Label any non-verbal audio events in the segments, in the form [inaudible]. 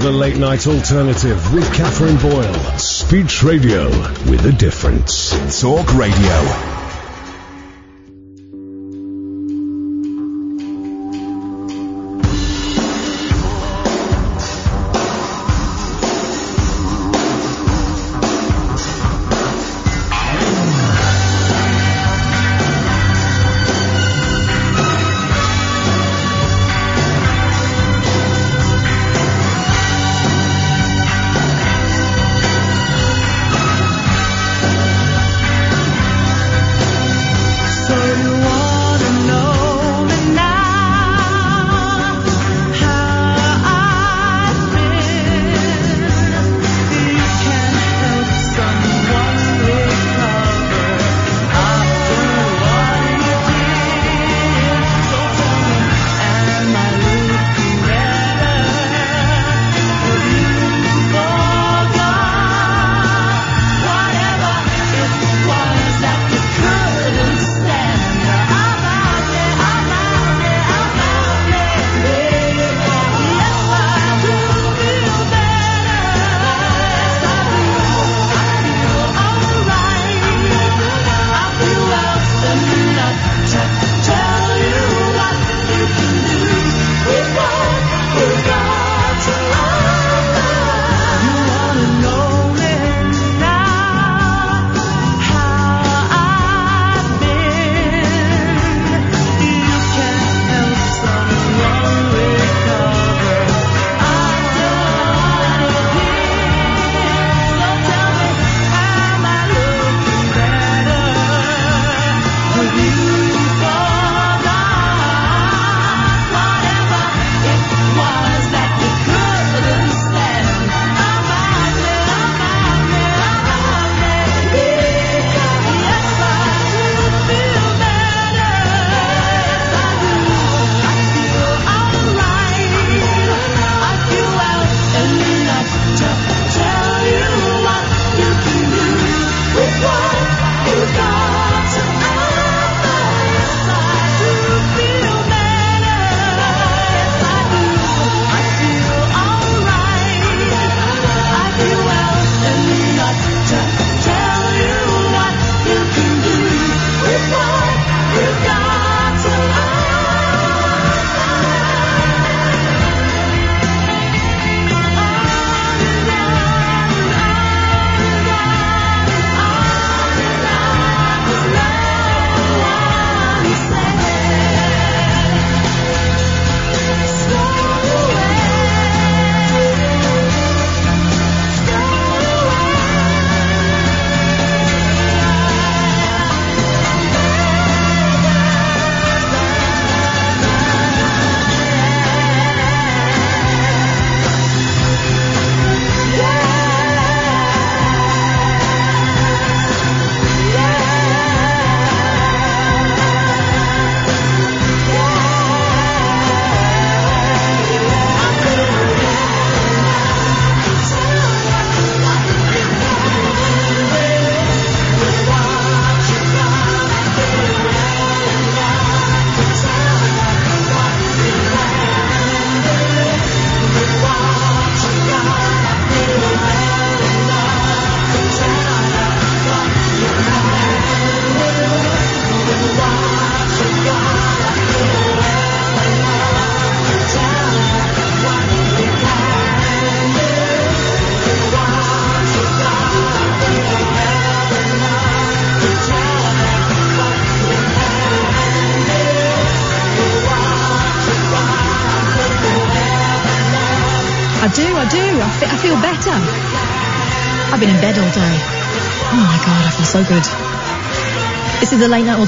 The Late Night Alternative with Catherine Boyle. Speech radio with a difference. Talk Radio.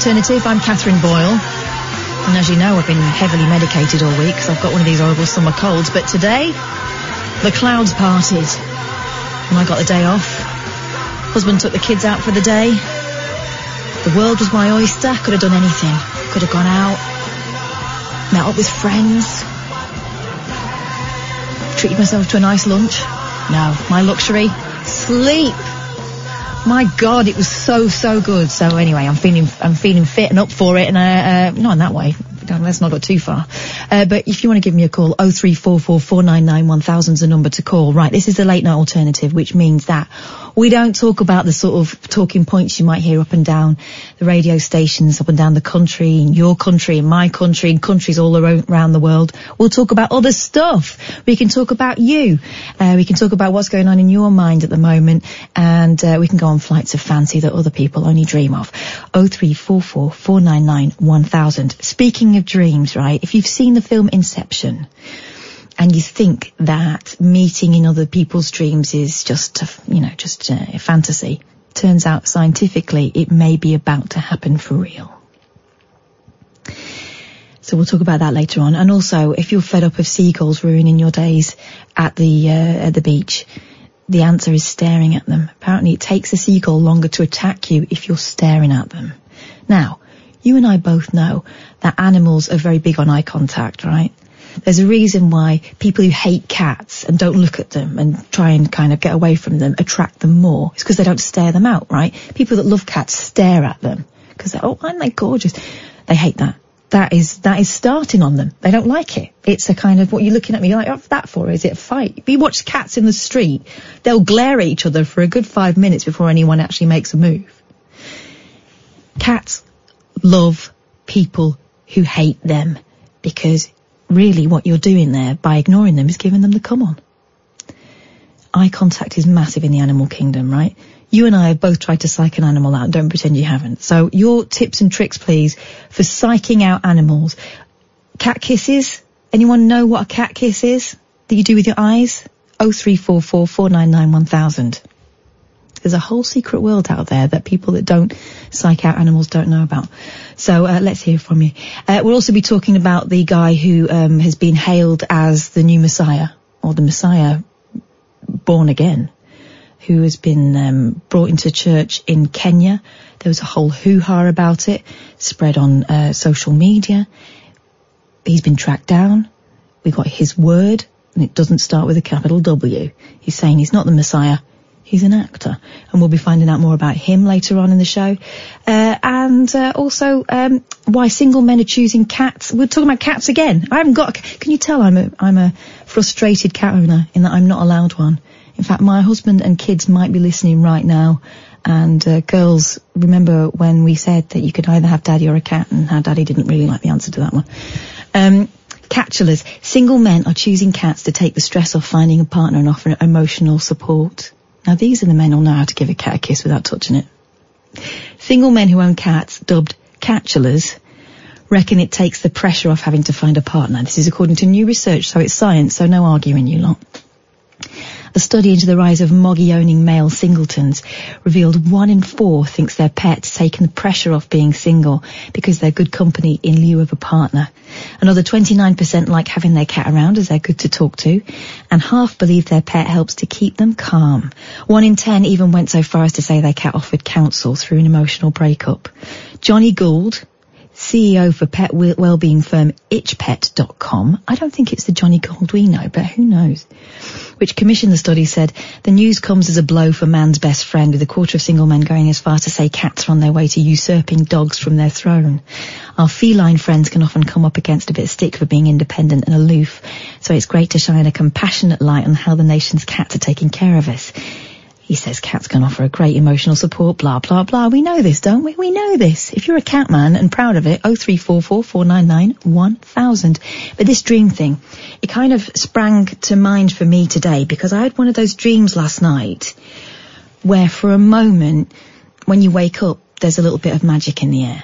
Alternative. I'm Catherine Boyle. And as you know, I've been heavily medicated all week because I've got one of these horrible summer colds. But today, the clouds parted. And I got the day off. Husband took the kids out for the day. The world was my oyster. Could have done anything. Could have gone out. Met up with friends. Treated myself to a nice lunch. No, my luxury. Sleep. My God, it was so so good. So anyway, I'm feeling I'm feeling fit and up for it, and uh, uh, not in that way. Let's not go too far. Uh, but if you want to give me a call, 0344 499 1000 is the number to call. Right, this is the late night alternative, which means that we don't talk about the sort of talking points you might hear up and down the radio stations, up and down the country, in your country, in my country, in countries all around the world. We'll talk about other stuff. We can talk about you. Uh, we can talk about what's going on in your mind at the moment, and uh, we can go on flights of fancy that other people only dream of. 0344 499 1000. Speaking of dreams, right, if you've seen the film Inception, and you think that meeting in other people's dreams is just, a, you know, just a fantasy, turns out scientifically it may be about to happen for real. So we'll talk about that later on. And also, if you're fed up of seagulls ruining your days at the uh, at the beach, the answer is staring at them. Apparently, it takes a seagull longer to attack you if you're staring at them. Now, you and I both know that animals are very big on eye contact, right? There's a reason why people who hate cats and don't look at them and try and kind of get away from them attract them more. It's because they don't stare them out, right? People that love cats stare at them because they're, oh, aren't they gorgeous? They hate that. That is, that is starting on them. They don't like it. It's a kind of, what you're looking at me, you're like, what's that for? Is it a fight? You watch cats in the street, they'll glare at each other for a good five minutes before anyone actually makes a move. Cats love people who hate them because really what you're doing there by ignoring them is giving them the come on. Eye contact is massive in the animal kingdom, right? You and I have both tried to psych an animal out. Don't pretend you haven't. So your tips and tricks, please, for psyching out animals. Cat kisses. Anyone know what a cat kiss is that you do with your eyes? 0344 499 1000. There's a whole secret world out there that people that don't psych out animals don't know about. So uh, let's hear from you. Uh, we'll also be talking about the guy who um, has been hailed as the new Messiah, or the Messiah born again, who has been um, brought into church in Kenya. There was a whole hoo-ha about it, spread on uh, social media. He's been tracked down. We got his word, and it doesn't start with a capital W. He's saying he's not the Messiah. He's an actor, and we'll be finding out more about him later on in the show. Uh, and uh, also um, why single men are choosing cats. We're talking about cats again. I haven't got. Can you tell I'm a I'm a frustrated cat owner in that I'm not allowed one. In fact, my husband and kids might be listening right now. And uh, girls, remember when we said that you could either have daddy or a cat, and how daddy didn't really like the answer to that one. Um, catchelors. Single men are choosing cats to take the stress off finding a partner and offer emotional support. Now these are the men who'll know how to give a cat a kiss without touching it. Single men who own cats, dubbed catchelors, reckon it takes the pressure off having to find a partner. This is according to new research, so it's science, so no arguing you lot. A study into the rise of moggy-owning male singletons revealed one in four thinks their pet's taken the pressure off being single because they're good company in lieu of a partner. Another 29% like having their cat around as they're good to talk to, and half believe their pet helps to keep them calm. One in ten even went so far as to say their cat offered counsel through an emotional breakup. Johnny Gould, CEO for pet wellbeing firm itchpet.com. I don't think it's the Johnny Gould we know, but who knows? Which commissioned the study said the news comes as a blow for man's best friend, with a quarter of single men going as far as to say cats are on their way to usurping dogs from their throne. Our feline friends can often come up against a bit of stick for being independent and aloof, so it's great to shine a compassionate light on how the nation's cats are taking care of us. He says cats can offer a great emotional support, blah, blah, blah. We know this, don't we? We know this. If you're a cat man and proud of it, 0344 499 1000. But this dream thing, it kind of sprang to mind for me today because I had one of those dreams last night where for a moment, when you wake up, there's a little bit of magic in the air.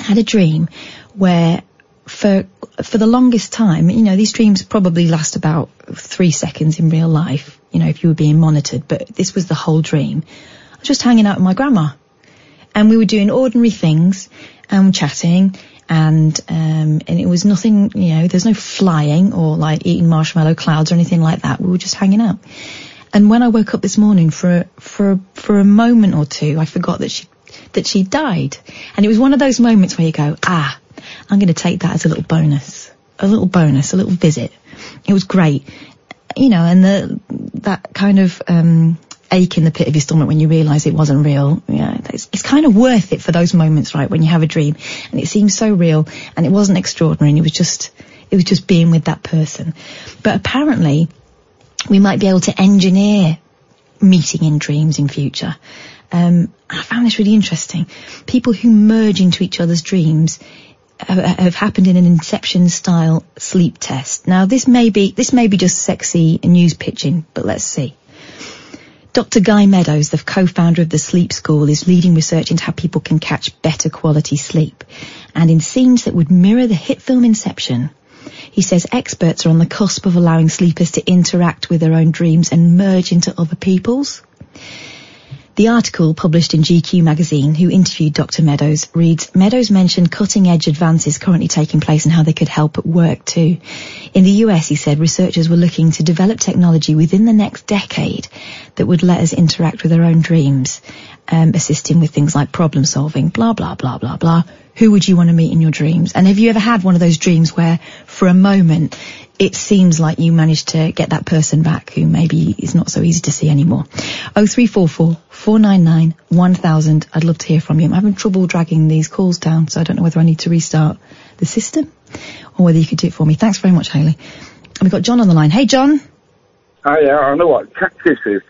I had a dream where for for the longest time, you know, these dreams probably last about three seconds in real life you know, if you were being monitored, but this was the whole dream. I was just hanging out with my grandma and we were doing ordinary things and chatting and, um, and it was nothing, you know, there's no flying or like eating marshmallow clouds or anything like that. We were just hanging out. And when I woke up this morning for, for, for a moment or two, I forgot that she, that she died. And it was one of those moments where you go, ah, I'm going to take that as a little bonus, a little bonus, a little visit. It was great you know, and the, that kind of, um, ache in the pit of your stomach when you realise it wasn't real. Yeah, it's, it's, kind of worth it for those moments, right, when you have a dream and it seems so real and it wasn't extraordinary and it was just, It was just being with that person. But apparently, we might be able to engineer meeting in dreams in future. Um, I found this really interesting. People who merge into each other's dreams have, happened in an Inception style sleep test. Now this may be this may be just sexy news pitching, but let's see. Dr. Guy Meadows, the co-founder of the Sleep School, is leading research into how people can catch better quality sleep. And in scenes that would mirror the hit film Inception, he says experts are on the cusp of allowing sleepers to interact with their own dreams and merge into other people's. The article published in GQ magazine, who interviewed Dr. Meadows, reads, Meadows mentioned cutting edge advances currently taking place and how they could help at work too. In the US, he said, researchers were looking to develop technology within the next decade that would let us interact with our own dreams, um, assisting with things like problem solving, blah, blah, blah, blah, blah. Who would you want to meet in your dreams? And have you ever had one of those dreams where for a moment it seems like you managed to get that person back who maybe is not so easy to see anymore. 0344 499 1000. I'd love to hear from you. I'm having trouble dragging these calls down, so I don't know whether I need to restart the system or whether you could do it for me. Thanks very much, Haley. And we've got John on the line. Hey, John. Oh yeah, I know what cat is.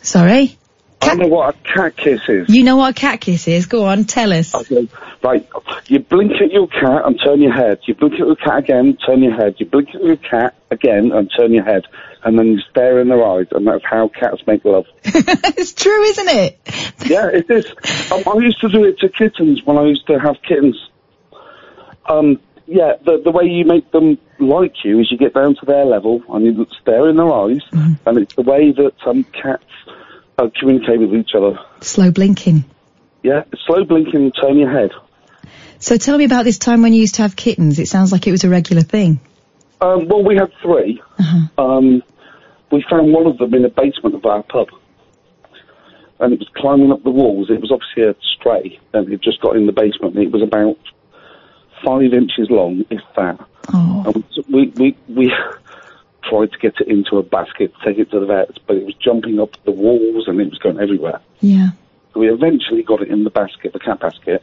Sorry? I know what a cat kiss is. You know what a cat kiss is? Go on, tell us. Okay, right. You blink at your cat and turn your head. You blink at your cat again, turn your head. You blink at your cat again and turn your head. And then you stare in their eyes, and that's how cats make love. [laughs] it's true, isn't it? yeah, it is. Um, I used to do it to kittens when I used to have kittens. Um, yeah, the the way you make them like you is you get down to their level and you stare in their eyes, Mm-hmm. and it's the way that um, cats uh, communicate with each other. Slow blinking. Yeah, slow blinking and turn your head. So tell me about this time when you used to have kittens. It sounds like it was a regular thing. Um, well, we had 3 Uh-huh. Um, we found one of them in the basement of our pub. And it was climbing up the walls. It was obviously a stray, and it just got in the basement. It was about five inches long, if that. Oh, And we, we, we tried to get it into a basket, take it to the vets, but it was jumping up the walls and it was going everywhere. yeah. So we eventually got it in the basket, the cat basket,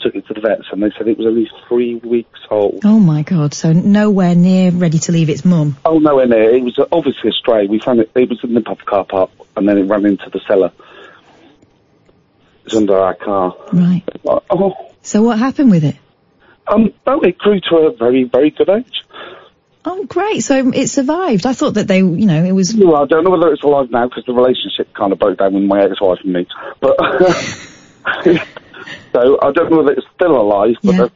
took it to the vets, and they said it was only three weeks old. Oh my god. So nowhere near ready to leave its mum. Oh, nowhere near. It was obviously a stray. We found it, it was in the pub car park, and then it ran into the cellar. It's under our car. Right. Oh, So what happened with it? um, no, it grew to a very, very good age. Oh, great. So it survived. I thought that they, you know, it was. Well, I don't know whether it's alive now because the relationship kind of broke down with my ex-wife and me. But [laughs] so I don't know whether it's still alive. But Yeah.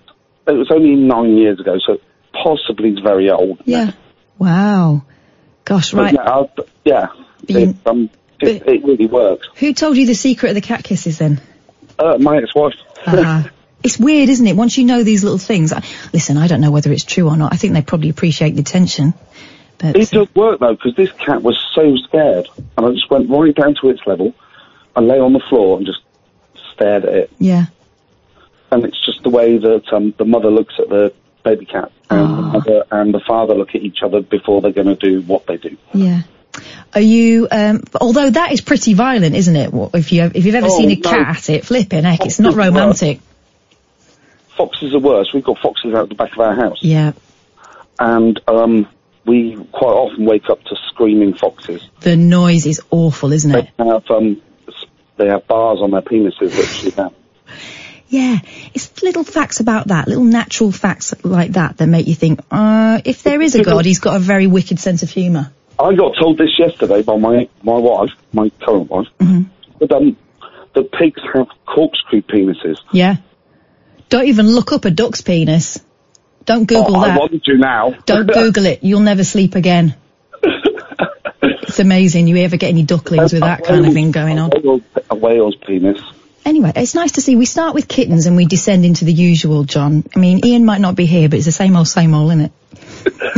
it was only nine years ago, so possibly it's very old. Yeah. Wow. Gosh, But right. yeah, yeah. It, um, it, it really works. Who told you the secret of the cat kisses then? Uh, my ex-wife. Uh-huh. [laughs] It's weird, isn't it? Once you know these little things. I, listen, I don't know whether it's true or not. I think they probably appreciate the attention. But It does work though, because this cat was so scared, and I just went right down to its level, and lay on the floor and just stared at it. yeah. And it's just the way that um, the mother looks at the baby cat, and the Ah. mother and the father look at each other before they're going to do what they do. Yeah. Are you? Um, although that is pretty violent, isn't it? If you if you've ever Oh, seen a no. cat at it, flipping heck, it's not romantic. Foxes are worse. We've got foxes out the back of our house, Yeah. and um, we quite often wake up to screaming foxes. The noise is awful, isn't it? They have um, they have bars on their penises shoot out. Yeah, it's little facts about that, little natural facts like that that make you think, uh, if there is a God, he's got a very wicked sense of humour. I got told this yesterday by my my wife, my current wife, Mm-hmm. that um, the pigs have corkscrew penises. Yeah. Don't even look up a duck's penis. Don't oh, Google oh, I that. want to now. Don't [laughs] Google it. You'll never sleep again. it's amazing. You ever get any ducklings with that kind of thing going on? A whale's, a whale's penis. Anyway, it's nice to see. We start with kittens and we descend into the usual, John. I mean, Ian might not be here, but it's the same old, same old, isn't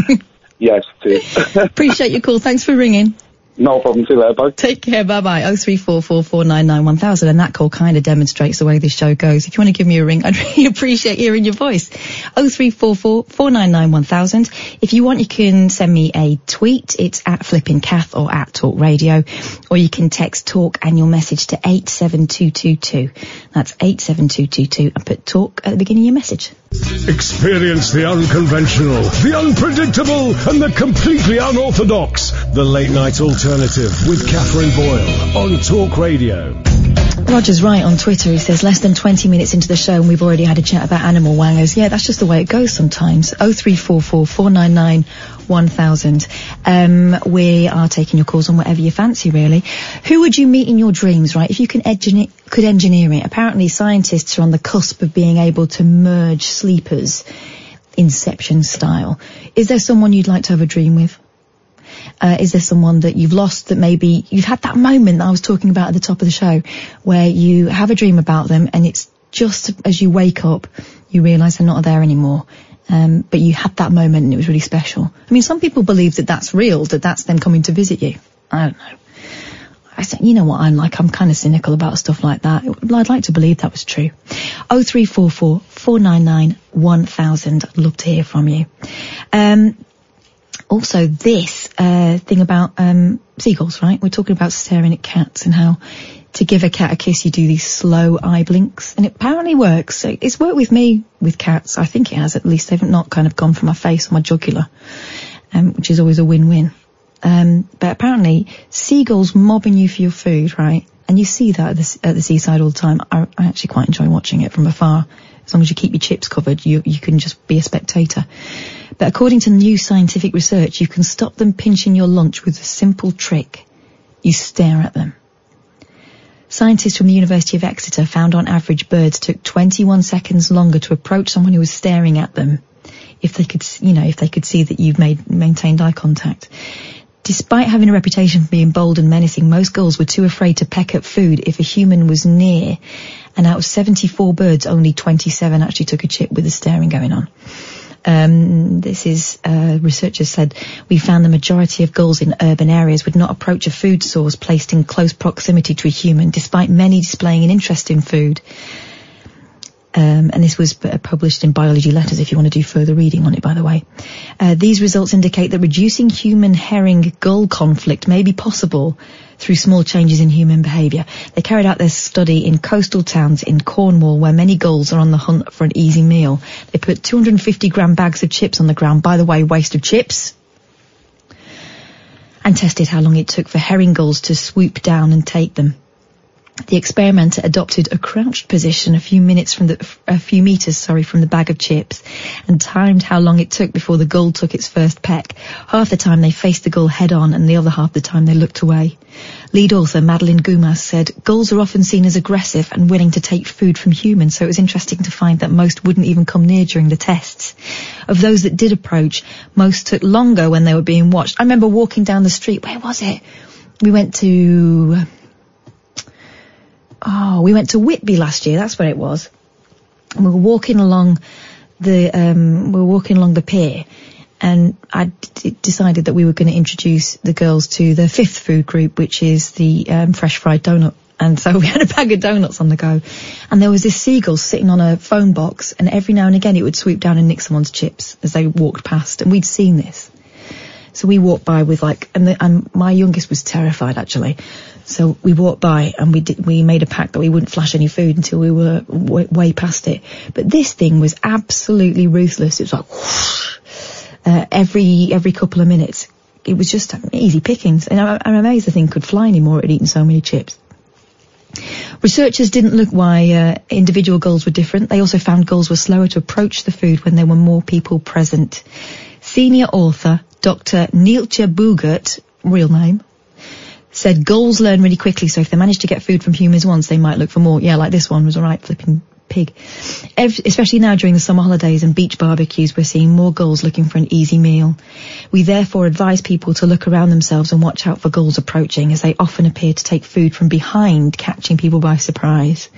it? [laughs] Yes, it is. [laughs] Appreciate your call. Thanks for ringing. No problem. See you later, bye. Take care. Bye bye. Oh three four four four nine nine one thousand, and that call kind of demonstrates the way this show goes. If you want to give me a ring, [laughs] I'd really appreciate hearing your voice. Oh three four four four nine nine one thousand. If you want, you can send me a tweet. It's at flipping Kath or at Talk Radio, or you can text talk and your message to eight seven two two two. That's eight seven two two two, and put talk at the beginning of your message. Experience the unconventional, the unpredictable, and the completely unorthodox. The Late Night Alternative with Catherine Boyle on Talk Radio. Roger's right on Twitter. He says less than 20 minutes into the show and we've already had a chat about animal wangers. Yeah, that's just the way it goes sometimes. 0344 499 1000. Um, we are taking your calls on whatever you fancy, really. Who would you meet in your dreams, right? If you can could engineer it. Apparently scientists are on the cusp of being able to merge sleepers Inception style. Is there someone you'd like to have a dream with? Uh, is there someone that you've lost that maybe you've had that moment that I was talking about at the top of the show where you have a dream about them and it's just as you wake up, you realise they're not there anymore. Um, but you had that moment and it was really special. I mean, some people believe that that's real, that that's them coming to visit you. I don't know. I said, you know what I'm like, I'm kind of cynical about stuff like that. I'd like to believe that was true. 0344 499 1000. I'd love to hear from you. Um, also this uh, thing about um, seagulls, right? We're talking about staring at cats and how to give a cat a kiss, you do these slow eye blinks, and it apparently works. It's worked with me with cats. I think it has. At least they've not kind of gone for my face or my jugular, um, which is always a win-win. Um, but apparently, seagulls mobbing you for your food, right? And you see that at the, at the seaside all the time. I, I actually quite enjoy watching it from afar. As long as you keep your chips covered, you, you can just be a spectator. But according to new scientific research, you can stop them pinching your lunch with a simple trick. You stare at them. Scientists from the University of Exeter found on average birds took 21 seconds longer to approach someone who was staring at them if they could, you know, if they could see that you've made, maintained eye contact. Despite having a reputation for being bold and menacing, most gulls were too afraid to peck at food if a human was near. And out of 74 birds, only 27 actually took a chip with the staring going on. Um, this is uh, researchers said we found the majority of gulls in urban areas would not approach a food source placed in close proximity to a human, despite many displaying an interest in food. Um, and this was uh, published in Biology Letters if you want to do further reading on it, by the way. Uh, these results indicate that reducing human herring gull conflict may be possible through small changes in human behaviour. They carried out their study in coastal towns in Cornwall where many gulls are on the hunt for an easy meal. They put 250 gram bags of chips on the ground. By the way, waste of chips. And tested how long it took for herring gulls to swoop down and take them. The experimenter adopted a crouched position a few minutes from the, a few meters, sorry, from the bag of chips and timed how long it took before the gull took its first peck. Half the time they faced the gull head on and the other half the time they looked away. Lead author Madeline Goumas said, gulls are often seen as aggressive and willing to take food from humans, so it was interesting to find that most wouldn't even come near during the tests. Of those that did approach, most took longer when they were being watched. I remember walking down the street, where was it? We went to, oh, we went to Whitby last year, that's where it was. And we were walking along the, um, we were walking along the pier and I d- decided that we were going to introduce the girls to the fifth food group, which is the um, fresh fried donut. And so [laughs] we had a bag of donuts on the go, and there was this seagull sitting on a phone box, and every now and again it would swoop down and nick someone's chips as they walked past, and we'd seen this. So we walked by with like, and, the, and my youngest was terrified actually. So we walked by and we did, we made a pact that we wouldn't flash any food until we were w- way past it. But this thing was absolutely ruthless. It was like whoosh, uh, every every couple of minutes. It was just easy pickings, and I, I'm amazed the thing could fly anymore. It had eaten so many chips. Researchers didn't look why uh, individual gulls were different. They also found gulls were slower to approach the food when there were more people present. Senior author Dr. Neeltje Boogert, real name, said gulls learn really quickly, so if they manage to get food from humans once, they might look for more. Yeah, like this one was alright flipping pig. Ev- especially now during the summer holidays and beach barbecues, we're seeing more gulls looking for an easy meal. We therefore advise people to look around themselves and watch out for gulls approaching, as they often appear to take food from behind, catching people by surprise.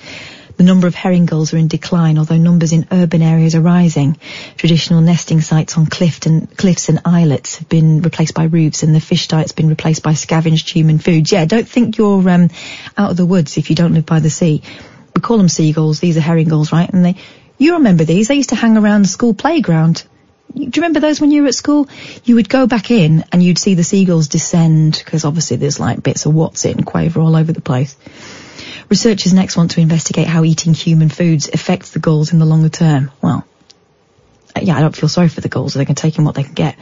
The number of herring gulls are in decline, although numbers in urban areas are rising. Traditional nesting sites on cliff and, cliffs and islets have been replaced by roofs and the fish diet's been replaced by scavenged human foods. Yeah, don't think you're um, out of the woods if you don't live by the sea. We call them seagulls. These are herring gulls, right? And they, you remember these? They used to hang around the school playground. Do you remember those when you were at school? You would go back in and you'd see the seagulls descend because obviously there's like bits of what's it and quaver all over the place. Researchers next want to investigate how eating human foods affects the gulls in the longer term. Well, uh, yeah, I don't feel sorry for the gulls. They can take in what they can get.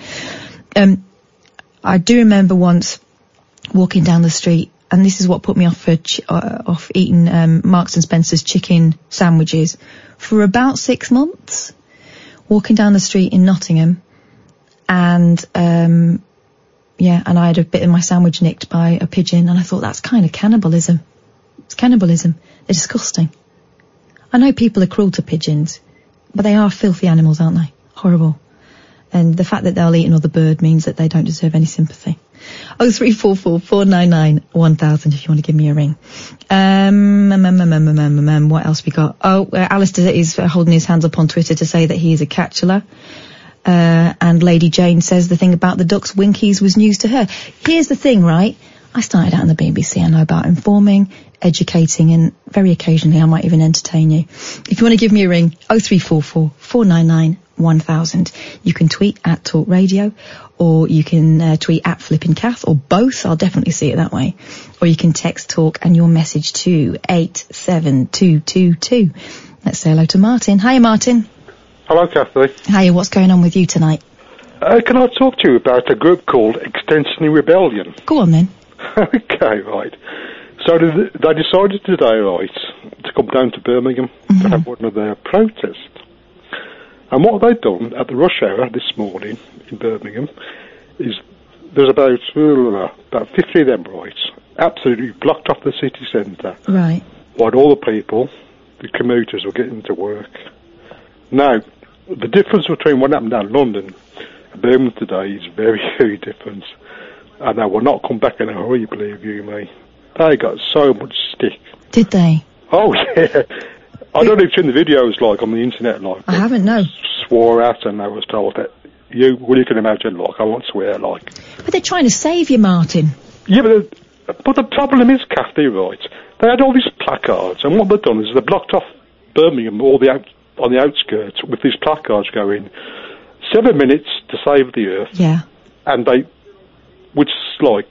Um, I do remember once walking down the street, and this is what put me off for uh, off eating um, Marks and Spencer's chicken sandwiches for about six months. Walking down the street in Nottingham, and um, yeah, and I had a bit of my sandwich nicked by a pigeon, and I thought that's kind of cannibalism. It's cannibalism. They're disgusting. I know people are cruel to pigeons, but they are filthy animals, aren't they? Horrible. And the fact that they'll eat another bird means that they don't deserve any sympathy. Oh three four four four nine nine one thousand. If you want to give me a ring. Um, um, um, um, um, um, um, um, what else we got? Oh, uh, Alistair is holding his hands up on Twitter to say that he is a catchelor. Uh, and Lady Jane says the thing about the ducks winkies was news to her. Here's the thing, right? I started out on the BBC. I know about informing, educating, and very occasionally I might even entertain you. If you want to give me a ring, 0344 499 1000. You can tweet at Talk Radio, or you can uh, tweet at Flipping Kath, or both. I'll definitely see it that way. Or you can text Talk and your message to 87222. Let's say hello to Martin. Hiya, Martin. Hello, Kathy. Hiya, what's going on with you tonight? Uh, can I talk to you about a group called Extinction Rebellion? Go on then. [laughs] okay, right. So they decided today, right, to come down to Birmingham to have one of their protests. And what they've done at the rush hour this morning in Birmingham is there's about uh, about 50 of them, right, absolutely blocked off the city centre Right. while all the people, the commuters, were getting to work. Now, the difference between what happened down in London and Birmingham today is very, [laughs] very different. And they will not come back in a hurry, believe you me. They got so much stick. Did they? Oh, [laughs] yeah. I don't know if you've seen the videos, like, on the internet, like, I haven't, no. swore at and I was told that you, well, you can imagine, like, I won't swear, like. But they're trying to save you, Martin. Yeah, but the, but the problem is, Kathy, right? They had all these placards, and what they've done is they've blocked off Birmingham, all the out, on the outskirts, with these placards going, seven minutes to save the earth, Yeah. and they, which is like,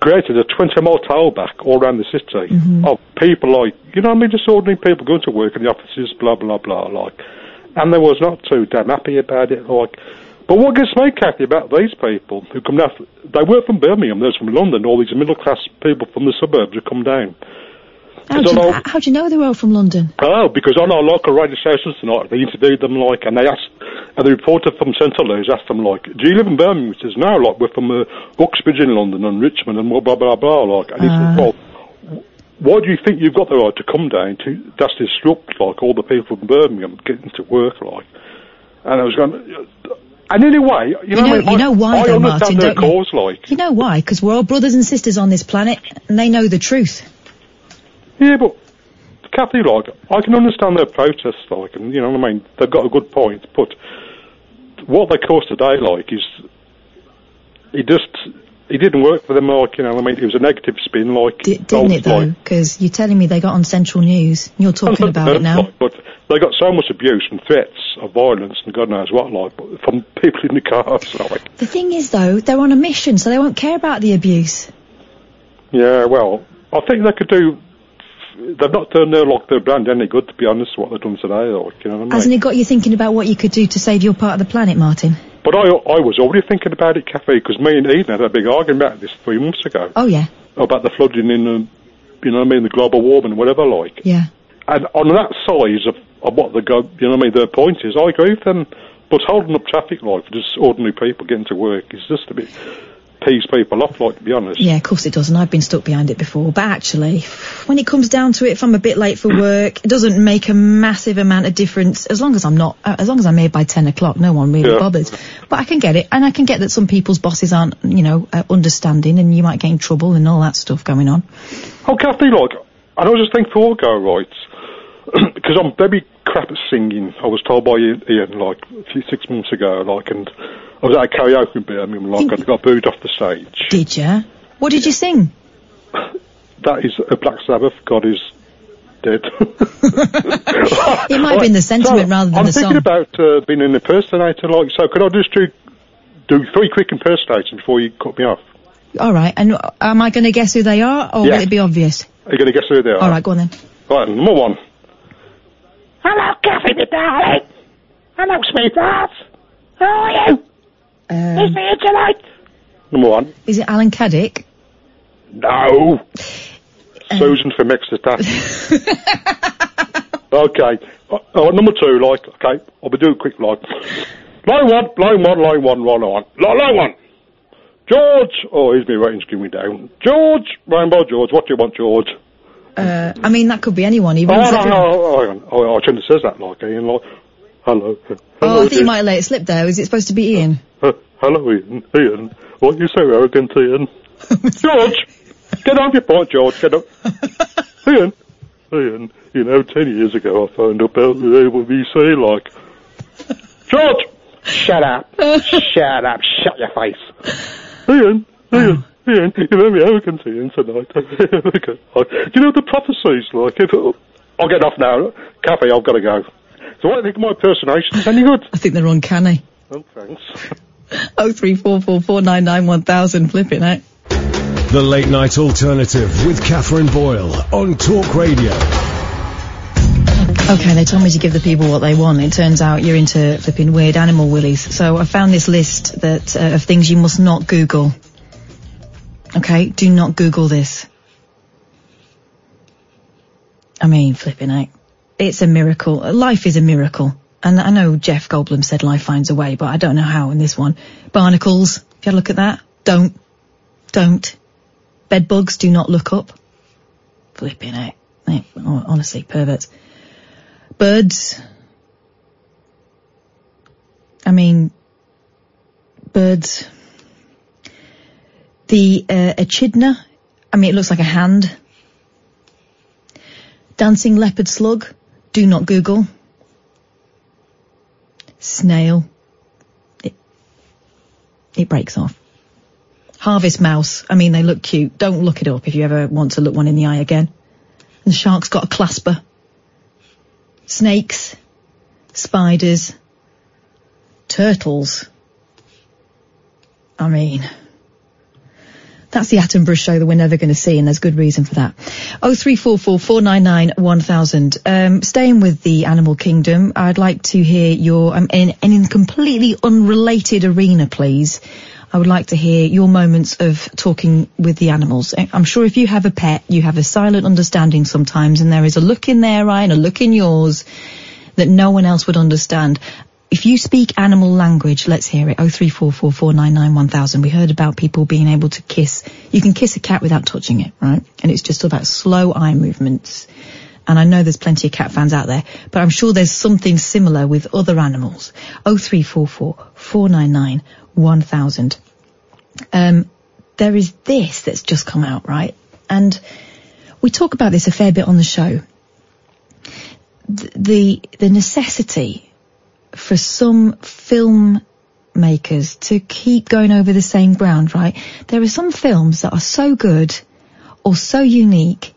created a 20 mile tailback all around the city mm-hmm. of people like, you know what I mean, just ordinary people going to work in the offices, blah, blah, blah, like. And they was not too damn happy about it, like. But what gets me, Kathy, about these people who come down, they weren't from Birmingham, they're from London, all these middle class people from the suburbs who come down. How do, you, how, do you know they were all from London? Oh, because on our local radio stations tonight, they interviewed them like, and they asked, and the reporter from Central News asked them like, "Do you live in Birmingham?" He says, "No, like we're from uh, Uxbridge in London and Richmond and blah blah blah blah." Like, and he Ah. said, "Well, why do you think you've got the right to come down to just disrupt like all the people from Birmingham getting to work like?" And I was going, and anyway, you know, know- I, mean, you know why I though, understand Martin, their don't you? like, You know why? Because we're all brothers and sisters on this planet, and they know the truth. Yeah, but Kathy, like, I can understand their protests, like, and you know what I mean. They've got a good point, but what they caused today, like, is it just it didn't work for them. Like, you know, what I mean, it was a negative spin, like, D- didn't it though? Because you're telling me they got on Central News. You're talking about it now. Like, but they got so much abuse and threats of violence and God knows what, like, from [laughs] people in the cars, like. The thing is though, they're on a mission, so they won't care about the abuse. Yeah, well, I think they could do. They've not done their lock their brand any good, to be honest. What they've done today, like, you know what I mean. Hasn't it got you thinking about what you could do to save your part of the planet, Martin? But I, I was already thinking about it, Kathy, because me and Eden had a big argument about this three months ago Oh yeah, about the flooding in, the, you know what I mean, the global warming, whatever, like. yeah. And on that size of, of what the go, you know what I mean, their point is, I agree with them. But holding up traffic light for just ordinary people getting to work is just a bit pees people off, like to be honest. Yeah, of course it does, and I've been stuck behind it before. But actually, when it comes down to it, if I'm a bit late for work, it doesn't make a massive amount of difference. As long as I'm not, uh, as long as I'm here by ten o'clock, no one really Yeah. bothers. But I can get it, and I can get that some people's bosses aren't, you know, uh, understanding, and you might get in trouble and all that stuff going on. Oh, Kathy, like, and I was just thinking for all go right. [clears throat] because I'm very crap at singing. I was told by Ian, like a few six months ago, like, and I was at a karaoke in Birmingham, like, I got booed off the stage. Did you? What did you sing? [laughs] That is a Black Sabbath. God is dead. [laughs] It might have been the sentiment So, rather than I'm the thinking about uh, being an impersonator. Like, so could I just do do three quick impersonations before you cut me off? All right, and uh, am I going to guess who they are, or Yeah. will it be obvious? Are you going to guess who they are? All right, go on then. Right, number one. Hello, Kathy, my darling. Hello, sweetheart. How are you? Is Um, me here tonight? Number one. is it Alan Caddick? No. Um, Susan from Exeter. [laughs] okay. Uh, uh, number two, like, okay, I'll be doing quick, like. Line one, line one, line one, line one. Line, line one. George. Oh, here's me ratings giving me down. George, Rainbow George, what do you want, George? Uh, I mean, that could be anyone. He Oh, no, no, oh. Oh, I shouldn't have said that, like, Ian, like, hello. Oh, I think you might have let it slip there. Is it supposed to be Ian? Uh, hello, Ian. Ian, what you so arrogant, Ian? [laughs] George, get off your point, George. Get up. [laughs] Ian, Ian. You know, ten years ago, I phoned up out the ABC, like. George, [laughs] Shut up. Shut up. Shut your face. Ian, Ian, Ian. You know me arrogant, Ian, tonight. [laughs] okay. Do you know the prophecies, like? If I'll get off now. Kathy, I've got to go. So, what do you think of my impersonations? Any good? I think they're uncanny. Oh, thanks. [laughs] Oh three four four four nine nine one thousand. Flip it out. The Late Night Alternative with Catherine Boyle on Talk Radio. Okay, they told me to give the people what they want. It turns out you're into flipping weird animal willies. So I found this list that uh, of things you must not Google. Okay, do not Google this. I mean, flipping out. It's a miracle. Life is a miracle. And I know Jeff Goldblum said life finds a way, but I don't know how in this one. Barnacles, if you had a look at that, don't. Don't. Bed bugs, do not look up. Flipping out. Honestly, perverts. Birds. I mean, birds. The uh, echidna. I mean, it looks like a hand. Dancing leopard slug. Do not Google. Snail. It, it breaks off. Harvest mouse. I mean, they look cute. Don't look it up if you ever want to look one in the eye again. And the shark's got a clasper. Snakes. Spiders. Turtles. I mean, that's the Attenborough show that we're never going to see, and there's good reason for that. Oh three four four four nine nine one thousand. Um, staying with the animal kingdom, I'd like to hear your um, in, in a completely unrelated arena, please. I would like to hear your moments of talking with the animals. I- I'm sure if you have a pet, you have a silent understanding sometimes, and there is a look in their eye and a look in yours that no one else would understand. If you speak animal language, let's hear it. Oh three four four four nine nine one thousand. We heard about people being able to kiss. You can kiss a cat without touching it, right? And it's just about slow eye movements. And I know there's plenty of cat fans out there, but I'm sure there's something similar with other animals. Oh three four four four nine nine one thousand. Um, there is this that's just come out, right? And we talk about this a fair bit on the show. Th- the the necessity for some film makers to keep going over the same ground, right? There are some films that are so good or so unique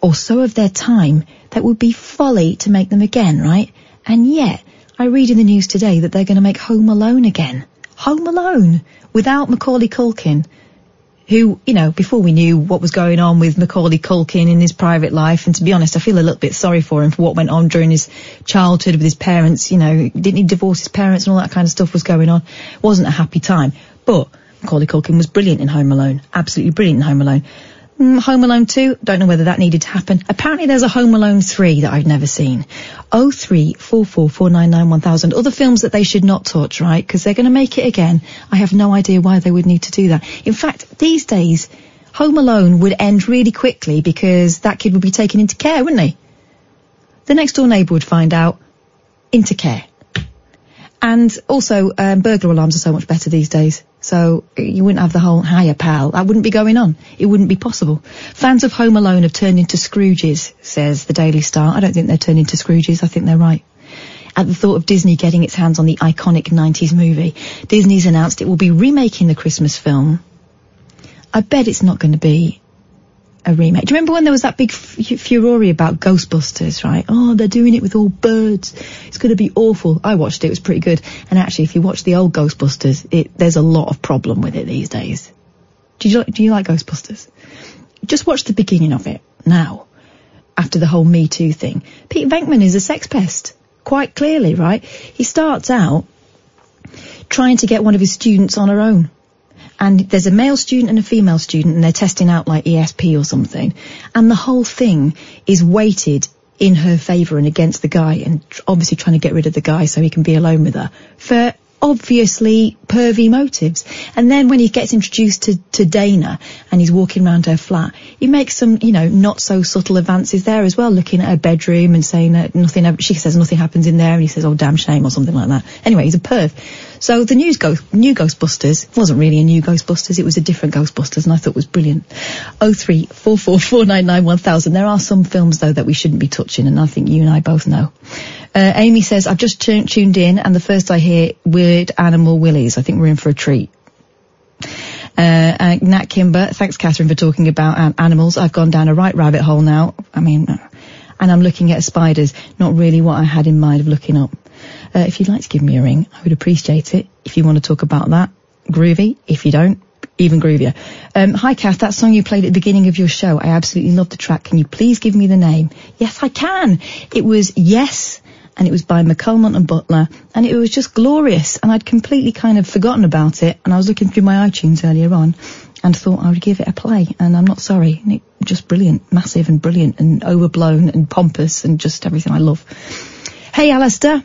or so of their time that would be folly to make them again, right? And yet, I read in the news today that they're going to make Home Alone again. Home Alone without Macaulay Culkin who, you know, before we knew what was going on with Macaulay Culkin in his private life, and to be honest, I feel a little bit sorry for him for what went on during his childhood with his parents, you know, didn't he divorce his parents and all that kind of stuff was going on. Wasn't a happy time. But Macaulay Culkin was brilliant in Home Alone. Absolutely brilliant in Home Alone. Mm, Home Alone 2, don't know whether that needed to happen. Apparently there's a Home Alone 3 that I've never seen. 03444991000. Other films that they should not touch, right? Because they're going to make it again. I have no idea why they would need to do that. In fact, these days, Home Alone would end really quickly because that kid would be taken into care, wouldn't he? The next door neighbour would find out, into care. And also, um, burglar alarms are so much better these days. So eh, you wouldn't have the whole higher pal. That wouldn't be going on. It wouldn't be possible. Fans of Home Alone have turned into Scrooges, says the Daily Star. I don't think they're turned into Scrooges. I think they're right. At the thought of Disney getting its hands on the iconic 90s movie, Disney's announced it will be remaking the Christmas film. I bet it's not going to be a remake. Do you remember when there was that big f- furore about Ghostbusters, right? Oh, they're doing it with all birds. It's going to be awful. I watched it. It was pretty good. And actually, if you watch the old Ghostbusters, it, there's a lot of problem with it these days. Do you, do you like Ghostbusters? Just watch the beginning of it now, after the whole Me Too thing. Pete Venkman is a sex pest, quite clearly, right? He starts out trying to get one of his students on her own and there's a male student and a female student and they're testing out like ESP or something and the whole thing is weighted in her favour and against the guy and obviously trying to get rid of the guy so he can be alone with her for obviously pervy motives. And then when he gets introduced to, to Dana and he's walking around her flat, he makes some, you know, not so subtle advances there as well, looking at her bedroom and saying that nothing, she says nothing happens in there and he says, oh damn shame or something like that. Anyway, he's a perv. So the news go, new Ghostbusters wasn't really a new Ghostbusters, it was a different Ghostbusters and I thought it was brilliant. Oh three four four four nine nine one thousand. There are some films though that we shouldn't be touching and I think you and I both know. Uh, Amy says, I've just tu- tuned in and the first I hear weird animal willies. I think we're in for a treat. Uh, uh, Nat Kimber, thanks Catherine for talking about um, animals. I've gone down a right rabbit hole now. I mean, uh, and I'm looking at spiders, not really what I had in mind of looking up. Uh, if you'd like to give me a ring, I would appreciate it. If you want to talk about that, groovy. If you don't, even groovier. Um, hi Kath, that song you played at the beginning of your show, I absolutely love the track. Can you please give me the name? Yes, I can. It was Yes, and it was by McAlmont and Butler, and it was just glorious. And I'd completely kind of forgotten about it, and I was looking through my iTunes earlier on, and thought I would give it a play, and I'm not sorry. It just brilliant, massive and brilliant, and overblown and pompous, and just everything I love. Hey, Alistair.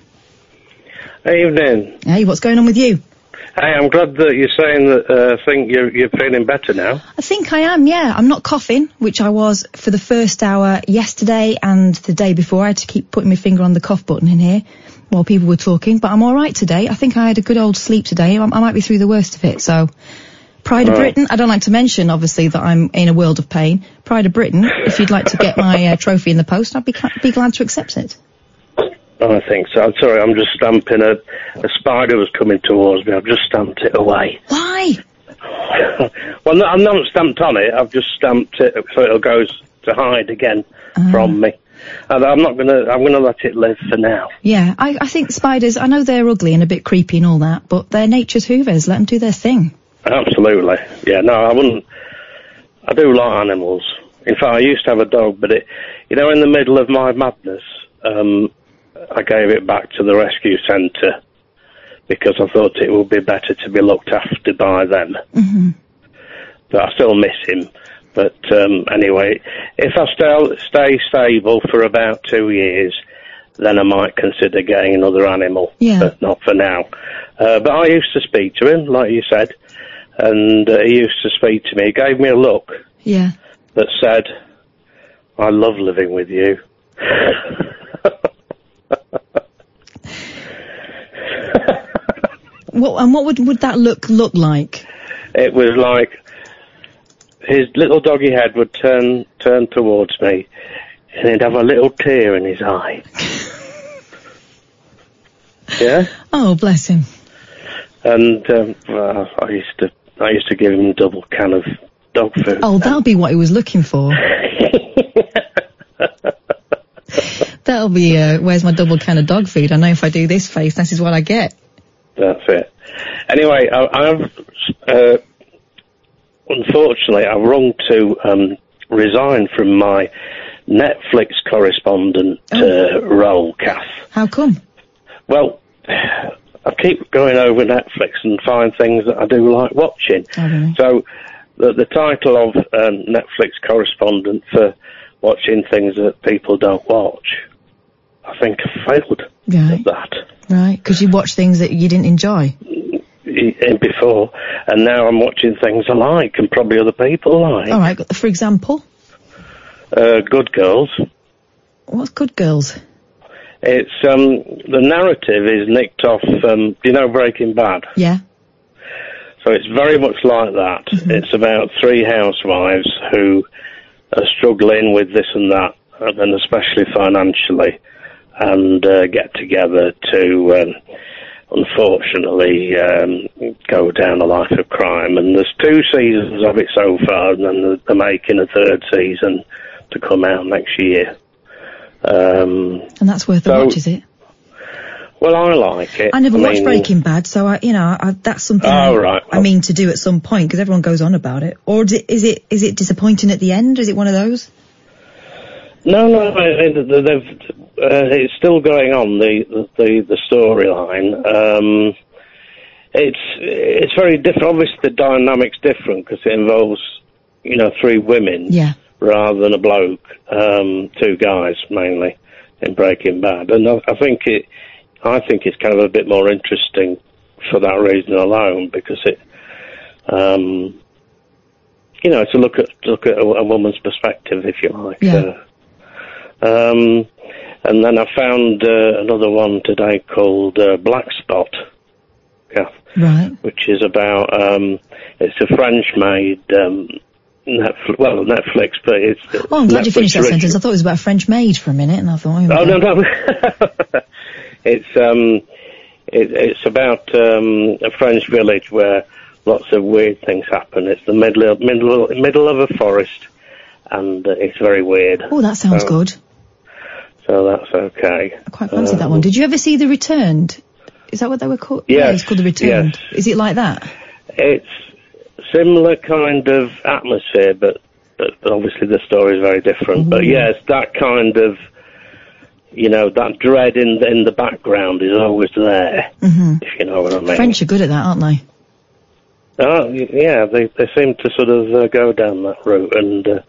Evening. Hey, what's going on with you? Hey, I'm glad that you're saying that. Uh, think you're you're feeling better now. I think I am, yeah. I'm not coughing, which I was for the first hour yesterday and the day before. I had to keep putting my finger on the cough button in here while people were talking, but I'm alright today. I think I had a good old sleep today. I, I might be through the worst of it, so. Pride of Right. Britain, I don't like to mention, obviously, that I'm in a world of pain. Pride of Britain, if you'd like to get my uh, trophy in the post, I'd be, be glad to accept it. I think so. I'm sorry. I'm just stamping a a spider was coming towards me. I've just stamped it away. Why? [laughs] well, no, I'm not stamped on it. I've just stamped it so it'll go to hide again from me. And I'm not gonna. I'm gonna let it live for now. Yeah, I, I think spiders, I know they're ugly and a bit creepy and all that, but they're nature's hoovers. Let them do their thing. Absolutely. Yeah. No, I wouldn't. I do like animals. In fact, I used to have a dog, but it, you know, in the middle of my madness, um, I gave it back to the rescue centre because I thought it would be better to be looked after by them. hmm But I still miss him. But um, anyway, if I stay, stay stable for about two years, then I might consider getting another animal. Yeah. But not for now. Uh, but I used to speak to him, like you said, and uh, he used to speak to me. He gave me a look Yeah. that said, I love living with you. [laughs] And what would, would that look, look like? it was like his little doggy head would turn turn towards me, and he'd have a little tear in his eye. [laughs] yeah, Oh, bless him. and um, well, I used to I used to give him a double can of dog food. Oh, that'll be what he was looking for. [laughs] That'll be, uh, where's my double can of dog food? I know if I do this face, this is what I get. That's it. Anyway, I, I've uh, unfortunately I've rung to um, resign from my Netflix correspondent uh, role, Kath. How come? Well, I keep going over Netflix and find things that I do like watching. Oh, really? So, the, the title of um, Netflix correspondent for watching things that people don't watch, I think I failed Right. at that Right. Because you watch things that you didn't enjoy. before, and now I'm watching things I like and probably other people like. All right. For example, Uh, Good Girls. what's Good Girls? It's um, the narrative is nicked off. Um, you know Breaking Bad? Yeah. So it's very much like that. It's about three housewives who are struggling with this and that, and especially financially, and uh, get together to, um, unfortunately, um, go down a life of crime. And there's two seasons of it so far, and then they're- making a third season to come out next year. Um, And that's worth a So- watch, is it? well, I like it. I never watched mean, Breaking Bad, so I, you know, I, that's something Oh, I, right. I mean to do at some point because everyone goes on about it. Or is it, is it is it disappointing at the end? Is it one of those? No, no, they- they- they've, uh, it's still going on the the the storyline. Um, it's it's very different. Obviously, the dynamic's different because it involves you know three women Yeah. rather than a bloke, um, two guys mainly in Breaking Bad, and I, I think it I think it's kind of a bit more interesting for that reason alone because it. Um, you know, it's to look at look at a, a woman's perspective, if you like. Yeah. Uh, um, and then I found uh, another one today called uh, Black Spot, Kath, Right. which is about um, it's a French-made um, Netflix, well Netflix, but it's Oh, I'm glad you Netflix finished that original. sentence. I thought it was about French maid for a minute, and I thought, oh, Oh no, no, [laughs] it's um, it, it's about um, a French village where lots of weird things happen. It's the middle of, middle middle of a forest, and uh, it's very weird. Oh, that sounds So- good. So that's okay. I quite fancy Uh, that one. Did you ever see The Returned? Is that what they were called? Yes, Yeah, it's called The Returned. yes. Is it like that? It's similar kind of atmosphere, but, but obviously the story is very different. But Mm-hmm. yes, that kind of, you know, that dread in in the background is always there. hmm If you know what I mean. French are good at that, aren't they? Oh, yeah, they they seem to sort of uh, go down that route, and uh,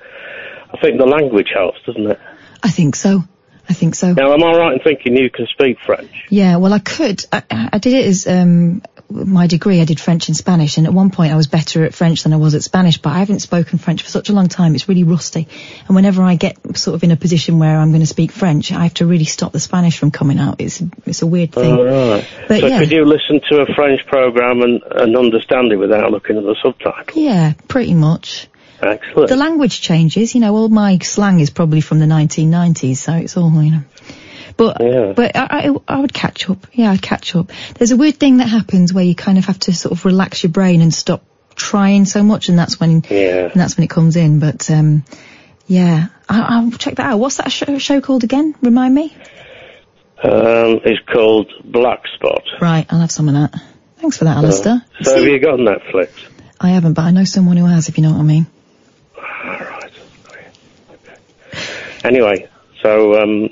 I think the language helps, doesn't it? I think so. I think so. Now, am I right in thinking you can speak French? Yeah, well, I could. I, I did it as um, my degree. I did French and Spanish, and at one point I was better at French than I was at Spanish. But I haven't spoken French for such a long time; it's really rusty. And whenever I get sort of in a position where I'm going to speak French, I have to really stop the Spanish from coming out. It's it's a weird thing. All right. But so yeah. could you listen to a French program and, and understand it without looking at the subtitles? Yeah, pretty much. Excellent. The language changes. You know, all my slang is probably from the 1990s, so it's all you know. But Yeah. but I, I I would catch up. Yeah, I'd catch up. There's a weird thing that happens where you kind of have to sort of relax your brain and stop trying so much, and that's when Yeah. and that's when it comes in. But um, yeah, I, I'll check that out. What's that show, show called again? Remind me. Um, it's called Black Spot. Right, I'll have some of that. Thanks for that, Alistair. So have See, you got Netflix? I haven't, but I know someone who has. If you know what I mean. All right. Okay. Anyway, so um,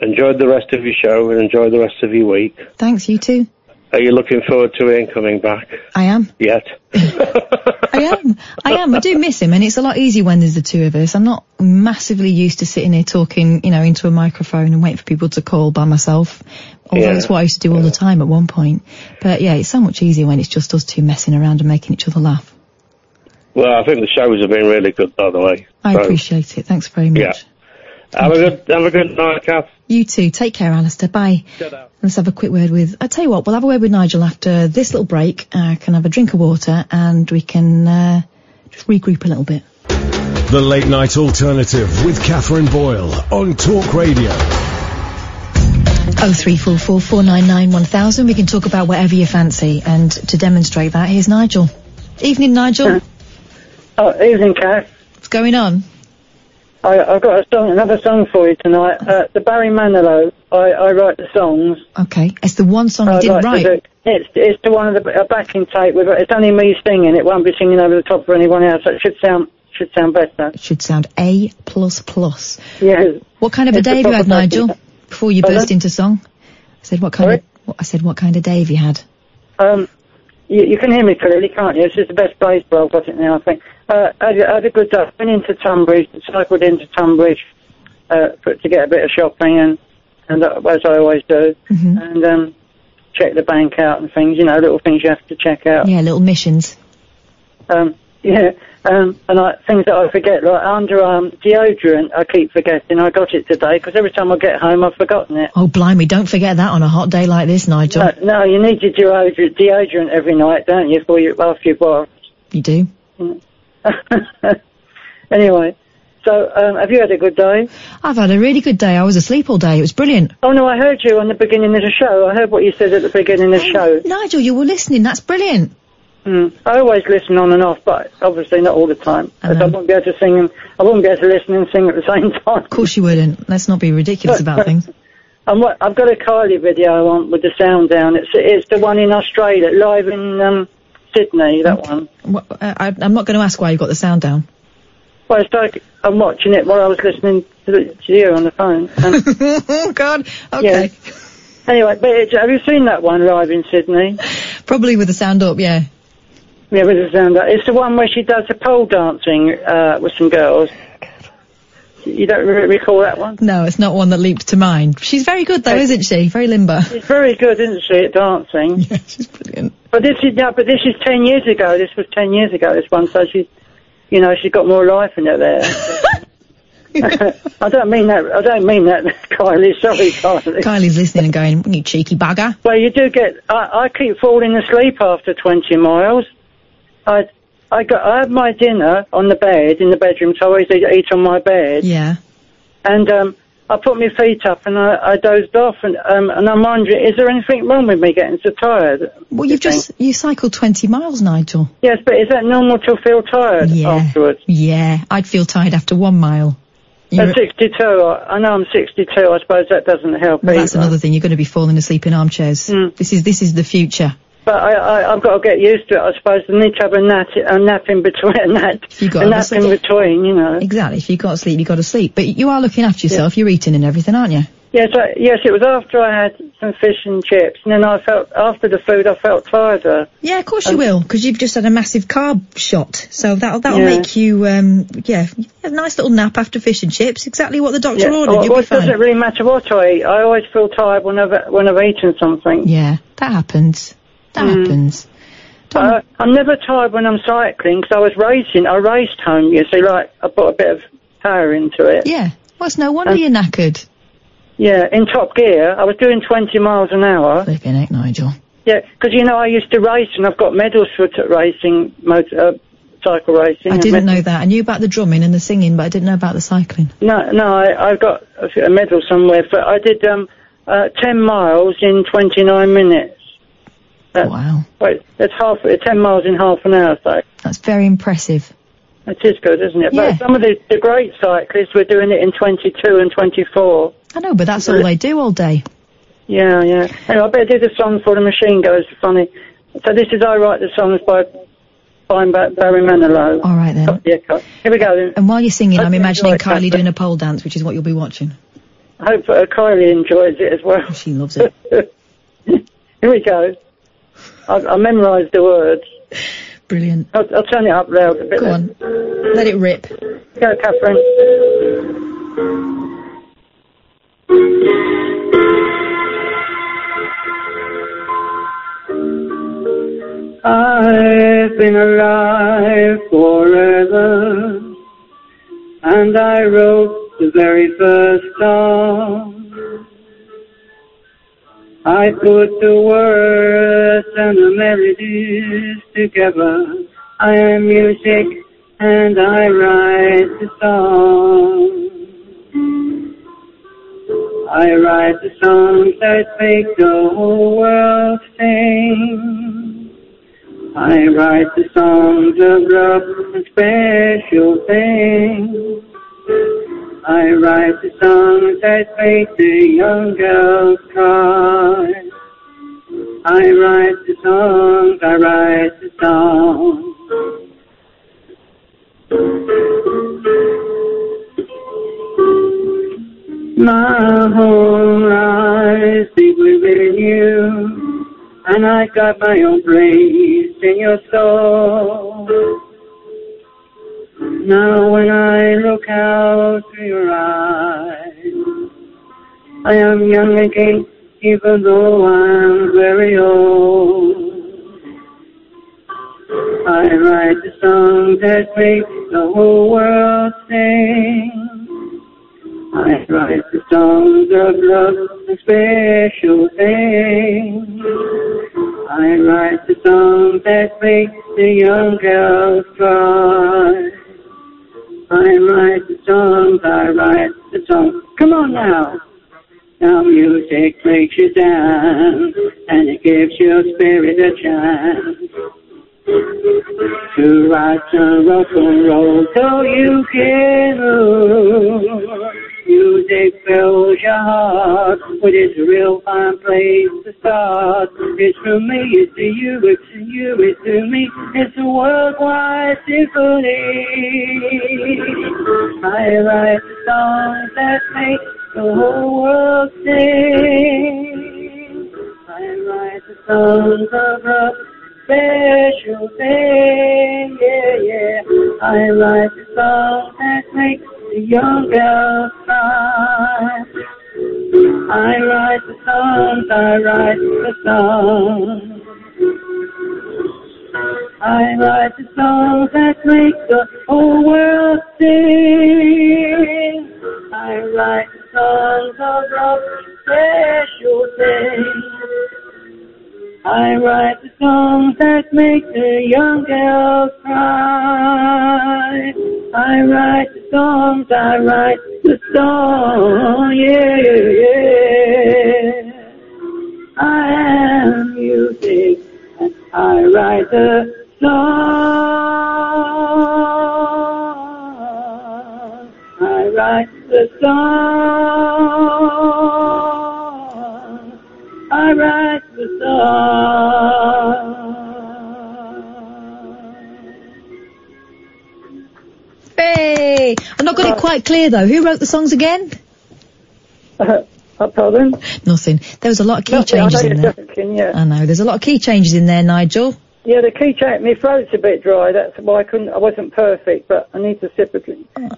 enjoy the rest of your show and enjoy the rest of your week. Thanks. You too. Are you looking forward to Ian coming back I am. yet? [laughs] I am. I am. I do miss him, and it's a lot easier when there's the two of us. I'm not massively used to sitting here talking, you know, into a microphone and waiting for people to call by myself. Although Yeah. it's what I used to do all the time at one point. But yeah, it's so much easier when it's just us two messing around and making each other laugh. well, I think the shows have been really good, by the way. I So, appreciate it. Thanks very much. Yeah. Have a good, have a good night, Kath. You too. Take care, Alistair. Bye. Let's have a quick word with. I tell you what, we'll have a word with Nigel after this little break. I can have a drink of water and we can uh, just regroup a little bit. The Late Night Alternative with Catherine Boyle on Talk Radio. Oh three four four four nine nine one thousand. We can talk about whatever you fancy, and to demonstrate that, here's Nigel. Evening, Nigel. [laughs] Oh, evening, Kath. What's going on? I, I've got a song, another song for you tonight. Uh, the Barry Manilow. I, I write the songs. Okay, it's the one song you I didn't like write. It's it's the one of the a backing tape with it's only me singing. It won't be singing over the top of anyone else. It should sound should sound better. It should sound A plus plus. Yeah. What kind of a It's day have you had, Nigel? Before you burst into song, I said what kind Sorry? of. What, I said what kind of day have you had? Um, you, you can hear me clearly, can't you? This is the best where I've got it now, I think. Uh, I, had, I had a good day. Went into Tunbridge, cycled into Tunbridge uh, for, to get a bit of shopping, and, and as I always do, hmm and um, check the bank out and things, you know, little things you have to check out. Yeah, little missions. Um, [laughs] Yeah, um, and I, things that I forget, like underarm deodorant, I keep forgetting. I got it today because every time I get home, I've forgotten it. Oh, blimey, don't forget that on a hot day like this, Nigel. No, no, you need your deodorant, deodorant every night, don't you, before you after you bath? You do? [laughs] Anyway, so um, have you had a good day? I've had a really good day. I was asleep all day. It was brilliant. Oh no, I heard you on the beginning of the show. I heard what you said at the beginning of the show. Nigel, you were listening. That's brilliant. Mm. I always listen on and off, but obviously not all the time. I I, wouldn't be able to sing and I wouldn't be able to listen and sing at the [laughs] same time. Of course you wouldn't. Let's not be ridiculous about things. [laughs] And what, I've got a Kylie video on with the sound down. It's it's the one in Australia, live in um, Sydney. That one. What, uh, I, I'm not going to ask why you've got the sound down. Well, it's like I'm watching it while I was listening to, the, to you on the phone. [laughs] Oh, God. Okay. anyway, but it, have you seen that one live in Sydney? Probably with the sound up, yeah. Yeah, with the sound. Up. It's the one where she does the pole dancing uh, with some girls. You don't re- recall that one? No, it's not one that leaped to mind. She's very good though, isn't she? Very limber. She's very good, isn't she, at dancing? [laughs] Yeah, she's brilliant. But this is no, but this is ten years ago. This was ten years ago. This one, so she's, you know, she's got more life in her there. [laughs] I don't mean that. I don't mean that, [laughs] Kylie. Sorry, Kylie. Kylie's listening and going, you cheeky bugger. Well, you do get. I, I keep falling asleep after twenty miles. I, I got. I have my dinner on the bed in the bedroom, so I always eat, eat on my bed. Yeah. And um, I put my feet up and I, I dozed off, and um, and I'm wondering, is there anything wrong with me getting so tired? Well, you've just, you cycled 20 miles, Nigel. Yes, but is that normal to feel tired Yeah. afterwards? Yeah. I'd feel tired after one mile. You're- At 62, I, I know I'm 62. I suppose that doesn't help well, that's another thing. You're going to be falling asleep in armchairs. Mm. This is, this is the future. But I, I, I've got to get used to it. I suppose I need to have a nap, a nap in between, a nap, you a nap in between, you know. Exactly. If you've got to sleep, you've got to sleep. But you are looking after yourself. You're eating and everything, aren't you? Yes, I, yes, it was after I had some fish and chips, and then I felt after the food I felt tired. Yeah, of course Um, you will, because you've just had a massive carb shot. So that'll that'll Yeah. make you, um, yeah, a nice little nap after fish and chips. Exactly what the doctor Yeah. ordered. Well, You'll well, be it doesn't really matter what I eat. I always feel tired when I've when I've eaten something. Yeah, that happens. That Mm. happens. Uh, I'm never tired when I'm cycling because I was racing. I raced home, you see, like I put a bit of power into it. Yeah. Well, it's no wonder Um, you're knackered. Yeah, in top gear, I was doing 20 miles an hour. Flipping heck, Nigel. Yeah, because you know I used to race and I've got medals for t- racing, motor, uh, cycle racing. I didn't med- know that. I knew about the drumming and the singing, but I didn't know about the cycling. No, no, I, I've got a medal somewhere. But I did um, uh, 10 miles in 29 minutes. That's, Wow. Wait, that's half, uh, 10 miles in half an hour, so That's very impressive. it is good, isn't it? Yeah. But some of the, the great cyclists were doing it in 22 and 24. I know, but that's all they do all day. Yeah, yeah. Anyway, I better do the song for the machine goes funny. So this is I Write the Songs by, by Ba- Barry Manilow. All right then. Yeah. Here we go then. And while you're singing, I'm imagining Kylie Catherine. doing a pole dance, which is what you'll be watching. I hope uh, Kylie enjoys it as well. She loves it. [laughs] Here we go. I, I memorised the words. Brilliant. I'll, I'll turn it up loud a bit. Go on. Let it rip. Go, Catherine. I've been alive forever, and I wrote the very first song. I put the words and the melodies together. I am music and I write the song. I write the songs that make the whole world sing. I write the songs of love and special things. I write the songs that make the young girls cry. I write the songs, I write the songs. My home lies deep within you, and I got my own place in your soul. Now when I look out through your eyes, I am young again, even though I'm very old. I write the songs that make the whole world sing. I write the songs of love, a special thing. I write the songs that make the young girls cry. I write the songs, I write the songs. Come on now. Now music makes you dance, and it gives your spirit a chance to write some rock and roll so you can move. Music fills your heart, but it's a real fine place to start. It's from me, it's to you, it's to you, it's to me. It's a worldwide symphony. I write songs that make the whole world sing. I write the songs of love special thing, yeah, yeah. I write the songs that makes the young girls cry. I write the songs, I write the songs. I write the songs that make the whole world sing. I write the songs of love, special things. I write the songs that make the young girls cry. I write the songs, I write the song, yeah, yeah, yeah. I am music, and I write the song. I write the song. I write. Hey! I've not got it quite clear though. Who wrote the songs again? [laughs] Uh, pardon? Nothing. There was a lot of key Nothing, changes in there. joking, yeah. I know. There's a lot of key changes in there, Nigel. Yeah, the key change. My throat's a bit dry. That's why I couldn't. I wasn't perfect, but I need to sip again. I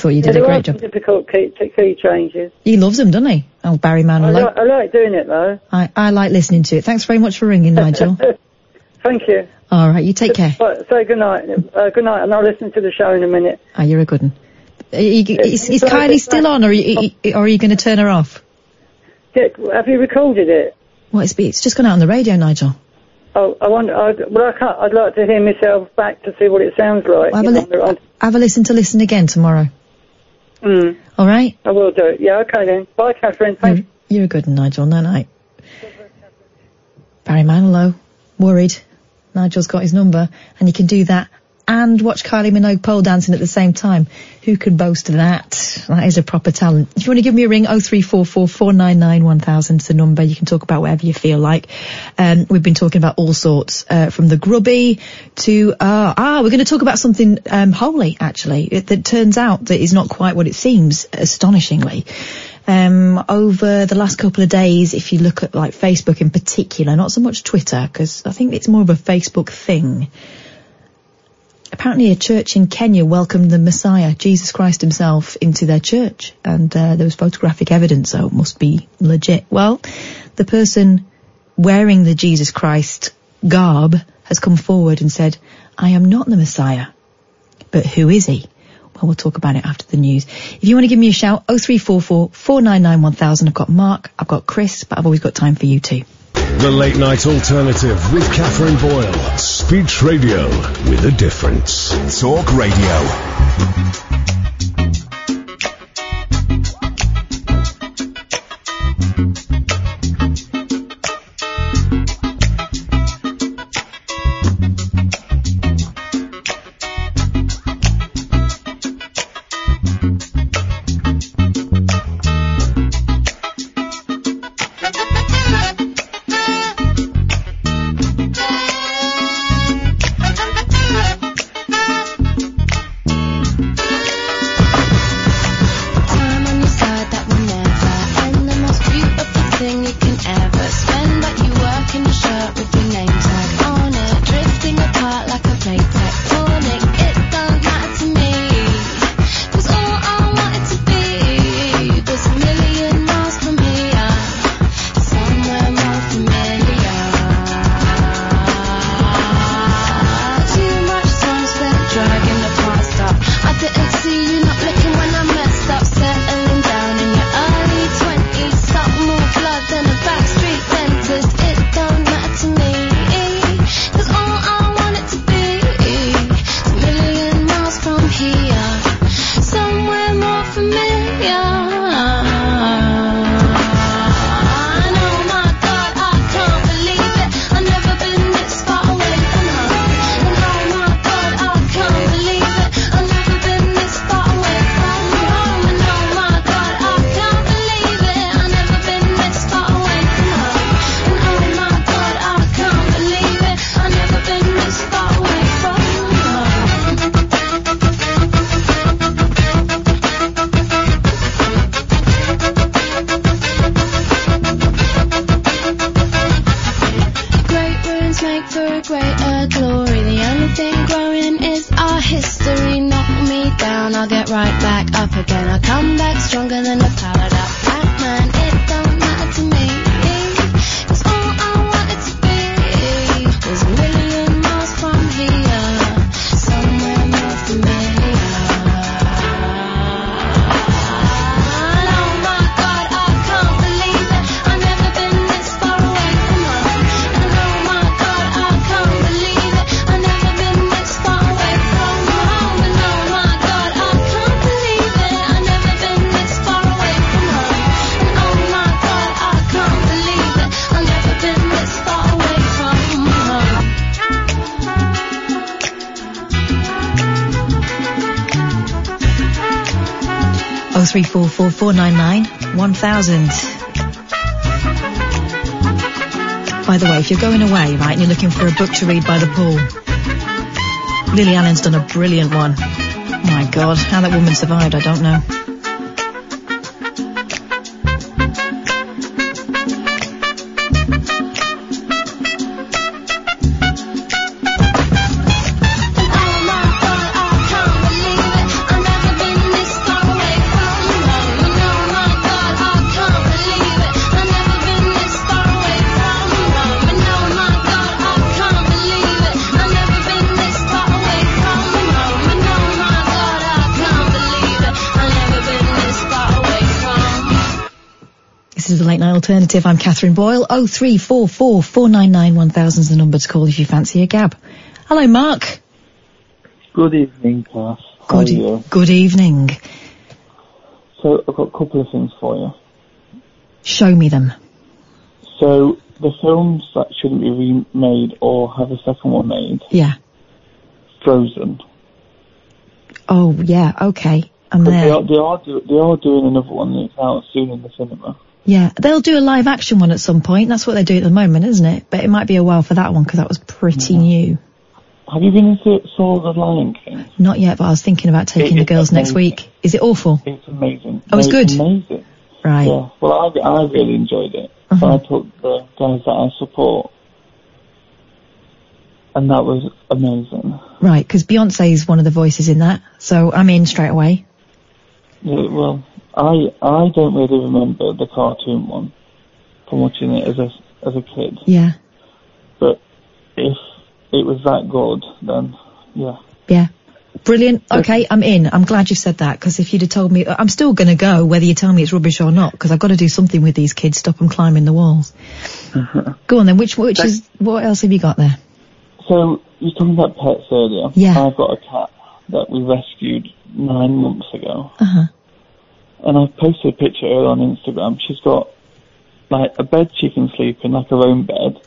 thought you Yeah, did a there are great job. difficult key, key changes. He loves them, doesn't he? Oh, Barry I, Manilow. like, I like doing it though. I, I like listening to it. Thanks very much for ringing, [laughs] Nigel. Thank you. All right, you take care. Right, say good night. Uh, good night, and I'll listen to the show in a minute. Oh, you're a good one. You, is, is Kylie still on, or are you, or are you going to turn her off? Yeah, have you recorded it? Well, it's, it's just gone out on the radio, Nigel. Oh, I wonder. I'd, well, I can't. I'd like to hear myself back to see what it sounds like. Well, have, a know, li- I'd- have a listen to listen again tomorrow. Mm, All right? I will do it. Yeah, okay then. Bye, Catherine. Thanks. You're, you're a good Nigel. No night. Barry Manilow, worried. Nigel's got his number, and you can do that and watch Kylie Minogue pole dancing at the same time. Who could boast of that? That is a proper talent. If you want to give me a ring, 0344 499 1000 is the number. You can talk about whatever you feel like. Um, we've been talking about all sorts, uh, from the grubby to, uh, ah, we're going to talk about something, um, holy, actually. It, that turns out that is not quite what it seems, astonishingly. Um, over the last couple of days, if you look at like Facebook in particular, not so much Twitter, because I think it's more of a Facebook thing. Apparently, a church in Kenya welcomed the Messiah, Jesus Christ himself, into their church, and uh, there was photographic evidence, so it must be legit. Well, the person wearing the Jesus Christ garb has come forward and said, I am not the Messiah. But who is he? Well, we'll talk about it after the news. If you want to give me a shout, 0344 499 1000. I've got Mark, I've got Chris, but I've always got time for you too. The Late Night Alternative with Catherine Boyle. Speech radio with a difference. Talk Radio. Oh three four four four nine nine one thousand. By the way, if you're going away, right, and you're looking for a book to read by the pool, Lily Allen's done a brilliant one. My God, how that woman survived, I don't know. Oh four nine nine one thousand is the number to call if you fancy a gab. Hello, Mark. Good evening, class. Good, e- good evening. So I've got a couple of things for you. Show me them. So the films that shouldn't be remade or have a second one made, Yeah. Frozen. Oh yeah. Okay. I'm But they there. are, they are do, they are doing another one that's out soon in the cinema. Yeah, they'll do a live action one at some point. That's what they do at the moment, isn't it? But it might be a while for that one because that was pretty new. Have you been into saw the Lion King? Not yet, but I was thinking about taking It the girls next week. Is it awful? It's amazing. Oh, it's No, good. Amazing. Right. Yeah. Well, I I really enjoyed it. Uh-huh. I took the guys that I support, and that was amazing. Right, because Beyonce is one of the voices in that, so I'm in straight away. Yeah, well, I I don't really remember the cartoon one from watching it as a as a kid. Yeah, But if it was that good, then yeah. yeah. Brilliant. Okay, I'm in. I'm glad you said that because if you'd have told me, I'm still going to go whether you tell me it's rubbish or not because I've got to do something with these kids, stop them climbing the walls. [laughs] Go on then. Which which is what else have you got there? So you're talking about pets earlier. Yeah. I've got a cat that we rescued nine months ago, Uh huh. And I've posted a picture on Instagram. She's got like a bed she can sleep in, like her own bed,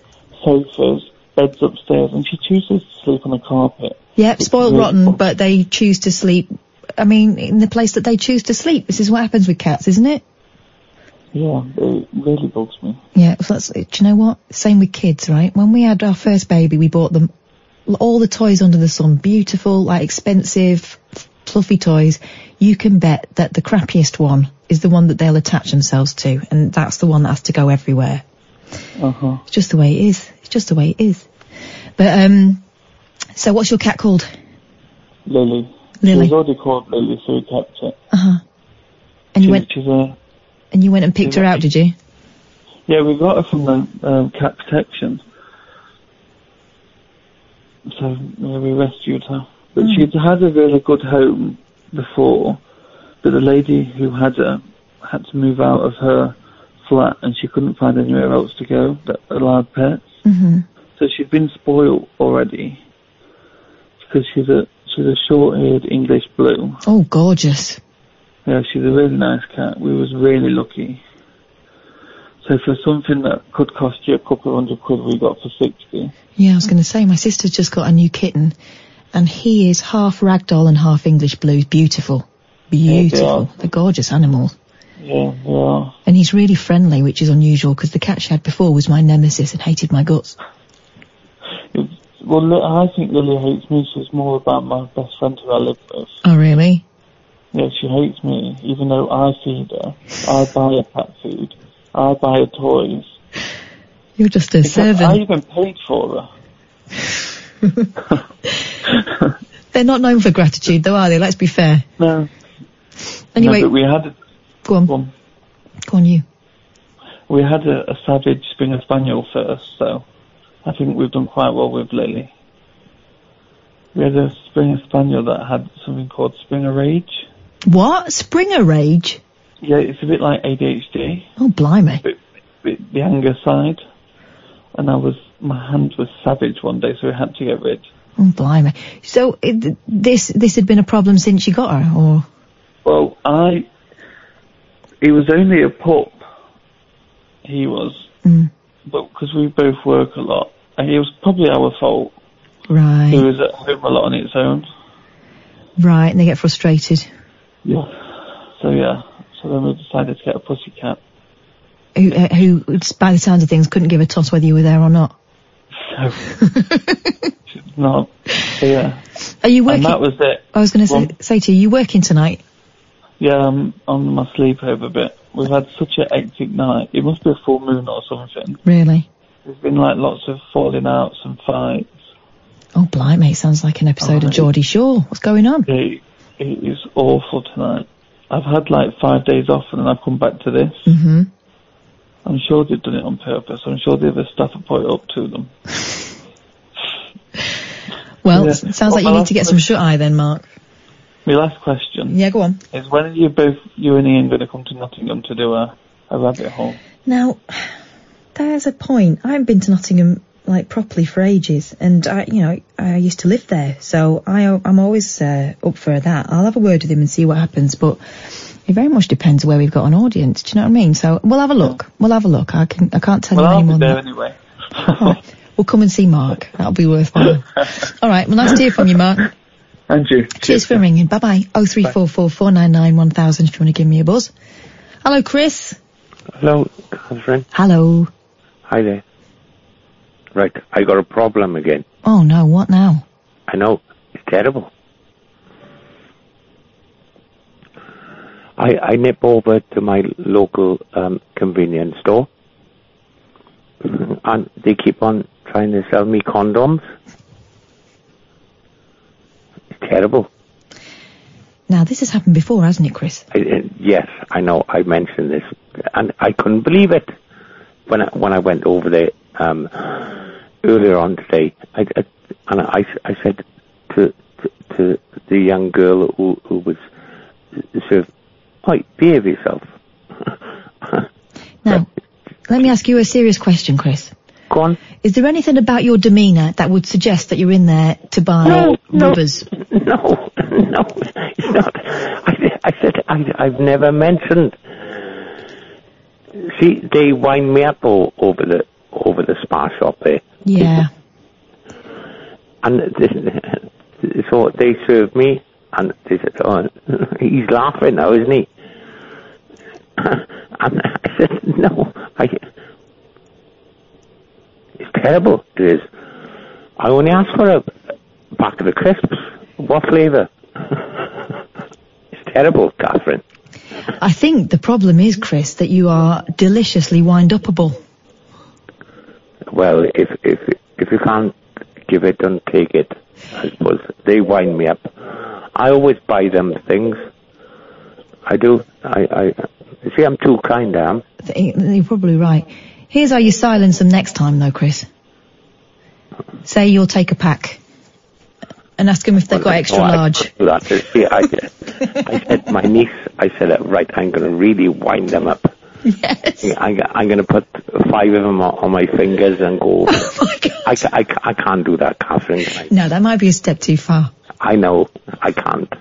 sofas, beds upstairs, and she chooses to sleep on the carpet. Yep, spoiled really rotten, but they choose to sleep. I mean, in the place that they choose to sleep. This is what happens with cats, isn't it? Yeah, it really bugs me. Yeah, so that's, do you know what? Same with kids, right? When we had our first baby, we bought them all the toys under the sun, beautiful, like expensive, fluffy toys. You can bet that the crappiest one is the one that they'll attach themselves to, and that's the one that has to go everywhere. Uh huh. It's just the way it is. It's just the way it is. But um, so what's your cat called? Lily. Lily. She was already called Lily, so we kept it. Uh huh. And you went She's a and you went and picked her out, did you? Yeah, we got her from the um, cat protection. So yeah, we rescued her. But Hmm. she'd had a really good home before, but the lady who had her had to move out of her flat and she couldn't find anywhere else to go that allowed pets. Mm-hmm. So she'd been spoiled already because she's a she's a short-haired English blue. Oh, gorgeous. Yeah, she's a really nice cat. We was really lucky. So for something that could cost you a couple of hundred quid, we got for sixty. Yeah, I was going to say, my sister's just got a new kitten, and he is half ragdoll and half English blues. Beautiful. Beautiful. They're gorgeous animals. Yeah, are. And he's really friendly, which is unusual, because the cat she had before was my nemesis and hated my guts. Well, I think Lily hates me. She's more about my best friend who I live with. Oh, really? Yeah, she hates me, even though I feed her. I buy her cat food. I buy her toys. You're just a In fact, I servant. even paid for her. [laughs] They're not known for gratitude, though, are they? Let's be fair. No. Anyway, No, we had go on. Go on. Go on, you. we had a, a savage Springer Spaniel first, so I think we've done quite well with Lily. We had a Springer Spaniel that had something called Springer Rage. What? Springer rage? Yeah, it's a bit like ADHD, Oh, blimey. bit, bit the anger side. And I was, my hand was savage one day, so we had to get rid. Oh, blimey. So it, this this had been a problem since you got her, or Well, I, he was only a pup. He was, Mm. but because we both work a lot, and it was probably our fault. right, He was at home a lot on its own. right, and they get frustrated. Yeah. So yeah. So then we decided to get a pussycat. Who, uh, who, by the sounds of things, couldn't give a toss whether you were there or not. So [laughs] not. So yeah. Are you working? And that was it. I was going to say, say to you, you working tonight? Yeah, I'm on my sleepover bit. We've had such a hectic night. It must be a full moon or something. Really? There's been like lots of falling outs and fights. Oh, blimey, it sounds like an episode of Geordie Shore. What's going on? It, it is awful tonight. I've had like five days off and then I've come back to this. hmm I'm sure they've done it on purpose. I'm sure the other staff have put it up to them. Well, Yeah. sounds Well, like you need to get some shut eye then, Mark. My last question Yeah, go on. is when are you both, you and Ian, going to come to Nottingham to do a, a rabbit hole? Now, there's a point. I haven't been to Nottingham like properly for ages, and I, you know, I used to live there, so I, I'm always uh, up for that. I'll have a word with him and see what happens, but it very much depends where we've got an audience. Do you know what I mean? So we'll have a look. We'll have a look. I can, I can't tell Well, you I'll any be more. there than that. anyway. All right. We'll come and see Mark. That'll be worthwhile. All right. Well, nice to hear from you, Mark. And you. Cheers for ringing. Bye bye. Oh three four four four nine nine one thousand. If you want to give me a buzz. Hello, Chris. Hello, Catherine. Hello. Hi there. Right, I got a problem again. Oh no, what now? I know, it's terrible. I, I nip over to my local um, convenience store [clears throat] and they keep on trying to sell me condoms. It's terrible. Now this has happened before, hasn't it, Chris? I, uh, yes, I know. I mentioned this, and I couldn't believe it when I, when I went over there um, earlier on today. I, I, and I, I said to, to to the young girl who who was sort "Oi, behave yourself." Now, let me ask you a serious question, Chris. Go on. Is there anything about your demeanour that would suggest that you're in there to buy No, no. rubbers? No, no, it's not. I, I said I, I've never mentioned. See, they wind me up o- over the over the Spar shop there. Yeah. And this, so they serve me, and they said, "Oh, [laughs] he's laughing now, isn't he?" [coughs] And I said, "No, I." It's terrible. It is. I only asked for a packet of the crisps. What flavour? [laughs] it's terrible, Catherine. I think the problem is, Chris, that you are deliciously wind-upable. Well, if if if you can't give it, don't take it. I suppose they wind me up. I always buy them things. I do. I I see. I'm too kind. I am. You're probably right. Here's how you silence them next time, though, Chris. Say you'll take a pack. And ask them if they've got extra Oh, large. that. See, I, I said my [laughs] niece. I said, right, I'm going to really wind them up. Yes. I, I'm going to put five of them on, on my fingers and go. [laughs] Oh I, ca- I, ca- I can't do that, Catherine. I, No, that might be a step too far. I know. I can't.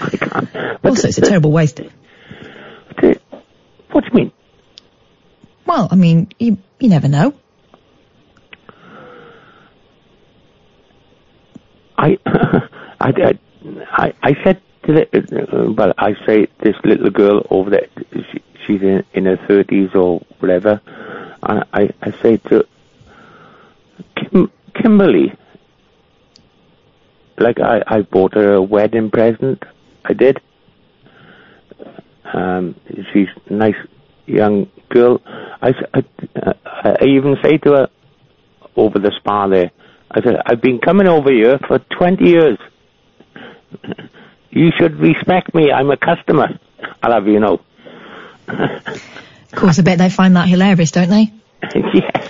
I can't. But Also, it's a terrible waste. What do you mean? Well, I mean, you you never know. [laughs] I, I, I, I, said to the, uh, well, I say this little girl over there, she, she's in, in her thirties or whatever, and I, I say to Kim, Kimberly, like I, I bought her a wedding present. I did. Um, she's a nice young girl. I, I even say to her over the Spar there, I said, I've been coming over here for 20 years. You should respect me. I'm a customer. I'll have you know. Of course, I bet they find that hilarious, don't they? [laughs] yeah.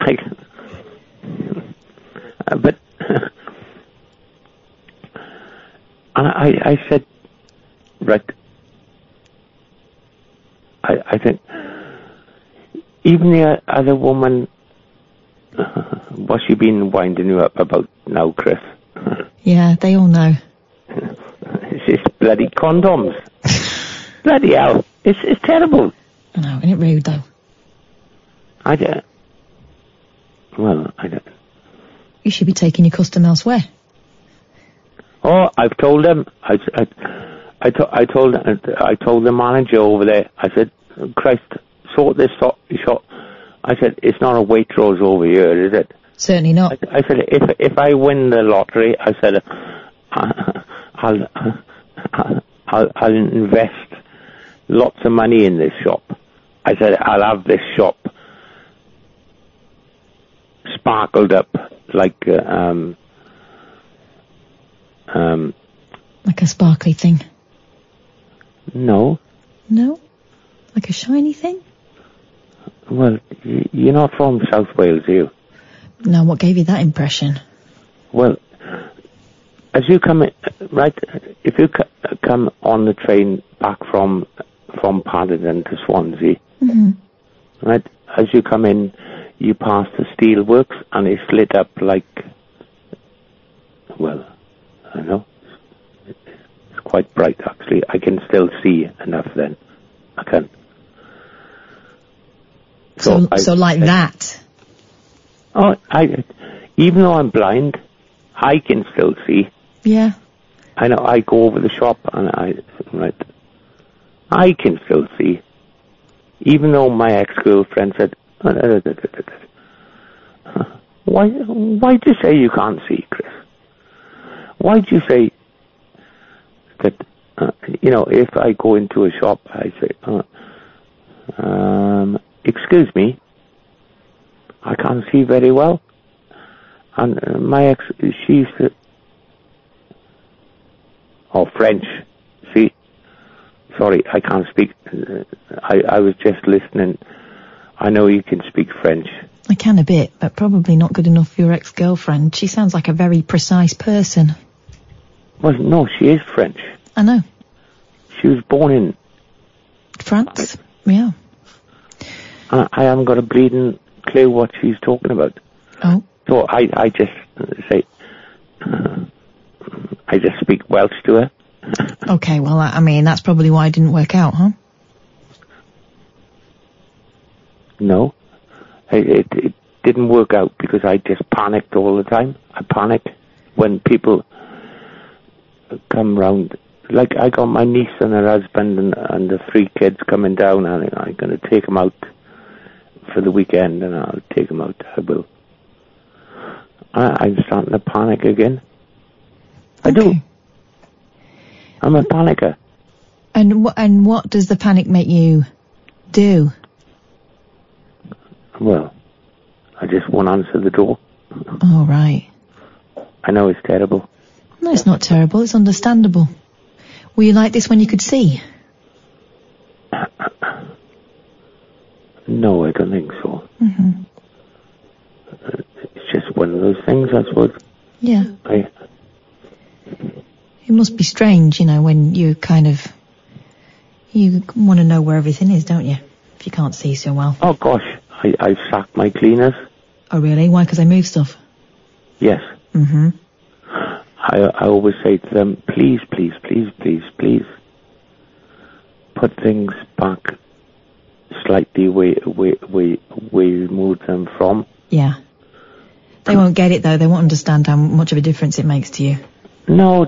Like, uh, but and I, I said, right. I, I think even the other woman, [laughs] what's she been winding you up about now, Chris? [laughs] Yeah, they all know. [laughs] It's just bloody condoms. bloody hell. It's, it's terrible. I know, isn't it rude though? I don't. Well, I don't. You should be taking your custom elsewhere. I've told them. I, I, I, to, I told I told the manager over there. I said, Christ, sort this shop. I said, it's not a Waitrose over here, is it? Certainly not. I, I said, if if I win the lottery, I said, I'll I'll, I'll I'll invest lots of money in this shop. I said, I'll have this shop sparkled up like uh, um um Like a sparkly thing. no. No? Like a shiny thing? Well, you're not from South Wales, are you? No, what gave you that impression? Well, as you come in, right, if you come on the train back from from Paddington to Swansea, hmm right, as you come in, you pass the steelworks and it's lit up like, well, I know, it's quite bright actually. I can still see enough then. I can. So, I- so like that. Oh, I, even though I'm blind, I can still see. Yeah. I know I go over the shop and I right. I can still see, even though my ex-girlfriend said, oh, "Why? why do you say you can't see, Chris? Why'd you say that? Uh, you know, if I go into a shop, I say, uh, um, excuse me, I can't see very well." And uh, my ex, she used to French. See, sorry, I can't speak. uh, I, I was just listening. I know you can speak French. I can a bit, but probably not good enough for your ex-girlfriend. She sounds like a very precise person. Well, no, she is French. I know. She was born in. France? Yeah. I, I haven't got a bleeding clue what she's talking about. Oh. So I, I just say, uh, I just speak Welsh to her. [laughs] Okay, well, I I mean, that's probably why it didn't work out, huh? No, it, it, it didn't work out because I just panicked all the time. I panicked when people come round. Like I got my niece and her husband and, and the three kids coming down, and I'm going to take them out for the weekend, and I'll take them out. I will. I, I'm starting to panic again. I do. I'm a panicker. And what and what does the panic make you do? Well, I just won't answer the door. All right. I know it's terrible. No, it's not terrible. It's understandable. Were you like this when you could see? No, I don't think so. hmm It's just one of those things, I suppose. Yeah. I, It must be strange, you know, when you kind of you want to know where everything is, don't you? If you can't see so well. oh gosh, I, I've sacked my cleaners. Oh, really? Why? Because they move stuff. Yes. hmm I, I always say to them, please, please, please, please, please, put things back slightly where, where, where, where you moved them from. Yeah. They won't get it though. They won't understand how much of a difference it makes to you. No,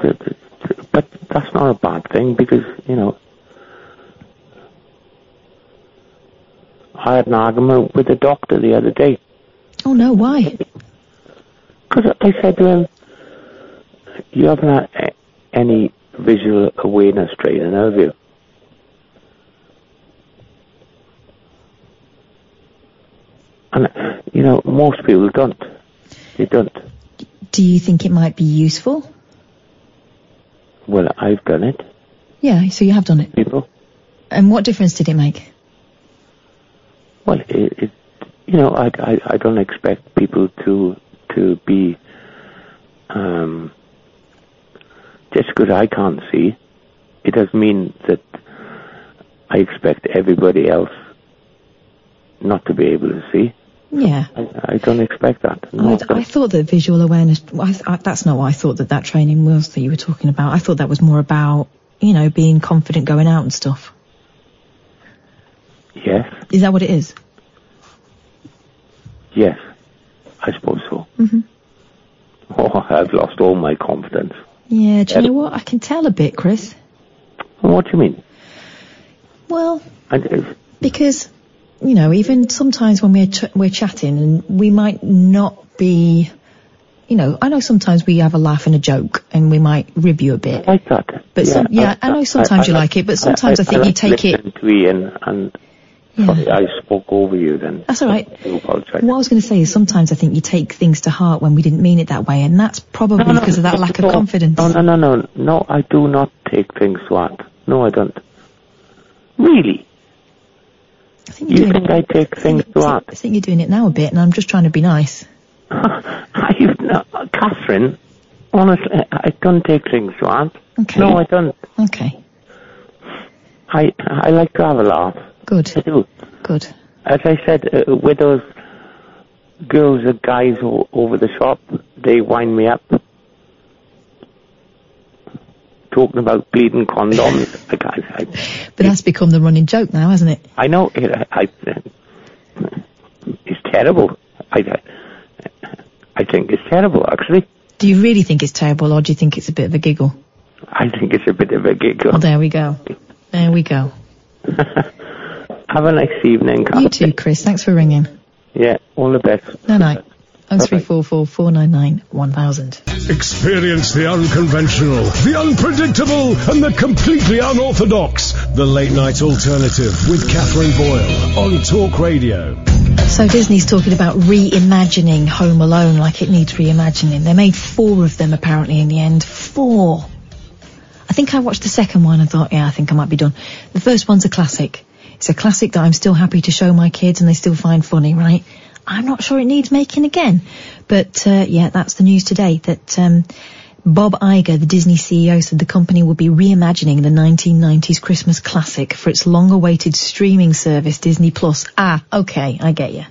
but that's not a bad thing because, you know, I had an argument with the doctor the other day. Oh no, why? Because I said to him, you haven't had any visual awareness training, have you? And, you know, most people don't. They don't. Do you think it might be useful? Well, I've done it. Yeah, so you have done it. People. And what difference did it make? Well, it, it you know, I, I I don't expect people to to be um, just because I can't see. It doesn't mean that I expect everybody else not to be able to see. Yeah. I, I don't expect that. No, I, I thought that visual awareness, I, I, that's not what I thought that that training was that you were talking about. I thought that was more about, you know, being confident going out and stuff. yes, Is that what it is? yes, I suppose so. hmm Oh, I've lost all my confidence. Yeah, do you know what? I can tell a bit, Chris. What do you mean? Well, I, uh, because, you know, even sometimes when we're, ch- we're chatting and we might not be, you know, I know sometimes we have a laugh and a joke and we might rib you a bit. I like that. But some, yeah, I, know sometimes you like it, but sometimes I, think you like take it. To Ian and sorry, I spoke over you then. That's all right. I. What I was going to say is sometimes I think you take things to heart when we didn't mean it that way, and that's probably No, no, because of that lack of no, confidence. No, no, no, no, no. I do not take things to heart. No, I don't. Really? I think you're You think I take things to heart? I think you're doing it now a bit, and I'm just trying to be nice. [laughs] I, no, Catherine, honestly, I don't take things to heart. Okay. No, I don't. Okay. I I like to have a laugh. Good. Do. Good. As I said, uh, with those girls or guys o- over the shop, they wind me up. Talking about bleeding condoms. [laughs] I, can't, I, But that's become the running joke now, hasn't it? I know it, I, it's terrible. I, I think it's terrible, actually. Do you really think it's terrible, or do you think it's a bit of a giggle? I think it's a bit of a giggle. Well, there we go. There we go. [laughs] Have a nice evening, You too, Chris. Thanks for ringing. Yeah, all the best. No, no. 0344 499 1000. Experience the unconventional, the unpredictable, and the completely unorthodox. The Late Night Alternative with Catherine Boyle on Talk Radio. So Disney's talking about reimagining Home Alone like it needs reimagining. They made four of them apparently in the end. Four. I think I watched the second one and thought, yeah, I think I might be done. The first one's a classic. It's a classic that I'm still happy to show my kids and they still find funny, right? I'm not sure it needs making again. But, uh, yeah, that's the news today that, um, Bob Iger, the Disney CEO, said the company will be reimagining the 1990s Christmas classic for its long-awaited streaming service, Disney Plus. Ah, okay, I get you.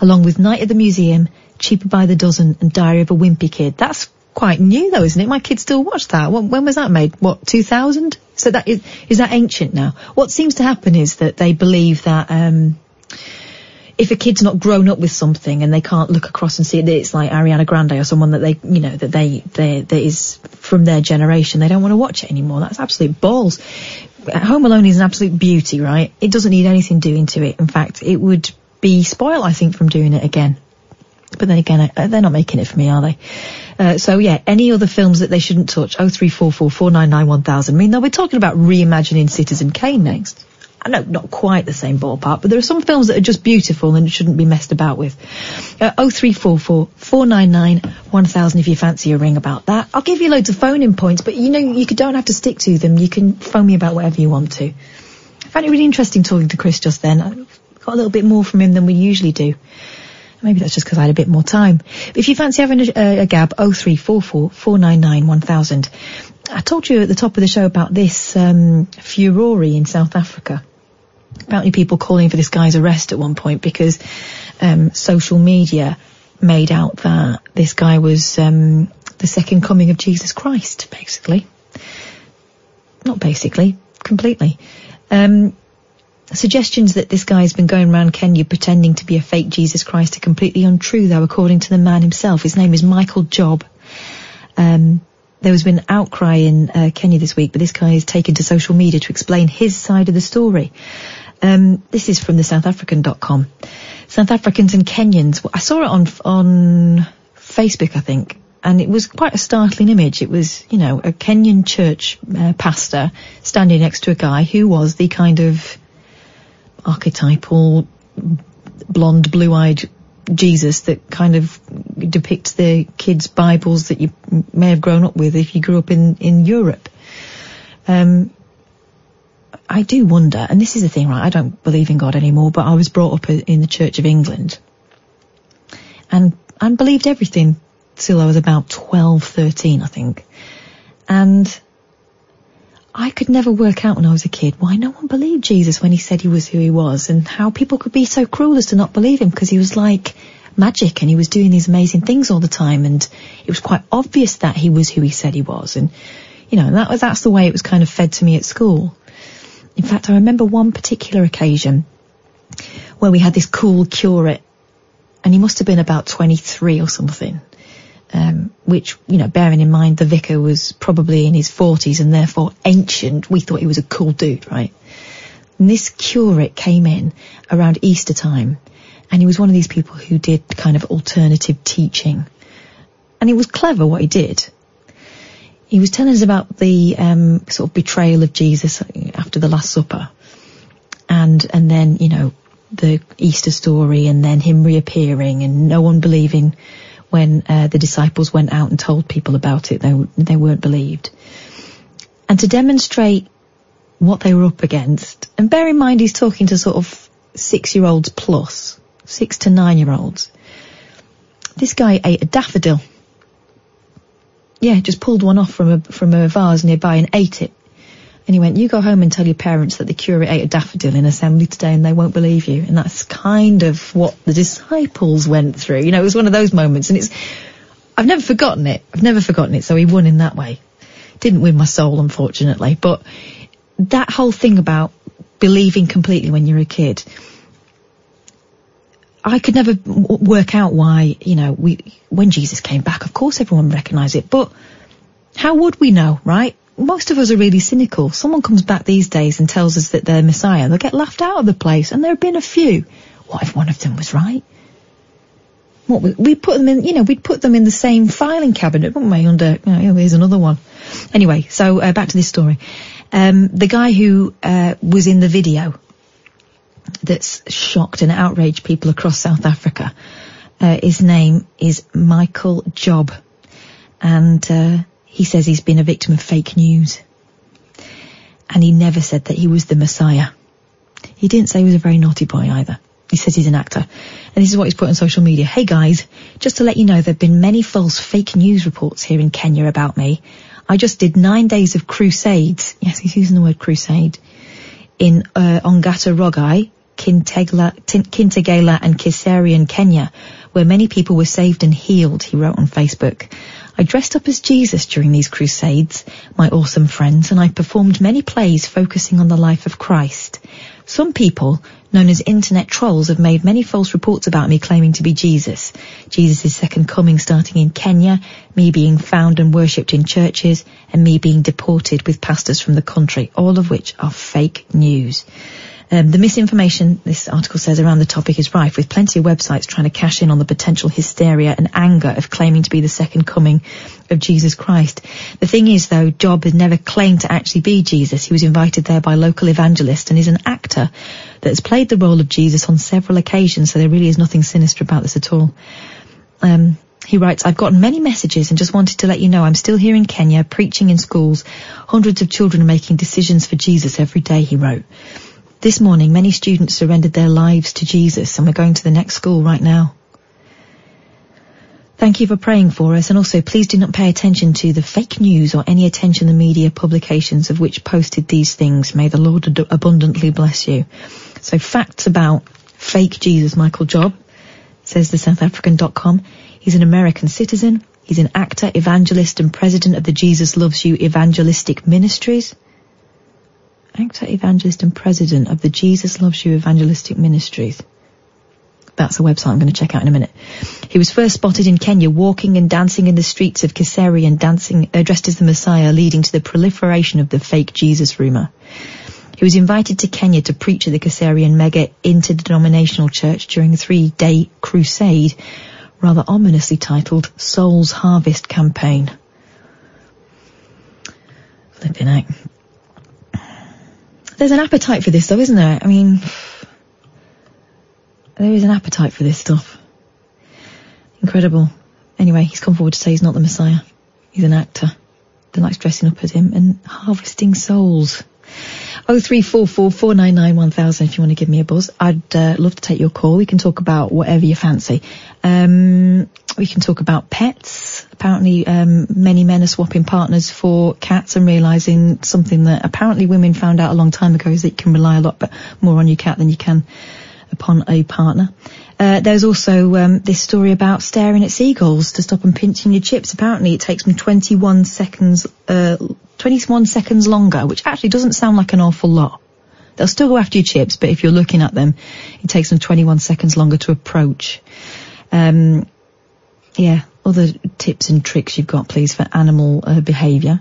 Along with Night at the Museum, Cheaper by the Dozen, and Diary of a Wimpy Kid. That's quite new though, isn't it? My kids still watch that. When, when was that made? What, 2000? So that is, is that ancient now? What seems to happen is that they believe that, um, if a kid's not grown up with something and they can't look across and see it, it's like Ariana Grande or someone that they, you know, that they, they, that is from their generation, they don't want to watch it anymore. That's absolute balls. Home Alone is an absolute beauty, right? It doesn't need anything doing to it. In fact, it would be spoiled, I think, from doing it again. But then again, uh, they're not making it for me, are they? Uh, so yeah, any other films that they shouldn't touch? Oh three four four four nine nine one thousand. I mean, they'll be talking about reimagining Citizen Kane next. I know, not quite the same ballpark, but there are some films that are just beautiful and shouldn't be messed about with. Uh, 0344 499 1000 if you fancy a ring about that. I'll give you loads of phone-in points, but you know, you don't have to stick to them. You can phone me about whatever you want to. I found it really interesting talking to Chris just then. I got a little bit more from him than we usually do. Maybe that's just because I had a bit more time. If you fancy having a, a, a gab, 0344 499 1000. I told you at the top of the show about this um, furore in South Africa. Apparently people calling for this guy's arrest at one point because um, social media made out that this guy was um, the second coming of Jesus Christ, basically. Not basically, completely. Um, Suggestions that this guy's been going around Kenya pretending to be a fake Jesus Christ are completely untrue, though, according to the man himself. His name is Michael Job. Um, there has been outcry in uh, Kenya this week, but this guy has taken to social media to explain his side of the story. Um, this is from the SouthAfrican.com. South Africans and Kenyans. I saw it on on Facebook, I think, and it was quite a startling image. It was, you know, a Kenyan church uh, pastor standing next to a guy who was the kind of archetypal blonde, blue-eyed Jesus that kind of depicts the kids' Bibles that you may have grown up with if you grew up in, in Europe. Um, I do wonder, and this is the thing, right? I don't believe in God anymore, but I was brought up in the Church of England and, and believed everything till I was about 12, 13, I think. And I could never work out when I was a kid why no one believed Jesus when he said he was who he was and how people could be so cruel as to not believe him because he was like magic and he was doing these amazing things all the time and it was quite obvious that he was who he said he was and you know that was that's the way it was kind of fed to me at school. In fact, I remember one particular occasion where we had this cool curate and he must have been about 23 or something um, which, you know, bearing in mind the vicar was probably in his 40s and therefore ancient, we thought he was a cool dude, right? And this curate came in around Easter time and he was one of these people who did kind of alternative teaching. And it was clever what he did. He was telling us about the um, sort of betrayal of Jesus after the Last Supper. And, and then, you know, the Easter story and then him reappearing and no one believing when uh, the disciples went out and told people about it. They, they weren't believed. And to demonstrate what they were up against, and bear in mind he's talking to sort of six-year-olds plus, six to nine-year-olds. This guy ate a daffodil. Yeah, just pulled one off from a from a vase nearby and ate it. And he went, you go home and tell your parents that the curate ate a daffodil in assembly today and they won't believe you. And that's kind of what the disciples went through. You know, it was one of those moments and it's, I've never forgotten it. I've never forgotten it. So he won in that way. Didn't win my soul, unfortunately. But that whole thing about believing completely when you're a kid, I could never work out why, you know, we, when Jesus came back, of course everyone recognised it, but how would we know, right? Most of us are really cynical. Someone comes back these days and tells us that they're Messiah, they'll get laughed out of the place, and there have been a few. What if one of them was right? What we put them in, you know, we'd put them in the same filing cabinet, wouldn't we? Under, you know, here's another one. Anyway, so uh, back to this story. Um, the guy who uh, was in the video that's shocked and outraged people across South Africa. Uh, his name is Michael Job, and uh, he says he's been a victim of fake news. And he never said that he was the Messiah. He didn't say he was a very naughty boy either. He says he's an actor. And this is what he's put on social media. Hey guys, just to let you know there have been many false fake news reports here in Kenya about me. I just did nine days of crusades. [laughs] Yes, he's using the word crusade. In uh, Ongata Rogai, Kintegla, Kintegela and Kiseri Kenya, where many people were saved and healed, he wrote on Facebook. I dressed up as Jesus during these crusades, my awesome friends, and I performed many plays focusing on the life of Christ. Some people, known as internet trolls, have made many false reports about me claiming to be Jesus. Jesus' second coming starting in Kenya, me being found and worshipped in churches, and me being deported with pastors from the country, all of which are fake news. Um, the misinformation, this article says, around the topic is rife, with plenty of websites trying to cash in on the potential hysteria and anger of claiming to be the second coming of Jesus Christ. The thing is, though, Job had never claimed to actually be Jesus. He was invited there by local evangelists and is an actor that has played the role of Jesus on several occasions, so there really is nothing sinister about this at all. Um, he writes, I've gotten many messages and just wanted to let you know I'm still here in Kenya, preaching in schools. Hundreds of children are making decisions for Jesus every day, he wrote. This morning, many students surrendered their lives to Jesus, and we're going to the next school right now. Thank you for praying for us, and also please do not pay attention to the fake news or any attention the media publications of which posted these things. May the Lord ad- abundantly bless you. So facts about fake Jesus Michael Job, says the South African.com. He's an American citizen. He's an actor, evangelist, and president of the Jesus Loves You Evangelistic Ministries actor, evangelist, and president of the Jesus Loves You Evangelistic Ministries. That's a website I'm going to check out in a minute. He was first spotted in Kenya walking and dancing in the streets of Kiseri and dancing, uh, dressed as the Messiah, leading to the proliferation of the fake Jesus rumour. He was invited to Kenya to preach at the Kiserian mega interdenominational church during a three-day crusade, rather ominously titled Souls Harvest Campaign. Flipping out. There's an appetite for this though, isn't there? I mean, there is an appetite for this stuff. Incredible. Anyway, he's come forward to say he's not the Messiah. He's an actor that likes dressing up as him and harvesting souls. Oh three four four four nine nine one thousand. If you want to give me a buzz, I'd uh, love to take your call. We can talk about whatever you fancy. Um, we can talk about pets. Apparently, um, many men are swapping partners for cats and realizing something that apparently women found out a long time ago is that you can rely a lot but more on your cat than you can upon a partner. Uh, there's also um, this story about staring at seagulls to stop them pinching your chips. Apparently, it takes them 21 seconds, uh, 21 seconds longer, which actually doesn't sound like an awful lot. They'll still go after your chips, but if you're looking at them, it takes them 21 seconds longer to approach. Um, yeah, other tips and tricks you've got, please, for animal uh, behaviour.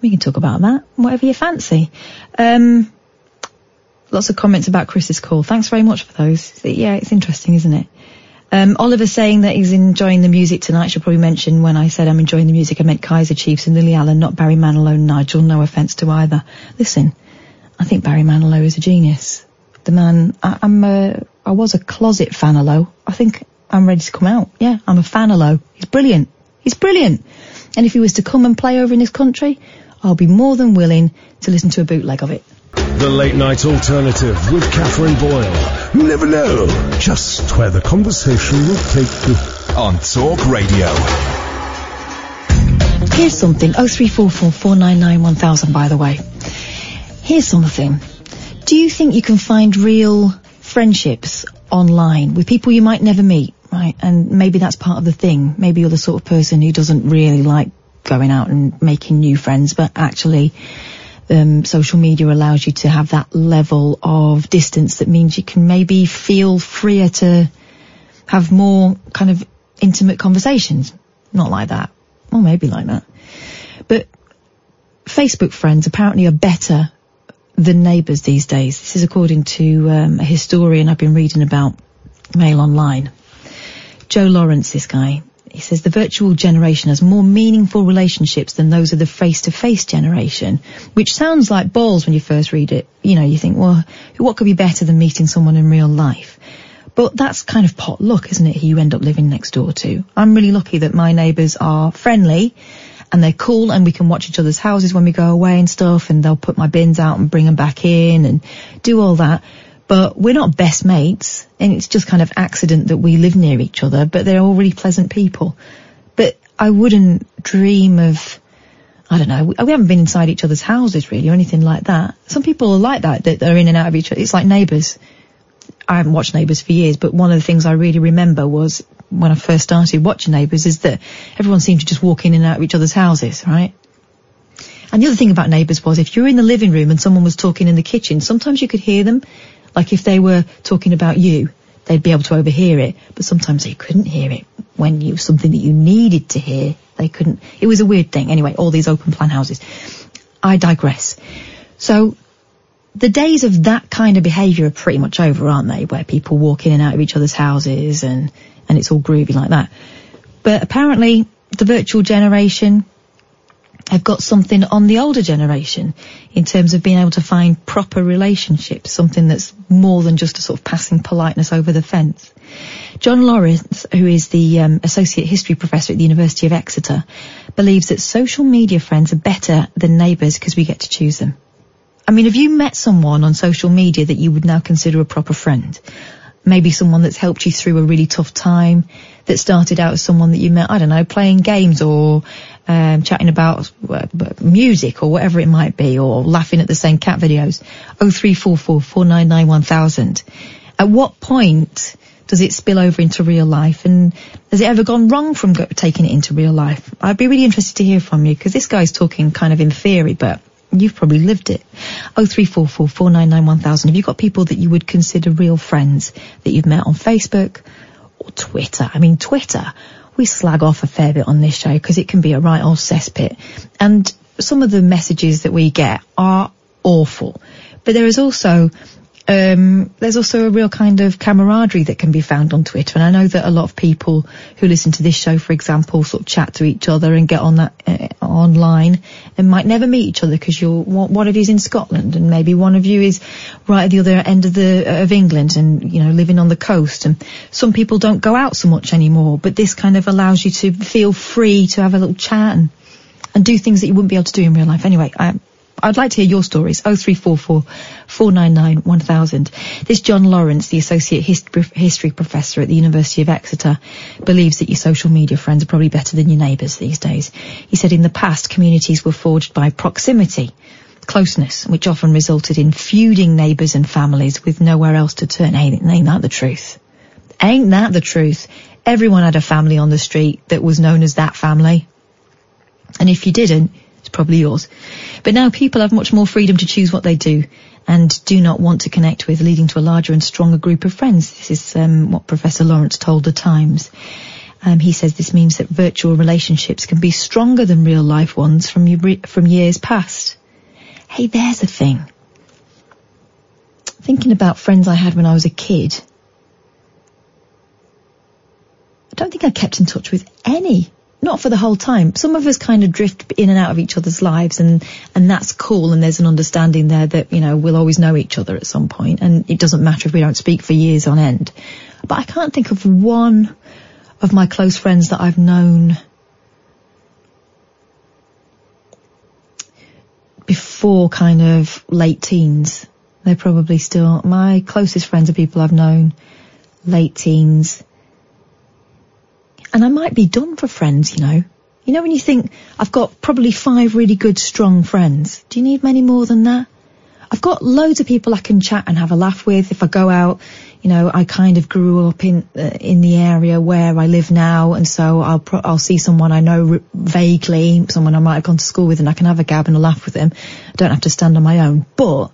We can talk about that, whatever you fancy. Um, lots of comments about Chris's call. Thanks very much for those. Yeah, it's interesting, isn't it? Um, Oliver saying that he's enjoying the music tonight. Should probably mention when I said I'm enjoying the music, I meant Kaiser Chiefs and Lily Allen, not Barry Manilow and Nigel. No offence to either. Listen, I think Barry Manilow is a genius. The man, I, I'm a, I was a closet fanilow. I think I'm ready to come out. Yeah, I'm a fanilow. He's brilliant. He's brilliant. And if he was to come and play over in this country, I'll be more than willing to listen to a bootleg of it. The Late Night Alternative with Catherine Boyle. You never know just where the conversation will take you. On Talk Radio. Here's something. Oh three four four four nine nine one thousand. By the way, here's something. Do you think you can find real friendships online with people you might never meet? Right, and maybe that's part of the thing. Maybe you're the sort of person who doesn't really like going out and making new friends, but actually, um, social media allows you to have that level of distance that means you can maybe feel freer to have more kind of intimate conversations. Not like that. Well, maybe like that. But Facebook friends apparently are better than neighbours these days. This is according to um, a historian I've been reading about Mail Online. Joe Lawrence, this guy, he says the virtual generation has more meaningful relationships than those of the face-to-face generation, which sounds like balls when you first read it. You know, you think, well, what could be better than meeting someone in real life? But that's kind of pot luck, isn't it, who you end up living next door to? I'm really lucky that my neighbours are friendly and they're cool and we can watch each other's houses when we go away and stuff and they'll put my bins out and bring them back in and do all that. But we're not best mates and it's just kind of accident that we live near each other, but they're all really pleasant people. But I wouldn't dream of, I don't know, we, haven't been inside each other's houses really or anything like that. Some people are like that, that are in and out of each other. It's like neighbours. I haven't watched Neighbours for years, but one of the things I really remember was when I first started watching Neighbours is that everyone seemed to just walk in and out of each other's houses, right? And the other thing about Neighbours was if you were in the living room and someone was talking in the kitchen, sometimes you could hear them. Like if they were talking about you, they'd be able to overhear it, but sometimes they couldn't hear it when you something that you needed to hear. They couldn't. It was a weird thing. Anyway, all these open plan houses. I digress. So the days of that kind of behaviour are pretty much over, aren't they? Where people walk in and out of each other's houses and, and it's all groovy like that. But apparently the virtual generation have got something on the older generation in terms of being able to find proper relationships, something that's more than just a sort of passing politeness over the fence. Jon Lawrence, who is the um, associate history professor at the University of Exeter, believes that social media friends are better than neighbours because we get to choose them. I mean, have you met someone on social media that you would now consider a proper friend? Maybe someone that's helped you through a really tough time, that started out as someone that you met, I don't know, playing games or um, chatting about uh, music or whatever it might be, or laughing at the same cat videos. Oh three four four four nine nine one thousand. At what point does it spill over into real life, and has it ever gone wrong from go- taking it into real life? I'd be really interested to hear from you because this guy's talking kind of in theory, but you've probably lived it. Oh three four four four nine nine one thousand. Have you got people that you would consider real friends that you've met on Facebook or Twitter? I mean, Twitter we slag off a fair bit on this show because it can be a right old cesspit. And some of the messages that we get are awful. But there is also um, there's also a real kind of camaraderie that can be found on Twitter. And I know that a lot of people who listen to this show, for example, sort of chat to each other and get on that uh, online and might never meet each other because you're one of you's in Scotland and maybe one of you is right at the other end of the of England and you know living on the coast. And some people don't go out so much anymore, but this kind of allows you to feel free to have a little chat and and do things that you wouldn't be able to do in real life. Anyway, I, I'd like to hear your stories. 0344 499 1000. This Jon Lawrence, the Associate History, Professor at the University of Exeter, believes that your social media friends are probably better than your neighbours these days. He said in the past, communities were forged by proximity, closeness, which often resulted in feuding neighbours and families with nowhere else to turn. Ain't, ain't that the truth? Ain't that the truth? Everyone had a family on the street that was known as that family. And if you didn't, probably yours. But now people have much more freedom to choose what they do and do not want to connect with, leading to a larger and stronger group of friends. This is um, what Professor Lawrence told the Times. Um, he says this means that virtual relationships can be stronger than real life ones from, from years past. Hey, there's a thing. Thinking about friends I had when I was a kid, I don't think I kept in touch with any. Not for the whole time. Some of us kind of drift in and out of each other's lives and, and that's cool and there's an understanding there that, you know, we'll always know each other at some point and it doesn't matter if we don't speak for years on end. But I can't think of one of my close friends that I've known before kind of late teens. They're probably still, my closest friends are people I've known late teens. And I might be done for friends, you know. You know when you think, I've got probably five really good, strong friends. Do you need many more than that? I've got loads of people I can chat and have a laugh with. If I go out, you know, I kind of grew up in uh, in the area where I live now, and so I'll pro- I'll see someone I know r- vaguely, someone I might have gone to school with, and I can have a gab and a laugh with them. I don't have to stand on my own. But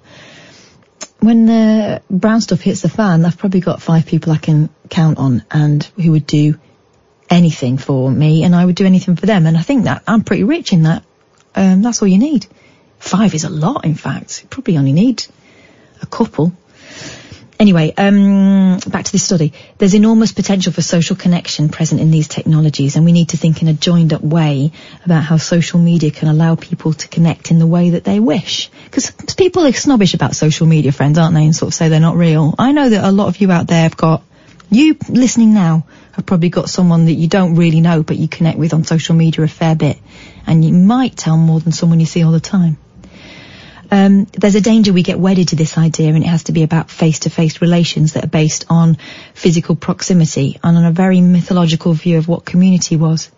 when the brown stuff hits the fan, I've probably got five people I can count on, and who would do anything for me, and I would do anything for them. And I think that I'm pretty rich in that. Um, that's all you need. Five is a lot, in fact. You probably only need a couple. Anyway, um, back to this study. There's enormous potential for social connection present in these technologies, and we need to think in a joined up way about how social media can allow people to connect in the way that they wish. Because people are snobbish about social media friends, aren't they, and sort of say they're not real. I know that a lot of you out there have got, you listening now, have probably got someone that you don't really know, but you connect with on social media a fair bit, and you might tell more than someone you see all the time. Um, there's a danger we get wedded to this idea and it has to be about face-to-face relations that are based on physical proximity and on a very mythological view of what community was.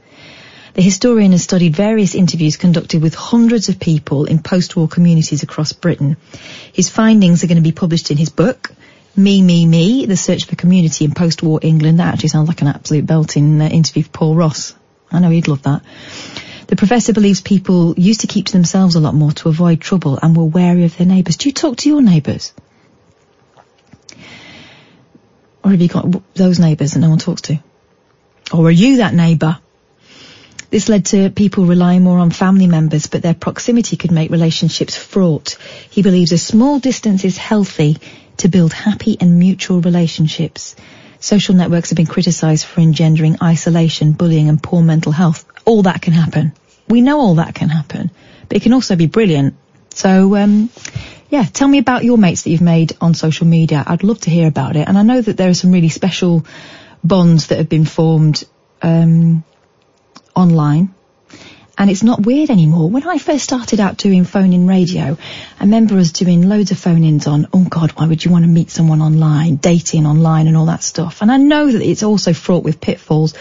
The historian has studied various interviews conducted with hundreds of people in post-war communities across Britain. His findings are going to be published in his book, Me, Me, Me, The Search for Community in Post-War England. That actually sounds like an absolute belting uh, interview for Paul Ross. I know he'd love that. The professor believes people used to keep to themselves a lot more to avoid trouble and were wary of their neighbours. Do you talk to your neighbours? Or have you got those neighbours that no one talks to? Or are you that neighbour? This led to people relying more on family members, but their proximity could make relationships fraught. He believes a small distance is healthy to build happy and mutual relationships. Social networks have been criticised for engendering isolation, bullying and poor mental health. All that can happen. We know all that can happen, but it can also be brilliant. So, um, yeah, tell me about your mates that you've made on social media. I'd love to hear about it. And I know that there are some really special bonds that have been formed um, online. And it's not weird anymore. When I first started out doing phone-in radio, I remember us doing loads of phone-ins on, oh God, why would you want to meet someone online, dating online and all that stuff. And I know that it's also fraught with pitfalls.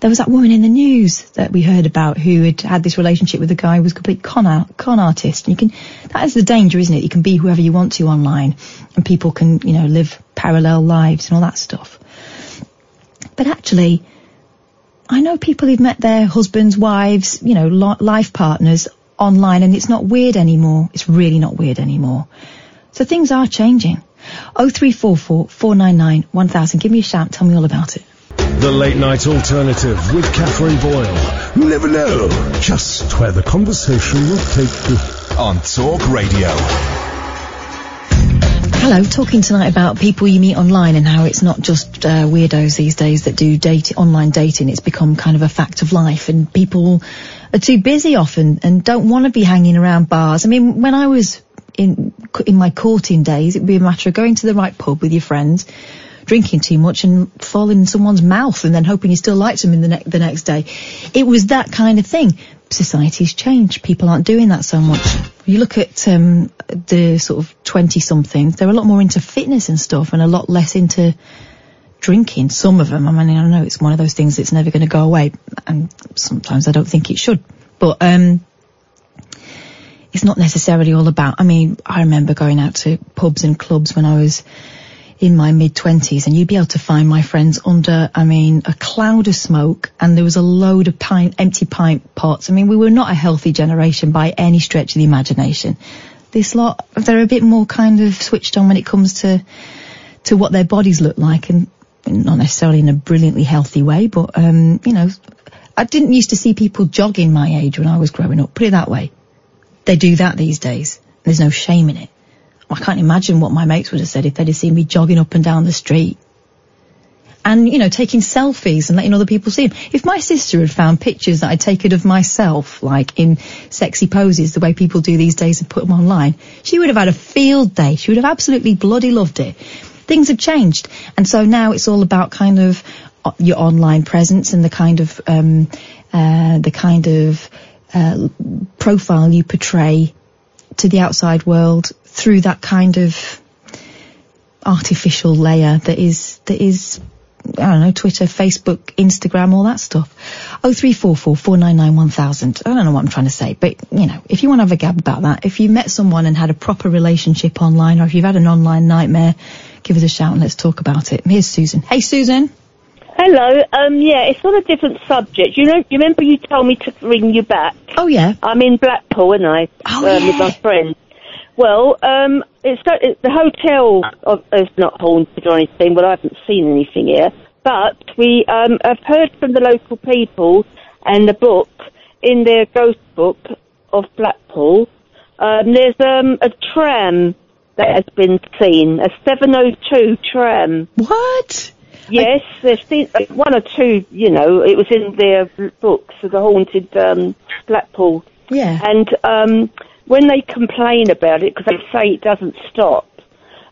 There was that woman in the news that we heard about who had had this relationship with a guy who was a complete con, art, con artist. And you can, that is the danger, isn't it? You can be whoever you want to online and people can, you know, live parallel lives and all that stuff. But actually, I know people who've met their husbands, wives, you know, life partners online and it's not weird anymore. It's really not weird anymore. So things are changing. 0344 499 1000. Give me a shout. Tell me all about it. The Late Night Alternative with Catherine Boyle. You never know just where the conversation will take you. On Talk Radio. Hello, talking tonight about people you meet online and how it's not just uh, weirdos these days that do date online dating. It's become kind of a fact of life, and people are too busy often and don't want to be hanging around bars. I mean, when I was in in my courting days, it'd be a matter of going to the right pub with your friends, drinking too much and falling in someone's mouth, and then hoping you still liked them in the ne- the next day. It was that kind of thing. Society's changed. People aren't doing that so much. You look at um, the sort of 20 somethings, they're a lot more into fitness and stuff and a lot less into drinking. Some of them, I mean, I know it's one of those things that's never going to go away and sometimes I don't think it should. But, um, it's not necessarily all about, I mean, I remember going out to pubs and clubs when I was in my mid twenties and you'd be able to find my friends under, I mean, a cloud of smoke and there was a load of pint, empty pint pots. I mean, we were not a healthy generation by any stretch of the imagination. This lot, they're a bit more kind of switched on when it comes to, to what their bodies look like and not necessarily in a brilliantly healthy way, but, um, you know, I didn't used to see people jogging my age when I was growing up, put it that way. They do that these days. There's no shame in it. I can't imagine what my mates would have said if they'd have seen me jogging up and down the street. And, you know, taking selfies and letting other people see them. If my sister had found pictures that I'd taken of myself, like in sexy poses, the way people do these days and put them online, she would have had a field day. She would have absolutely bloody loved it. Things have changed. And so now it's all about kind of uh, your online presence and the kind of, um, uh, the kind of, uh, profile you portray to the outside world through that kind of artificial layer that is that is I don't know Twitter, Facebook, Instagram, all that stuff. Oh three four four four nine nine one thousand. I don't know what I'm trying to say, but you know, if you want to have a gab about that, if you met someone and had a proper relationship online, or if you've had an online nightmare, give us a shout and let's talk about it. Here's Susan. Hey Susan. Hello. Um, yeah, it's on a different subject. You know, you remember you told me to ring you back. Oh yeah. I'm in Blackpool, and I Oh, um, with my friend. Well, um, it's, got- it, the hotel of, is not haunted or anything. Well, I haven't seen anything here, but we um, have heard from the local people and the book in their ghost book of Blackpool. Um, there's um, a tram that has been seen, a 702 tram. What? Yes, there's been uh, one or two. You know, it was in their books of the haunted um, Blackpool. Yeah. And um, when they complain about it, because they say it doesn't stop,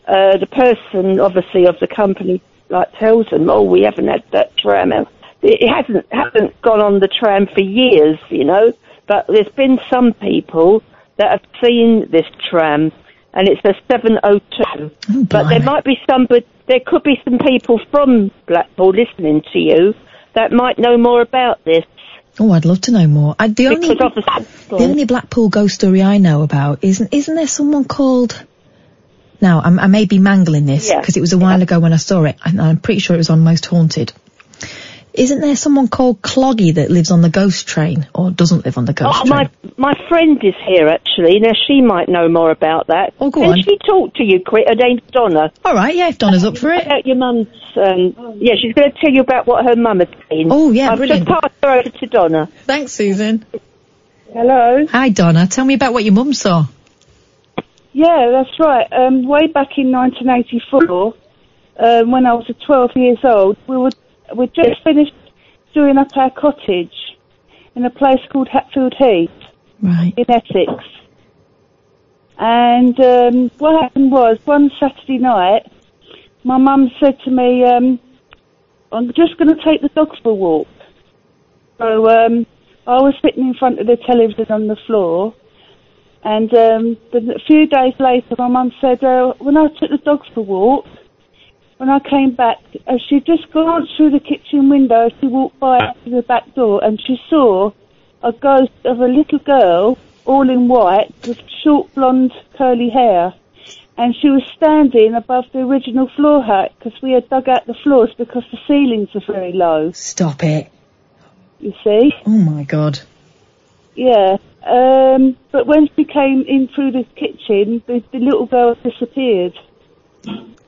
uh, the person, obviously of the company, like tells them, "Oh, we haven't had that tram out. It hasn't hasn't gone on the tram for years, you know." But there's been some people that have seen this tram, and it's a 702. but there might be some, but there could be some people from Blackpool listening to you that might know more about this. Oh, I'd love to know more. I, the only the only Blackpool ghost story I know about isn't isn't there someone called? Now I'm, I may be mangling this Yeah. because it was a while ago when I saw it, and I'm pretty sure it was on Most Haunted. Isn't there someone called Cloggy that lives on the ghost train or doesn't live on the ghost Oh, train? my my friend is here actually. Now she might know more about that. Oh, go Can on. she talk to you? Her name's Donna. All right, yeah, if Donna's up for it. About your mum's. Um, yeah, she's going to tell you about what her mum has seen. Oh, yeah, I've brilliant. just passed her over to Donna. Thanks, Susan. Hello. Hi, Donna. Tell me about what your mum saw. Yeah, that's right. Um, way back in 1984, um, when I was 12 years old, we were we just finished doing up our cottage in a place called Hatfield Heath Right. in Essex. And um, what happened was one Saturday night, my mum said to me, um, "I'm just going to take the dogs for a walk." So um, I was sitting in front of the television on the floor, and um, a few days later, my mum said, uh, when I took the dogs for a walk, when I came back, uh, she just glanced through the kitchen window. as She walked by to the back door, and she saw a ghost of a little girl, all in white, with short blonde curly hair. And she was standing above the original floor hat because we had dug out the floors because the ceilings are very low. Stop it. You see? Oh my god. Yeah. Um, but when she came in through the kitchen, the, the little girl disappeared.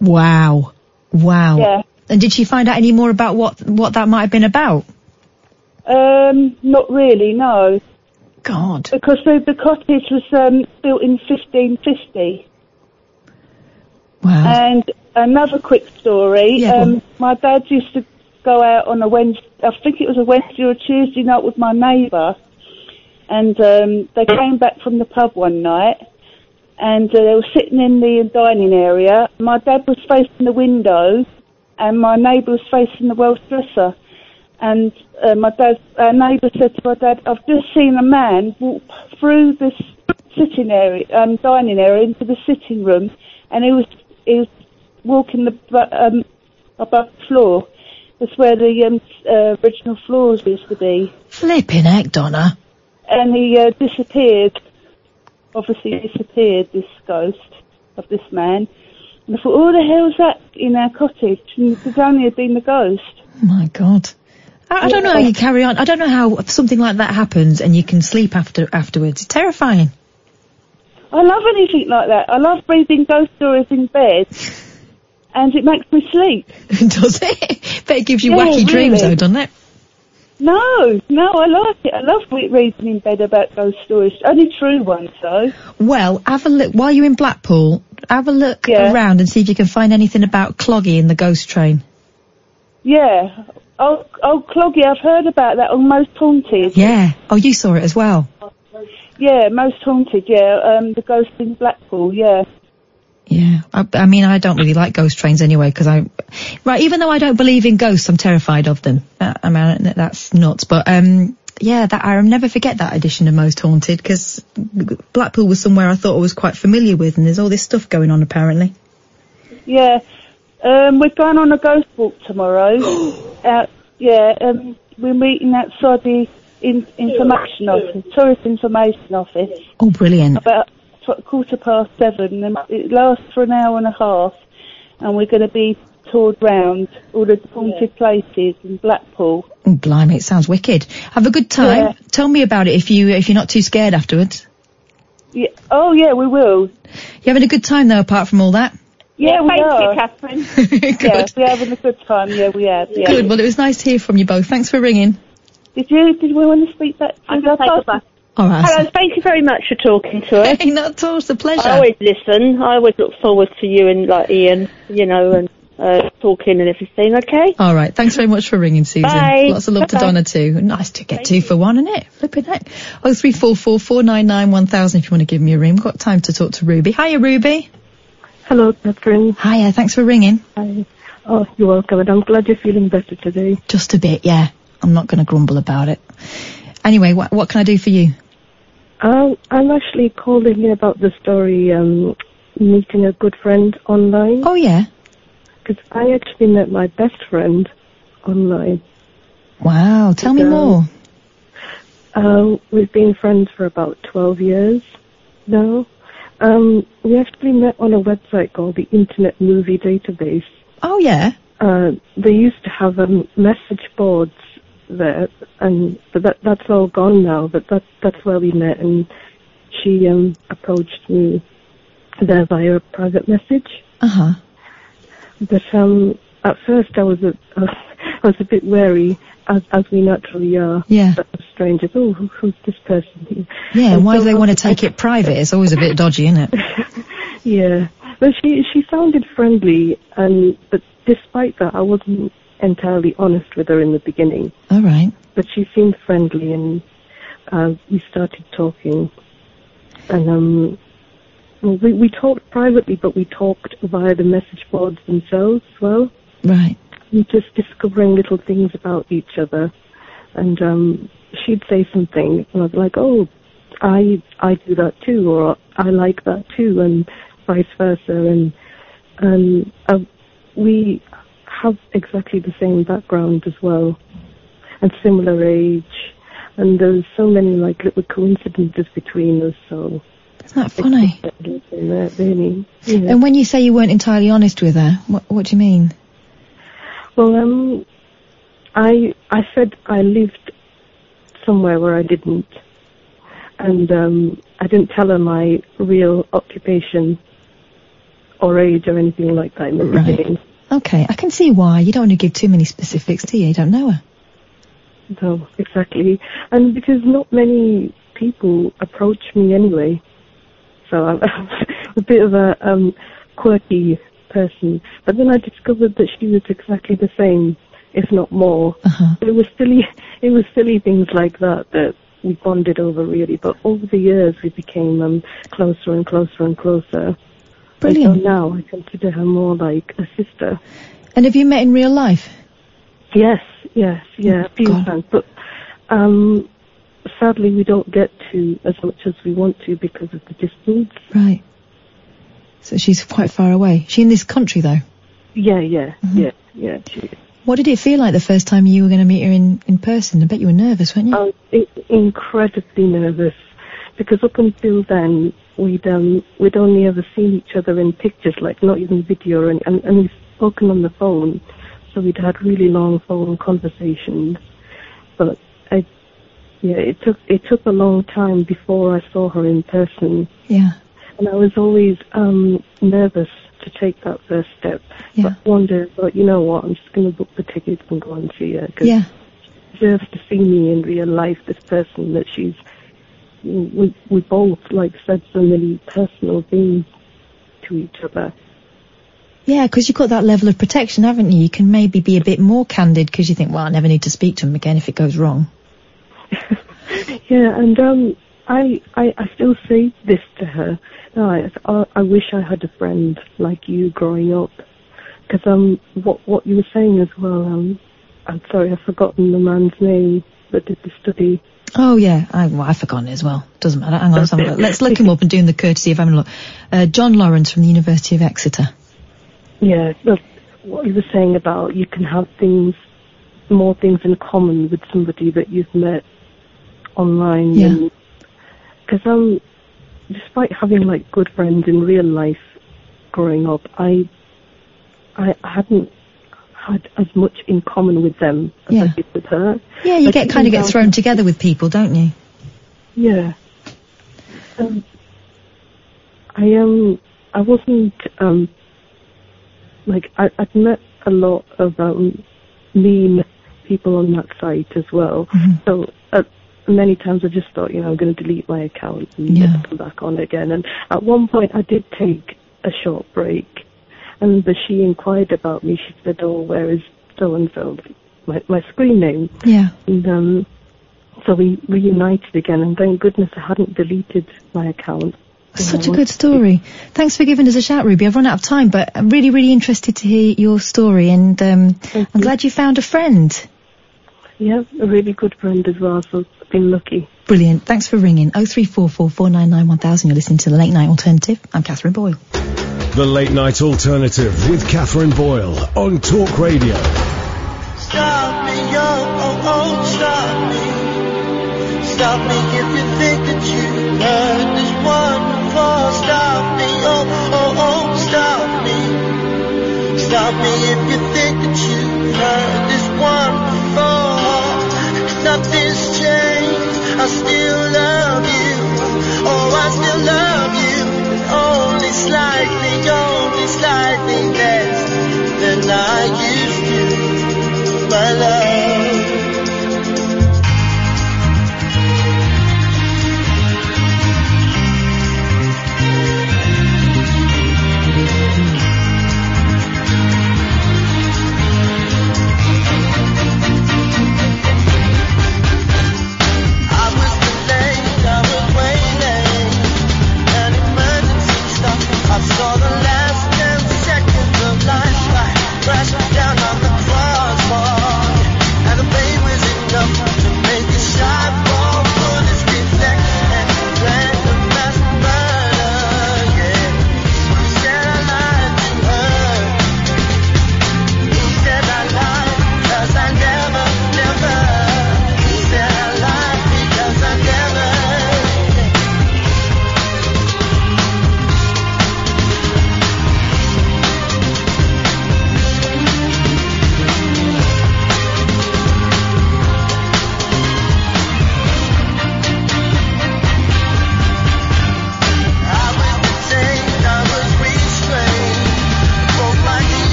Wow. Wow. Yeah. And did she find out any more about what what that might have been about? Um, not really, no. God. Because the, the cottage was um, built in 1550. Wow. And another quick story. um, my dad used to go out on a Wednesday, I think it was a Wednesday or a Tuesday night with my neighbour. And um, they came back from the pub one night and uh, they were sitting in the dining area. My dad was facing the window and my neighbour was facing the Welsh dresser. And uh, my dad, our neighbour said to my dad, I've just seen a man walk through this sitting area, um, dining area into the sitting room, and he was he was walking the um, above the floor. That's where the um, uh, original floors used to be. Flipping heck, Donna. And he uh, disappeared. Obviously disappeared. This ghost of this man. And I thought, oh, the hell's that in our cottage? And it only been the ghost. Oh my God. I, I don't know how you carry on. I don't know how something like that happens and you can sleep after afterwards. It's terrifying. I love anything like that. I love reading ghost stories in bed, and it makes me sleep. [laughs] Does it? Bet it gives you Yeah, wacky dreams though, doesn't it? No, no, I like it. I love reading in bed about ghost stories. Only true ones, though. Well, have a look while you're in Blackpool. Have a look around and see if you can find anything about Cloggy in the ghost train. Yeah. Oh, oh, Cloggy, I've heard about that on Most Haunted. Yeah. Oh, you saw it as well. Yeah, Most Haunted, yeah. Um, the ghost in Blackpool, yeah. Yeah. I, I mean, I don't really like ghost trains anyway because I, right, even though I don't believe in ghosts, I'm terrified of them. Uh, I mean, that's nuts. But um, yeah, that I'll never forget that edition of Most Haunted because Blackpool was somewhere I thought I was quite familiar with, and there's all this stuff going on apparently. Yeah. Um, we're going on a ghost walk tomorrow. [gasps] uh, yeah, um, we're meeting outside the in, information office, tourist information office. Oh, brilliant. about tw- quarter past seven, and it lasts for an hour and a half, and we're going to be toured round all the haunted places in Blackpool. Oh, blimey, it sounds wicked. Have a good time. Yeah. Tell me about it if you if you're not too scared afterwards. Yeah. Oh yeah, we will. You having a good time though, apart from all that? Yeah, we thank you, are. Catherine. [laughs] Yeah, we're having a good time. Yeah, we have. Yeah. Good. Well, it was nice to hear from you both. Thanks for ringing. Did you did we want to speak back? I can take back. All right. Hello, thank you very much for talking to us. [laughs] Hey, not at all. It's a pleasure. I always listen. I always look forward to you and like Ian, you know, and uh, talking and everything. Okay. All right. Thanks very much for ringing, Susan. Bye. Lots of love to Bye-bye. Donna too. Nice to get two for one, isn't it? Flipping heck. Oh three four four four nine nine one thousand. If you want to give me a ring, We've got time to talk to Ruby. Hiya, Ruby. Hello, Catherine. Hiya. Thanks for ringing. Hi. Oh, you're welcome, and I'm glad you're feeling better today. Just a bit, yeah. I'm not going to grumble about it. Anyway, what what can I do for you? Um, I'm actually calling in about the story um, meeting a good friend online. Oh yeah. Because I actually met my best friend online. Wow. Tell me Um, more. Uh, we've been friends for about 12 years now. Um, we actually met on a website called the Internet Movie Database. Oh yeah. Uh, they used to have um, message boards there, and but that that's all gone now. But that that's where we met, and she um, approached me there via a private message. Uh huh. But um, at first I was a, [laughs] I was a bit wary, as as we naturally are. Yeah. Strangers. Oh, who, who's this person? Yeah. And Why so do they want to take it private? It's always a bit dodgy, isn't it? [laughs] Yeah, but she she sounded friendly, and but despite that, I wasn't entirely honest with her in the beginning. All right. But she seemed friendly, and uh, we started talking, and um, well, we we talked privately, but we talked via the message boards themselves as well. Right. And just discovering little things about each other, and um, she'd say something, and I'd be like, "Oh, I I do that too," or "I like that too," and vice versa, and and uh, we have exactly the same background as well, and similar age, and there's so many like little coincidences between us. So Isn't that funny? it's really, yeah. And when you say you weren't entirely honest with her, what what do you mean? Well, um, I I said I lived somewhere where I didn't, and um, I didn't tell her my real occupation or age or anything like that in the Right. beginning. Okay, I can see why. You don't want to give too many specifics, do you? You don't know her. No, exactly, and because not many people approach me anyway, so I'm [laughs] a bit of a um, quirky person. But then I discovered that she was exactly the same, if not more. It was silly. [laughs] It was silly things like that that we bonded over really. But over the years, we became um, closer and closer and closer. Brilliant. So now I consider her more like a sister. And have you met in real life? Yes, yes, yeah, a few times. But um, sadly, we don't get to as much as we want to because of the distance. Right. So she's quite far away. She in this country though. Yeah, yeah, Mm-hmm. yeah, yeah. She, What did it feel like the first time you were going to meet her in, in person? I bet you were nervous, weren't you? I was incredibly nervous because up until then we'd um, we'd only ever seen each other in pictures, like not even video, any, and, and we've spoken on the phone, so we'd had really long phone conversations. But I, yeah, it took it took a long time before I saw her in person, Yeah. and I was always um, nervous to take that first step. Yeah. But one day, I thought, you know what, I'm just going to book the tickets and go and see her. 'cause Yeah. she deserves to see me in real life, this person that she's. We, we both, like, said so many personal things to each other. Yeah, because you've got that level of protection, haven't you? You can maybe be a bit more candid because you think, well, I never need to speak to him again if it goes wrong. [laughs] Yeah, and um, I, I, I still say this to her. No, I, I, I wish I had a friend like you growing up, because um, what what you were saying as well. Um, I'm sorry, I've forgotten the man's name that did the study. Oh yeah, I, well, I've forgotten it as well. Doesn't matter. Hang on, look. let's look him up and doing the courtesy of having a look. Uh, Jon Lawrence from the University of Exeter. Yeah, look, what you were saying about you can have things, more things in common with somebody that you've met online. Yeah. Because um, despite having like good friends in real life growing up, I, I hadn't had as much in common with them as Yeah. I did with her. Yeah, you Like, get kind of get thrown together with people, don't you? Yeah. Um, I um I wasn't um like I I'd met a lot of um mean people on that site as well. So uh, many times I just thought, you know, I'm going to delete my account and Yeah. never come back on again. And at one point I did take a short break, and but she inquired about me. She said, "Oh, where is so and so?" My my screen name. Yeah. And um, so we reunited again, and thank goodness I hadn't deleted my account. Such a good story. Thanks for giving us a shout, Ruby. I've run out of time, but I'm really, really interested to hear your story, and um, I'm glad you found a friend. Yeah, a really good friend as well, so I've been lucky. Brilliant. Thanks for ringing. 0344 You're listening to the Late Night Alternative. I'm Katherine Boyle. The Late Night Alternative with Katherine Boyle on Talk Radio. Stop me, oh, oh, oh, stop me. Stop me if you think that you heard this one before. Stop me, oh, oh, oh, stop me. Stop me if you think that you heard this one before. Nothing's changed. I still love you. Oh, I still love you. Oh, only slightly, only oh, slightly less than I used to. My love.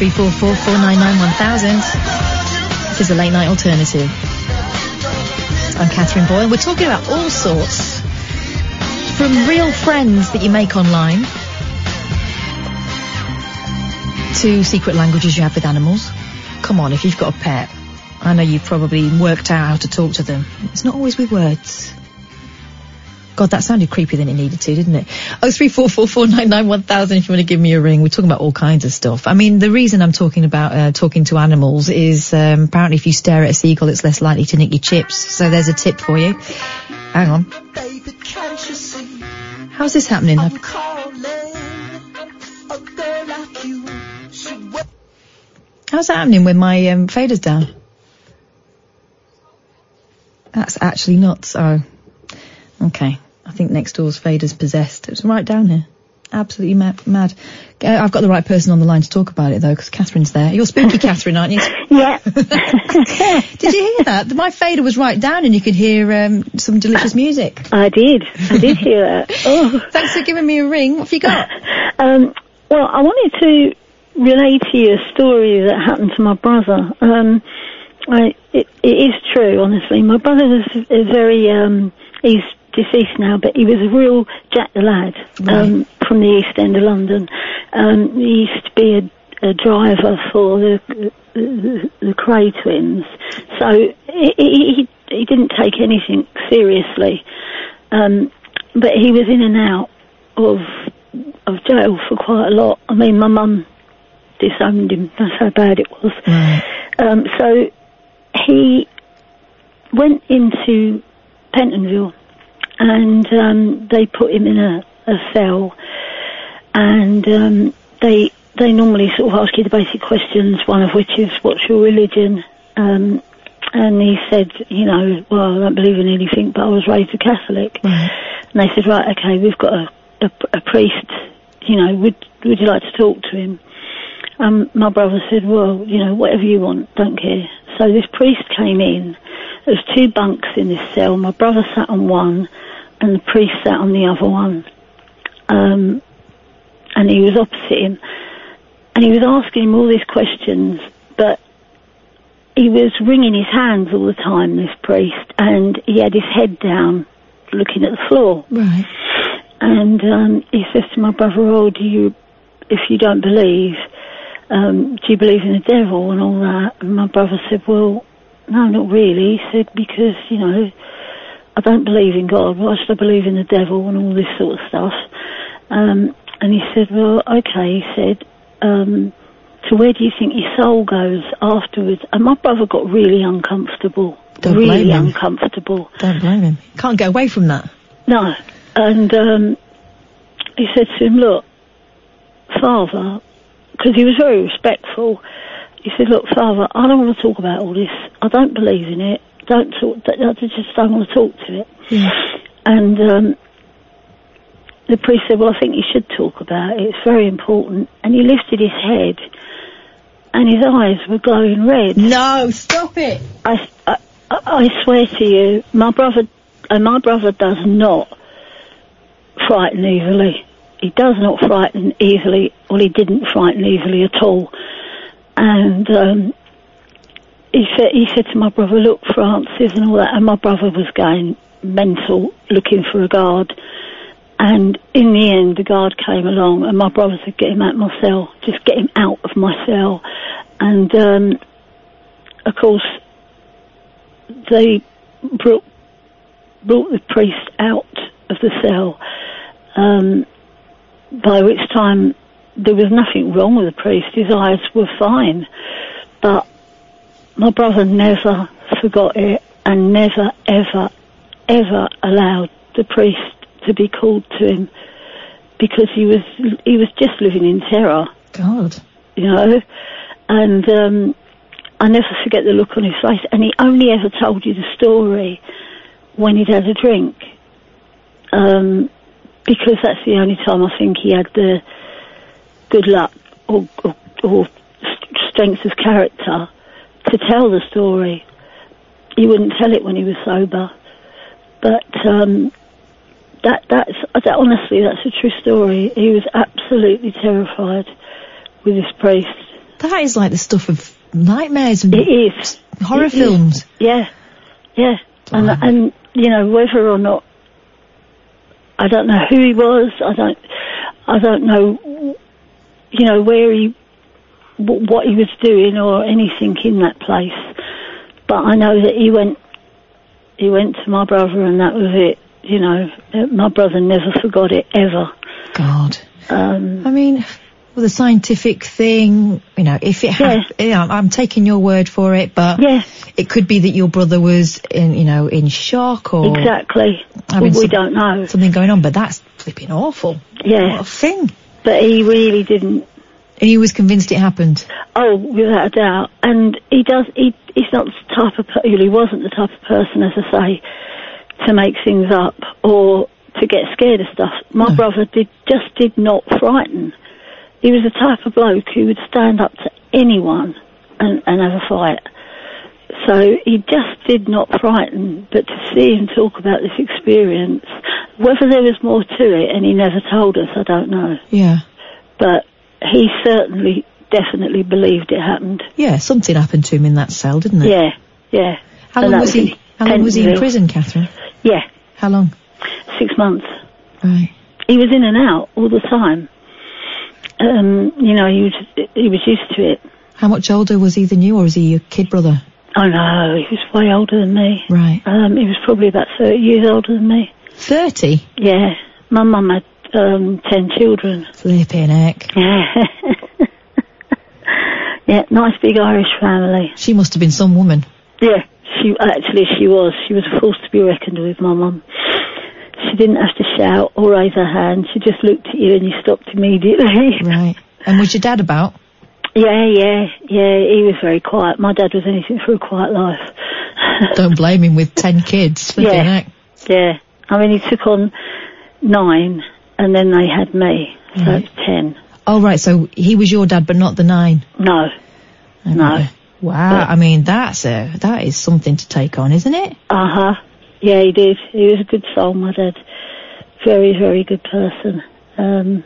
0344 499 This is a late night alternative. I'm Katherine Boyle. We're talking about all sorts. From real friends that you make online to secret languages you have with animals. Come on, if you've got a pet, I know you've probably worked out how to talk to them. It's not always with words. God, that sounded creepier than it needed to, didn't it? Oh, three four four four nine nine one thousand. If you want to give me a ring, we're talking about all kinds of stuff. I mean, the reason I'm talking about uh, talking to animals is um, apparently if you stare at a seagull, it's less likely to nick your chips. So there's a tip for you. Hang on. How's this happening? I've- How's that happening when my um, fader's down? That's actually nuts. Oh, okay. Think next door's fader's possessed. It's right down here. Absolutely mad. mad. Uh, I've got the right person on the line to talk about it though, because Catherine's there. You're spooky, [laughs] Catherine, aren't you? Yeah. [laughs] did you hear that? My fader was right down, and you could hear um, some delicious music. I did. I did hear that. Oh. [laughs] Thanks for giving me a ring. What have you got? Um, well, I wanted to relate to you a story that happened to my brother. Um, I, it, it is true, honestly. My brother is, a very, um, he's deceased now, but he was a real Jack the Lad um, from the East End of London. Um, he used to be a, a driver for the, the, the Kray twins. So he, he, he didn't take anything seriously. Um, but he was in and out of of jail for quite a lot. I mean, my mum disowned him. That's how bad it was. Um, so he went into Pentonville and um, they put him in a, a cell and um, they they normally sort of ask you the basic questions, one of which is what's your religion? Um, and he said, you know, well, I don't believe in anything, but I was raised a Catholic. And they said, right, okay, we've got a, a, a priest, you know, would would you like to talk to him? Um, my brother said, well, you know, whatever you want, don't care. So this priest came in. There was two bunks in this cell. My brother sat on one, and the priest sat on the other one. Um, and he was opposite him. And he was asking him all these questions, but he was wringing his hands all the time, this priest, and he had his head down, looking at the floor. Right. And um, he says to my brother, "Oh, do you, if you don't believe, um, do you believe in the devil and all that?" And my brother said, "Well, no, not really." He said, "Because you know, I don't believe in God. Why should I believe in the devil and all this sort of stuff?" Um, and he said, "Well, okay." He said, um, "So where do you think your soul goes afterwards?" And my brother got really uncomfortable, Don't really blame him. uncomfortable. Don't blame him. Can't get away from that. No. And um, he said to him, look, Father, because he was very respectful, he said, look, Father, I don't want to talk about all this. I don't believe in it. Don't talk, I just don't want to talk to it. And um, the priest said, well, I think you should talk about it. It's very important. And he lifted his head and his eyes were glowing red. No, stop it. I, I, I swear to you, my brother, and my brother does not frighten easily. He does not frighten easily, well, he didn't frighten easily at all. And um, he said, he said to my brother, "Look, Francis and all that," and my brother was going mental, looking for a guard. And in the end, the guard came along, and my brother said, "Get him out of my cell. Just get him out of my cell." And um, of course, they brought brought the priest out of the cell. Um, by which time there was nothing wrong with the priest. His eyes were fine, but my brother never forgot it and never, ever, ever allowed the priest to be called to him because he was he was just living in terror. God. You know, and um, I never forget the look on his face. And he only ever told you the story when he'd had a drink, um, because that's the only time I think he had the good luck or, or, or strength of character to tell the story. He wouldn't tell it when he was sober, but um, that that's that honestly that's a true story. He was absolutely terrified with this priest, That is like the stuff of nightmares and It is. horror It is. films. Yeah, yeah, and and you know whether or not I don't know who he was. I don't. I don't know. You know where he, what he was doing or anything in that place. But I know that he went. He went to my brother, and that was it. You know, Uh, my brother never forgot it ever. God. Um, I mean, well, the scientific thing, you know, if it had, you know, I'm taking your word for it, but Yeah. it could be that your brother was in, you know, in shock or Exactly. having we some- don't know. something going on, but that's flipping awful. Yeah. What a thing. But he really didn't he was convinced it happened. Oh, without a doubt. And he does. He he's not the type of he wasn't the type of person, as I say, to make things up or to get scared of stuff. My brother did just did not frighten. He was the type of bloke who would stand up to anyone and, and have a fight. So he just did not frighten, but to see him talk about this experience, whether there was more to it and he never told us, I don't know. Yeah. But he certainly, definitely believed it happened. Yeah, something happened to him in that cell, didn't it? Yeah, yeah. How And long was he? in How long was he in prison, Catherine? Yeah, How long? six months. Right. He was in and out all the time. Um, you know, he was he was used to it. How much older was he than you, or is he your kid brother? Oh no, he was way older than me. Right. Um, he was probably about thirty years older than me. Thirty. Yeah, my mum had um, ten children. Flipping heck. Yeah. [laughs] yeah, nice big Irish family. She must have been some woman. Yeah, she actually she was. She was a force to be reckoned with. My mum. She didn't have to shout or raise her hand. She just looked at you and you stopped immediately. [laughs] Right. And was your dad about? Yeah, yeah, yeah. He was very quiet. My dad was anything for a quiet life. [laughs] Don't blame him with ten kids. Yeah. heck. Yeah. I mean, he took on nine, and then they had me, so Right. it's ten. Oh right, so he was your dad, but not the nine. No. No. Wow. I mean, that's a that is something to take on, isn't it? Uh huh. Yeah, he did. He was a good soul, my dad. Very, very good person. Um,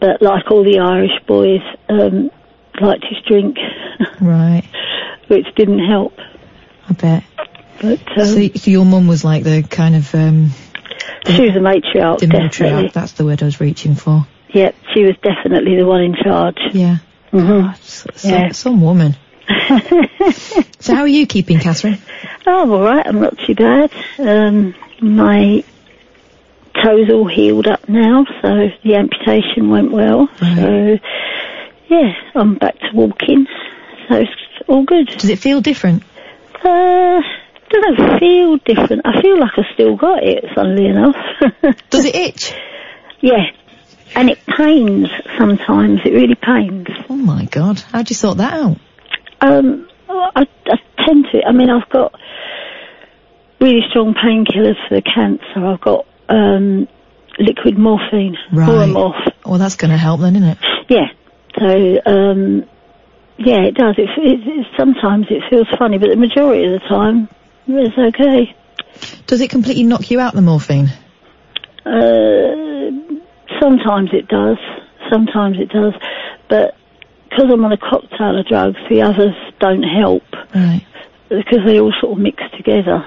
but like all the Irish boys, um, liked his drink, [laughs] Right. which didn't help. I bet. But um, so, so your mum was like the kind of um, she was a matriarch, the definitely. matriarch. That's the word I was reaching for. Yep, she was definitely the one in charge. Yeah. hmm Some, Yeah. some woman. [laughs] so how are you keeping, Catherine? Oh, I'm all right. I'm not too bad. Um, my toes all healed up now, so the amputation went well. So, yeah, I'm back to walking. So it's all good. Does it feel different? Uh, doesn't feel different. I feel like I've still got it, funnily enough. [laughs] Does it itch? Yeah. And it pains sometimes. It really pains. Oh my god! How'd you sort that out? Um, I, I tend to. I mean, I've got really strong painkillers for the cancer. I've got um, liquid morphine, Right. Morph. Well, that's going to help then, isn't it? Yeah. So, um, yeah, it does. It, it, it sometimes it feels funny, but the majority of the time it's okay. Does it completely knock you out the morphine? Uh, sometimes it does. Sometimes it does, but because I'm on a cocktail of drugs, the others don't help Right. because they all sort of mix together.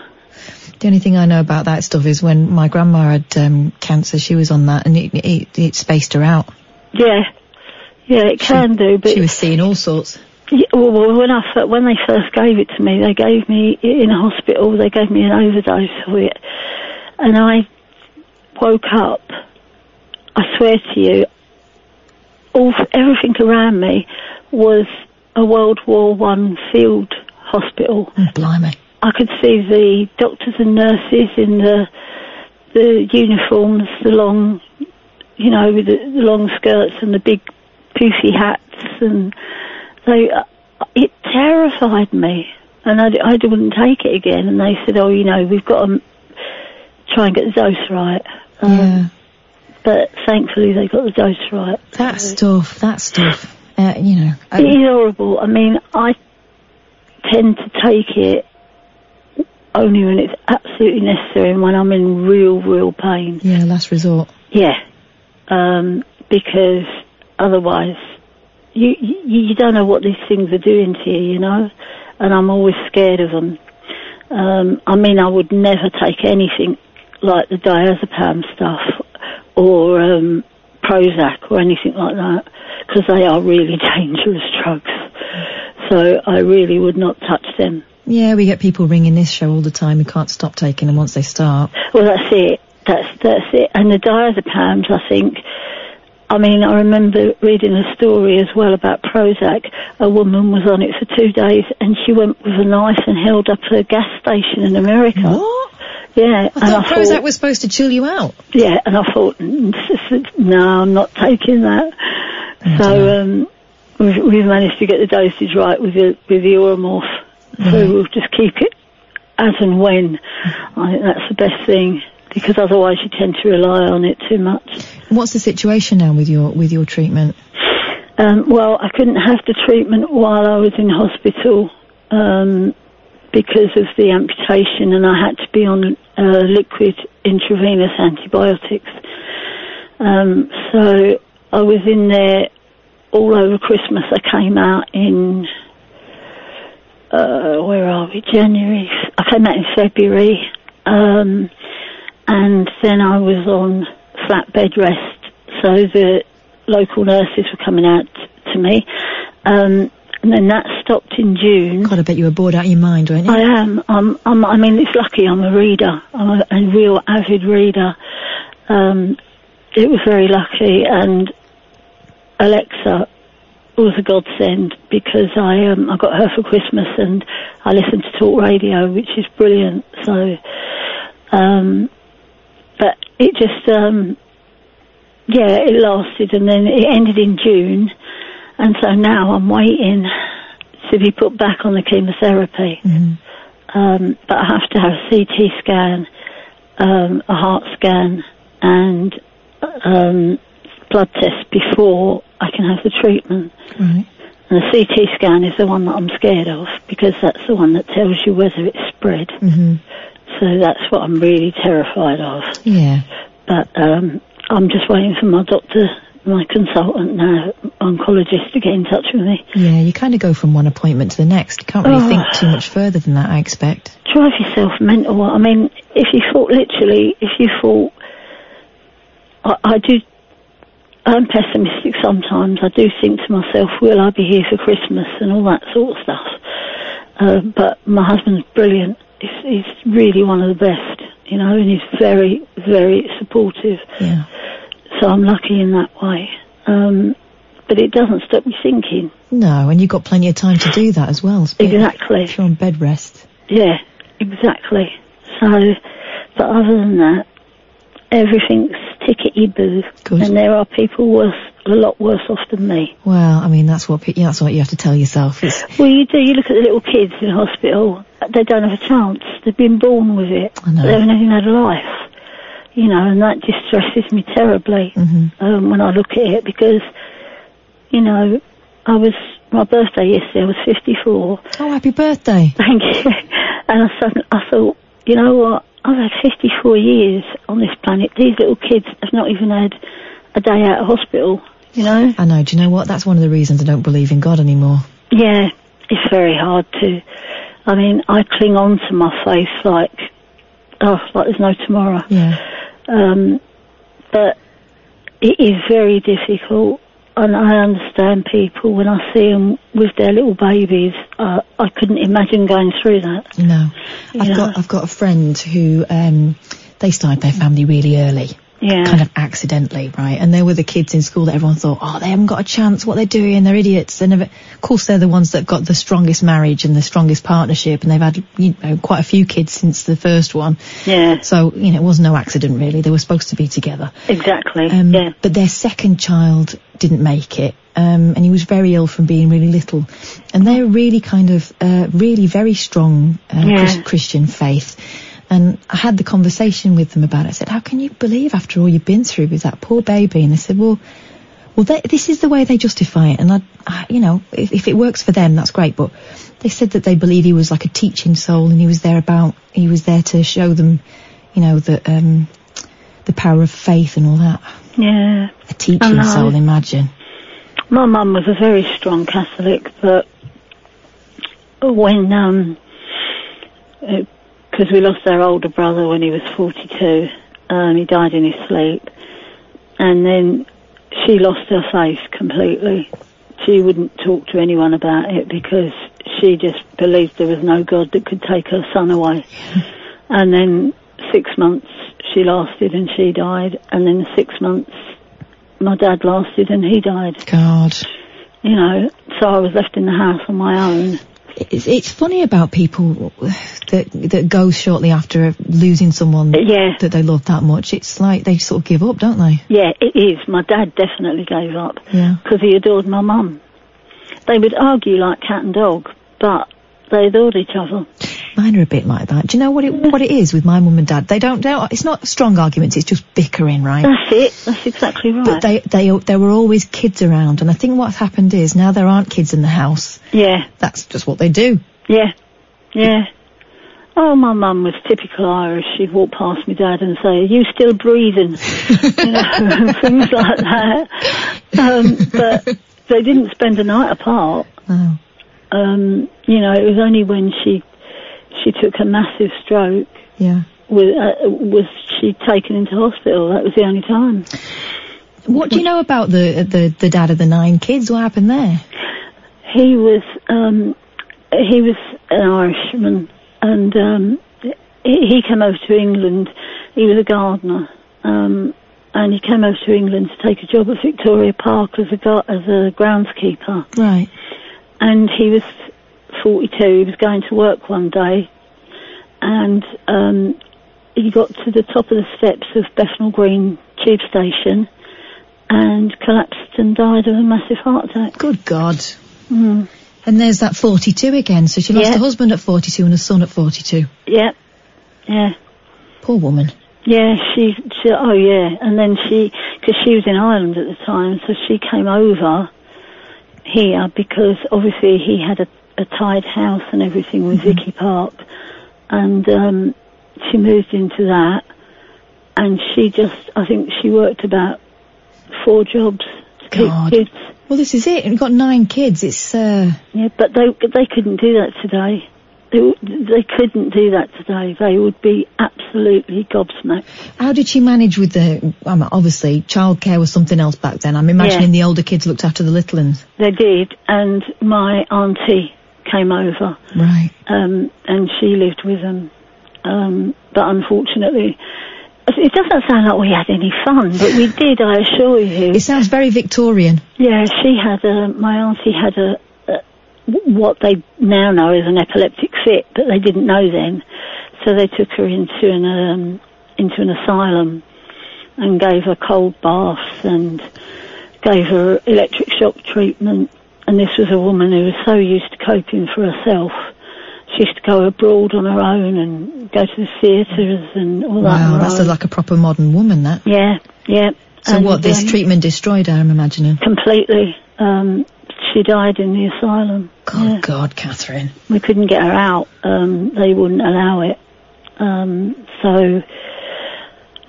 The only thing I know about that stuff is when my grandma had um, cancer, she was on that, and it, it, it spaced her out. Yeah, yeah, it can do. But She was seeing all sorts. Yeah, well, when I when they first gave it to me, they gave me in a hospital. They gave me an overdose of it, and I woke up. I swear to you, all everything around me was a World War One field hospital. Oh, blimey! I could see the doctors and nurses in the the uniforms, the long, you know, with the, the long skirts and the big poofy hats, and they. Uh, it terrified me, and I, I wouldn't take it again. And they said, "Oh, you know, we've got to try and get the dose right." Um, Yeah. But thankfully, they got the dose right. That stuff. That stuff. Uh, you know. I- It is horrible. I mean, I tend to take it only when it's absolutely necessary and when I'm in real, real pain. yeah. Last resort. Yeah. Um, because otherwise, you, you you don't know what these things are doing to you, you know, and I'm always scared of them. Um, I mean, I would never take anything like the diazepam stuff or um, Prozac or anything like that because they are really [laughs] dangerous drugs. So I really would not touch them. Yeah, we get people ringing this show all the time who can't stop taking them once they start. Well, that's it. That's that's it. And the diazepams, I think. I mean, I remember reading a story as well about Prozac. A woman was on it for two days, and she went with a knife and held up a gas station in America. What? Yeah, I and thought I Prozac thought, was supposed to chill you out. yeah, and I thought, "Mm, no, I'm not taking that. So um, we've, we've managed to get the dosage right with the with the Oromorph. So we'll just keep it as and when. I think that's the best thing because otherwise you tend to rely on it too much. What's the situation now with your with your treatment? Um, well, I couldn't have the treatment while I was in hospital um, because of the amputation, and I had to be on uh, liquid intravenous antibiotics. Um, so I was in there all over Christmas. I came out in uh, where are we? January. I came out in February, um, and then I was on flat bed rest. So the local nurses were coming out to me, um, and then that stopped in June. God, I bet you were bored out of your mind, weren't you? I am. I'm, I'm, I mean, it's lucky I'm a reader. I'm a, a real avid reader. Um, it was very lucky, and Alexa was a godsend because I um, I got her for Christmas, and I listened to talk radio, which is brilliant. So, um, but it just um, yeah, it lasted, and then it ended in June, and so now I'm waiting to be put back on the chemotherapy. Um, but I have to have a CT scan, um, a heart scan, and um, blood test before I can have the treatment. Right. And the CT scan is the one that I'm scared of because that's the one that tells you whether it's spread. hmm So that's what I'm really terrified of. Yeah. But um, I'm just waiting for my doctor, my consultant now, oncologist, to get in touch with me. Yeah, you kind of go from one appointment to the next. You can't really Oh. think too much further than that, I expect. drive yourself mental. I mean, if you thought literally, if you thought, I, I do, I'm pessimistic sometimes. I do think to myself, will I be here for Christmas and all that sort of stuff. Uh, but my husband's brilliant. He's, he's really one of the best, you know, and he's very, very supportive. Yeah. So I'm lucky in that way. Um, but it doesn't stop me thinking. No, and you've got plenty of time to do that as well. Exactly. If you're on bed rest. Yeah, exactly. So, but other than that, everything's tickety boo. And there are people worse, a lot worse off than me. Well, I mean, that's what pe- that's what you have to tell yourself. It's, [laughs] Well, you do. You look at the little kids in hospital. They don't have a chance. They've been born with it. I know. They haven't even had a life. You know, and that distresses me terribly Mm-hmm. um, when I look at it because, you know, I was my birthday yesterday. I was fifty-four. Oh, happy birthday! Thank you. [laughs] And I suddenly, I thought, you know what? I've had 54 years on this planet. These little kids have not even had a day out of hospital. You know? I know. Do you know what? That's one of the reasons I don't believe in God anymore. Yeah, it's very hard to. I mean, I cling on to my faith like, oh, like there's no tomorrow. Yeah. Um, but it is very difficult, and I understand people when I see them with their little babies. Uh, I couldn't imagine going through that. No. I've got I've got a friend who um they started their family really early. Yeah. Kind of accidentally, right? And there were the kids in school that everyone thought, oh, they haven't got a chance. What they're doing, they're idiots. And of course, they're the ones that got the strongest marriage and the strongest partnership, and they've had you know quite a few kids since the first one. Yeah. So you know, it was no accident really. They were supposed to be together. Exactly. Um, yeah. But their second child didn't make it, um, and he was very ill from being really little. And they're really kind of, uh, really very strong uh, Yeah. Chris- Christian faith. And I had the conversation with them about it. I said, "How can you believe after all you've been through with that poor baby?" And they said, "Well." Well, they, this is the way they justify it, and I, I you know, if, if it works for them, that's great. But they said that they believe he was like a teaching soul, and he was there about, he was there to show them, you know, that um, the power of faith and all that. Yeah. A teaching soul, imagine. my mum was a very strong Catholic, but when um, because we lost our older brother when he was 42, um, he died in his sleep, and then she lost her faith completely. She wouldn't talk to anyone about it because she just believed there was no God that could take her son away. [laughs] and then six months she lasted and she died, and then six months my dad lasted and he died. God. You know, so I was left in the house on my own. It's, it's funny about people that that go shortly after losing someone uh, Yeah. that they love that much. It's like they sort of give up, don't they? Yeah, it is. My dad definitely gave up Yeah. because he adored my mum. They would argue like cat and dog, but they adored each other. Mine are a bit like that. Do you know what it what it is with my mum and dad? They don't. don't it's not strong arguments. It's just bickering, right? That's it. That's exactly right. But they they there were always kids around, and I think what's happened is now there aren't kids in the house. yeah, That's just what they do. yeah, yeah. Oh, my mum was typical Irish. She'd walk past my dad and say, "Are you still breathing?" [laughs] you know, [laughs] things like that. Um, but they didn't spend a night apart. Oh. Um, you know, it was only when she she took a massive stroke Yeah. was, uh, was she taken into hospital. That was the only time. What do you know about the the the dad of the nine kids? What happened there? He was um, he was an Irishman, and um, he, he came over to England. He was a gardener, um, and he came over to England to take a job at Victoria Park as a gar- as a groundskeeper. Right. And he was 42. He was going to work one day, and um, he got to the top of the steps of Bethnal Green tube station, and collapsed and died of a massive heart attack. Good God. Mm. And there's that 42 again. So she lost Yeah. a husband at 42 and a son at 42. Yeah, yeah. Poor woman. Yeah, she, she, oh yeah, and then she, because she was in Ireland at the time, so she came over here because obviously he had a, a tied house and everything with Vicky Park, and um, she moved into that, and she just, I think she worked about four jobs to keep God. kids. Well, this is it. We've got nine kids. It's, uh, Yeah, but they they couldn't do that today. They, they couldn't do that today. They would be absolutely gobsmacked. how did she manage with the, um, obviously, childcare was something else back then. I'm imagining the older kids looked after the little ones. They did, and my auntie came over, Right. um, and she lived with them. Um, but unfortunately, it doesn't sound like we had any fun, but we [laughs] did, I assure you. It sounds very Victorian. Yeah, she had a, my auntie had a, a, what they now know as an epileptic fit, but they didn't know then. So they took her into an, um, into an asylum and gave her cold baths and gave her electric shock treatment. And this was a woman who was so used to coping for herself. She used to go abroad on her own and go to the theatres and all that. on Wow, that's own. like a proper modern woman, that. Yeah, yeah. So And, what, this um, treatment destroyed her, I'm imagining. completely. Um, she died in the asylum. God, God, Catherine. We couldn't get her out. Um, they wouldn't allow it. Um, so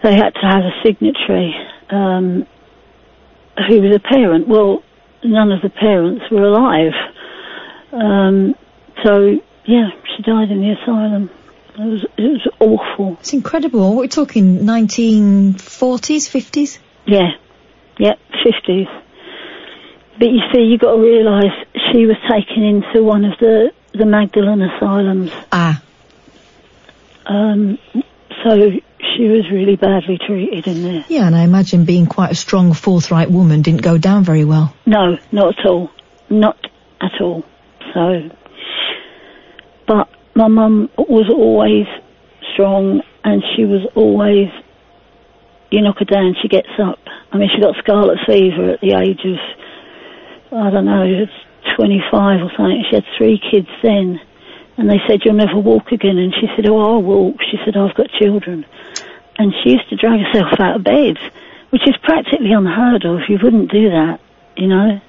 they had to have a signatory um, who was a parent. Well, none of the parents were alive. Um, so yeah, she died in the asylum. It was it was awful. It's incredible. We're talking, 1940s, 50s? Yeah, yeah, fifties. But you see, you've got to realise she was taken into one of the the Magdalen asylums. Ah. Um, so she was really badly treated in there. Yeah, and I imagine being quite a strong, forthright woman didn't go down very well. No, not at all. Not at all. So, but my mum was always strong and she was always, you knock her down, she gets up. I mean, she got scarlet fever at the age of, I don't know, 25 or something. She had three kids then. And they said, you'll never walk again. And she said, oh, I'll walk. She said, I've got children. And she used to drag herself out of bed, which is practically unheard of. You wouldn't do that, you know.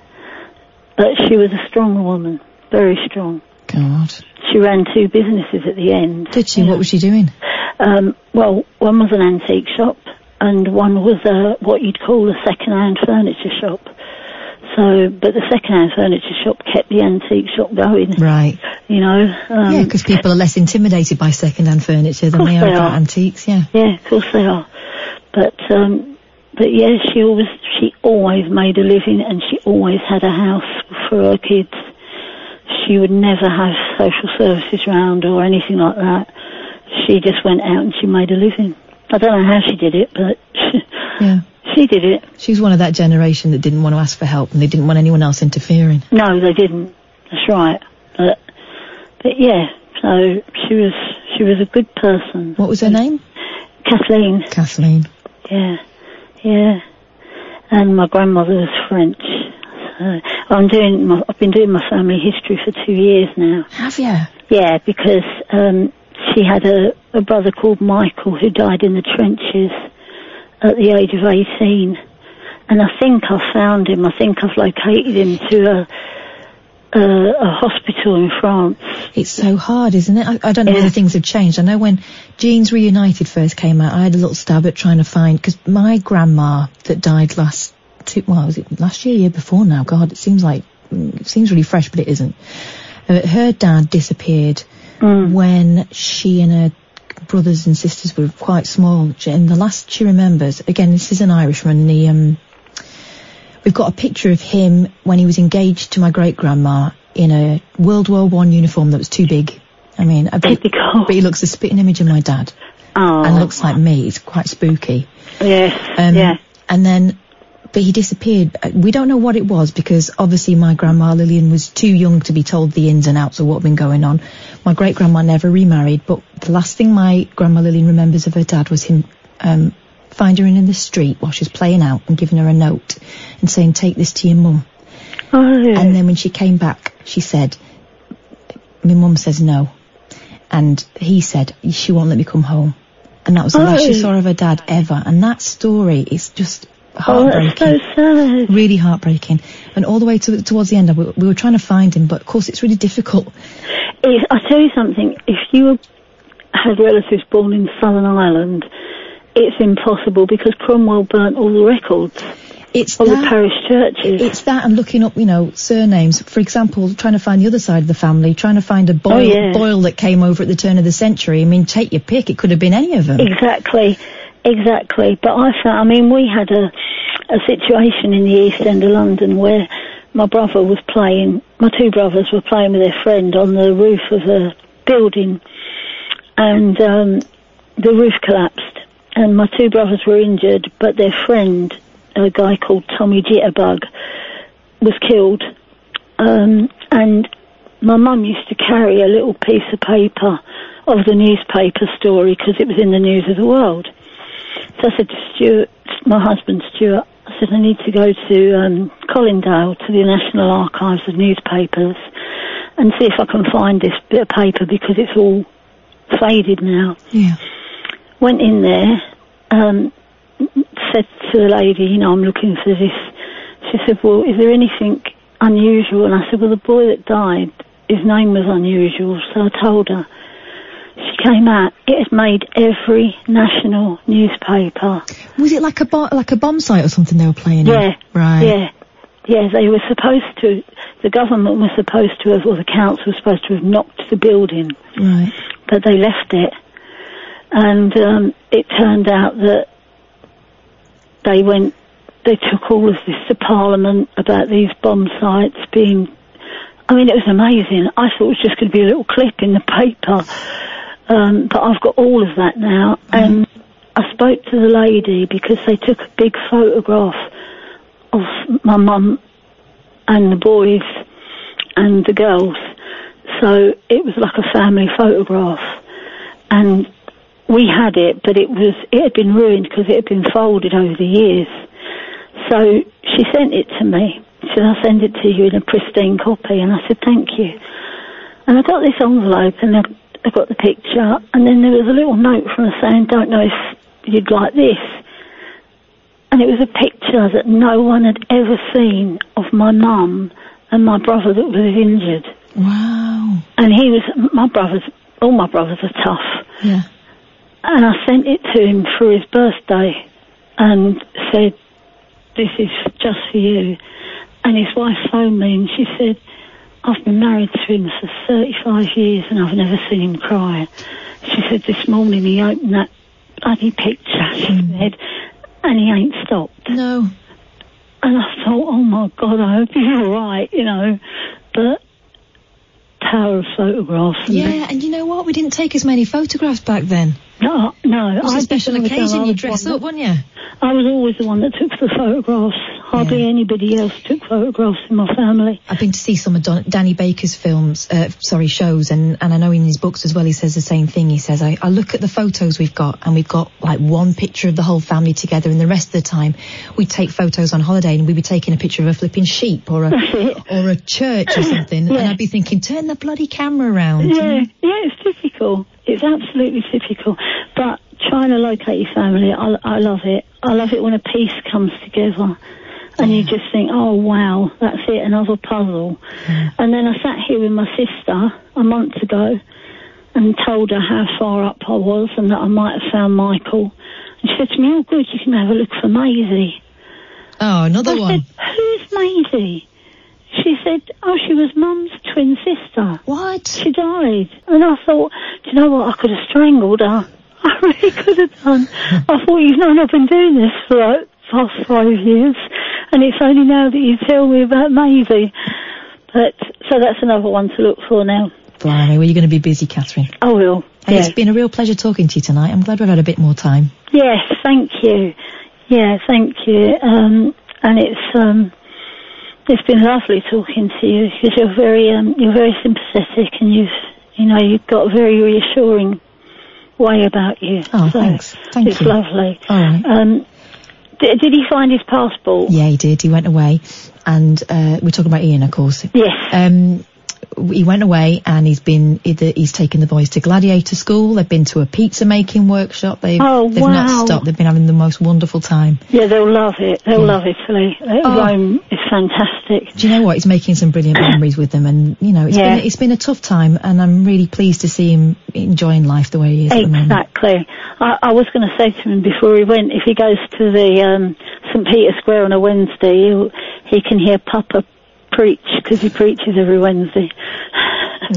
But she was a strong woman, very strong. God. She ran two businesses at the end. Did she? What was she doing? Um, well, one was an antique shop, and one was a, what you'd call a second-hand furniture shop. So, but the second-hand furniture shop kept the antique shop going. Right. You know. Um, yeah, because people are less intimidated by second-hand furniture than they are they about are. antiques. Yeah. Yeah, of course they are. But um, but yeah, she always she always made a living, and she always had a house for her kids. She would never have social services round or anything like that. She just went out and she made a living. I don't know how she did it, but Yeah. [laughs] she did it. She was one of that generation that didn't want to ask for help and they didn't want anyone else interfering. No, they didn't. That's right. But but yeah, so she was she was a good person. What was her name? Kathleen. Kathleen. Yeah, yeah. And my grandmother was French. So I'm doing. My, I've been doing my family history for two years now. Have you? Yeah, because um, she had a, a brother called Michael who died in the trenches at the age of 18. And I think I found him. I think I've located him to a a, a hospital in France. It's so hard, isn't it? I, I don't know whether things have changed. I know when Genes Reunited first came out, I had a little stab at trying to find because my grandma that died last, two, well, was it last year, year before now? God, it seems like mm, it seems really fresh, but it isn't. Her dad disappeared when she and her brothers and sisters were quite small. And the last she remembers, again, this is an Irishman. The um, we've got a picture of him when he was engaged to my great grandma in a World War One uniform that was too big. I mean, I bet, but he looks a spitting image of my dad, Oh. and looks like me. It's quite spooky. Yes. Um, yeah. And then, but he disappeared. Uh, We don't know what it was because obviously my grandma Lillian was too young to be told the ins and outs of what had been going on. My great grandma never remarried, but the last thing my grandma Lillian remembers of her dad was him um, finding her in the street while she was playing out and giving her a note and saying, "Take this to your mum." Oh, And then when she came back, she said, "My mum says no," and he said, "She won't let me come home." And that was the last she Oh. saw of her dad ever. And that story is just Oh, that's heartbreaking. so sad. Really heartbreaking. And all the way to, towards the end, we, we were trying to find him, but of course it's really difficult. If, I tell you something. If you had relatives born in Southern Ireland, it's impossible because Cromwell burnt all the records. It's all that- the parish churches. It's that and looking up, you know, surnames. For example, trying to find the other side of the family, trying to find a Boyle, Oh, yeah. Boyle that came over at the turn of the century. I mean, take your pick. It could have been any of them. Exactly, exactly. But I found, I mean, we had a a situation in the East End of London where my brother was playing, my two brothers were playing with their friend on the roof of a building, and um, the roof collapsed, and my two brothers were injured, but their friend, a guy called Tommy Jitterbug, was killed, um, and my mum used to carry a little piece of paper of the newspaper story because it was in the news of the world. So I said to Stuart, my husband Stuart, I said I need to go to um, Colindale to the National Archives of Newspapers and see if I can find this bit of paper because it's all faded now. Yeah. Went in there, um, said to the lady, you know, I'm looking for this. She said, well, is there anything unusual? And I said, well, the boy that died, his name was unusual. So I told her. She came out. It had made every national newspaper. Was it like a bo- like a bomb site or something they were playing? in? Yeah. Right. Yeah. Yeah, they were supposed to, the government was supposed to have, or the council was supposed to have knocked the building, Right. but they left it. And um, it turned out that they went, they took all of this to Parliament about these bomb sites being, I mean, it was amazing. I thought it was just going to be a little clip in the paper. Um, but I've got all of that now. And I spoke to the lady because they took a big photograph of my mum and the boys and the girls. So it was like a family photograph. And we had it, but it was, it had been ruined because it had been folded over the years. So she sent it to me. She said, I'll send it to you in a pristine copy. And I said, thank you. And I got this envelope and I, I got the picture. And then there was a little note from her saying, don't know if you'd like this. And it was a picture that no one had ever seen of my mum and my brother that was injured. Wow. And he was, my brothers, all my brothers are tough. Yeah. And I sent it to him for his birthday and said, this is just for you. and his wife phoned me and she said, I've been married to him for 35 years and I've never seen him cry. She said this morning he opened that bloody picture she hmm. said, and he ain't stopped. No. And I thought, oh my God, I hope he's all right, you know. But power of photographs. and Yeah, and you know what? We didn't take as many photographs back then. No, no. It was I a special occasion. You dress up, weren't you? I was always the one that took the photographs. Hardly anybody else took photographs in my family. I've been to see some of Don- Danny Baker's films, uh, sorry, shows, and, and I know in his books as well he says the same thing. He says, I, I look at the photos we've got, and we've got like one picture of the whole family together, and the rest of the time we take photos on holiday, and we'd be taking a picture of a flipping sheep or a or a church or something, and I'd be thinking, turn the bloody camera around. Yeah, yeah, it's typical. It's absolutely typical. But trying to locate your family, I, I love it. I love it when a piece comes together. And you just think, oh wow, that's it, another puzzle. And then I sat here with my sister a month ago and told her how far up I was and that I might have found Michael. And she said to me, oh good, you can have a look for Maisie. Oh, another I one. Said, Who's Maisie? She said, oh, she was Mum's twin sister. What? She died. And I thought, do you know what? I could have strangled her. [laughs] I really could have done. [laughs] I thought, you've known I've been doing this for like past five years, and it's only now that you tell me about Maisie. But, so that's another one to look for now. Blimey, well, you're going to be busy, Catherine. I will. And. It's been a real pleasure talking to you tonight. I'm glad we've had a bit more time. Yes, thank you. Yeah, thank you. Um, and it's um, it's been lovely talking to you because you're very um, you're very sympathetic and you've you know you've got a very reassuring way about you. Oh, So thanks. Thank it's you. lovely. All right. Um, did, did he find his passport? Yeah, he did. He went away, and uh, we're talking about Ian, of course. Yes. Um, he went away, and he's been he's taken the boys to gladiator school. They've been to a pizza making workshop. They've Oh, they've wow. not stopped. They've been having the most wonderful time. Yeah, they'll love it. They'll Yeah. love Italy. Oh. Rome is fantastic. Do you know what? He's making some brilliant memories with them, and you know, it's Yeah. been it's been a tough time, and I'm really pleased to see him enjoying life the way he is at the moment. Exactly. I, I was going to say to him before he went, if he goes to the um, St Peter Square on a Wednesday, he'll, he can hear Papa preach because he preaches every Wednesday.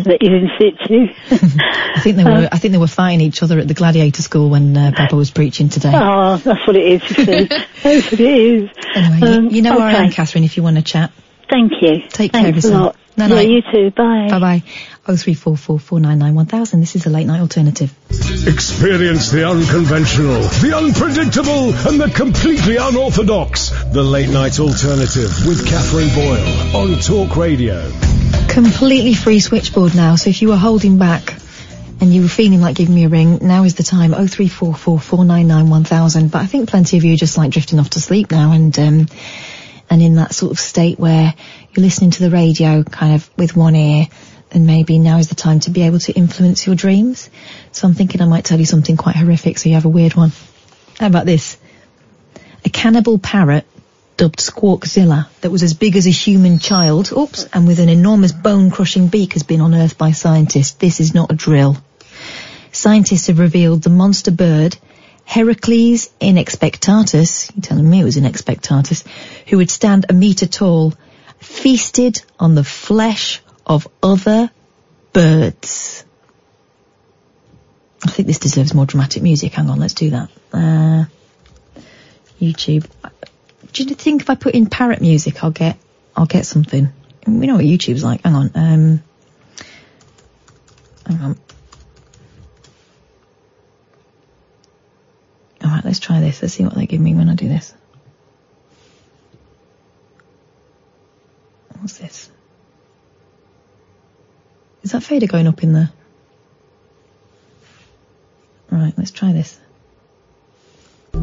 that he's in situ. [laughs] I think they were I think they were fighting each other at the gladiator school when uh, Papa was preaching today. Oh, that's what it is. You see, [laughs] that's what it is. Anyway, you- Um, you, know where I am. Catherine. If you want to chat, Thank you. take care of Thanks a yourself. lot. No, yeah, you too. Bye. Bye bye. Oh three four four four nine nine one thousand. This is a late night alternative. Experience the unconventional, the unpredictable, and the completely unorthodox. The Late Night Alternative with Katherine Boyle on Talk Radio. Completely free switchboard now. So if you were holding back and you were feeling like giving me a ring, now is the time. Oh three four four four nine nine one thousand. But I think plenty of you are just like drifting off to sleep now, and um, and in that sort of state where you're listening to the radio kind of with one ear. And maybe now is the time to be able to influence your dreams. So I'm thinking I might tell you something quite horrific so you have a weird one. How about this? A cannibal parrot dubbed Squawkzilla that was as big as a human child, oops, and with an enormous bone-crushing beak has been unearthed by scientists. This is not a drill. Scientists have revealed the monster bird, Heracles inexpectatus, you're telling me it was inexpectatus, who would stand a metre tall, feasted on the flesh of other birds. I think this deserves more dramatic music. Hang on, let's do that. Uh, YouTube. Do you think if I put in parrot music, I'll get, I'll get something? We know what YouTube's like. Hang on. Um, hang on. All right, let's try this. Let's see what they give me when I do this. What's this? Is that fader going up in there? Right, let's try this. Here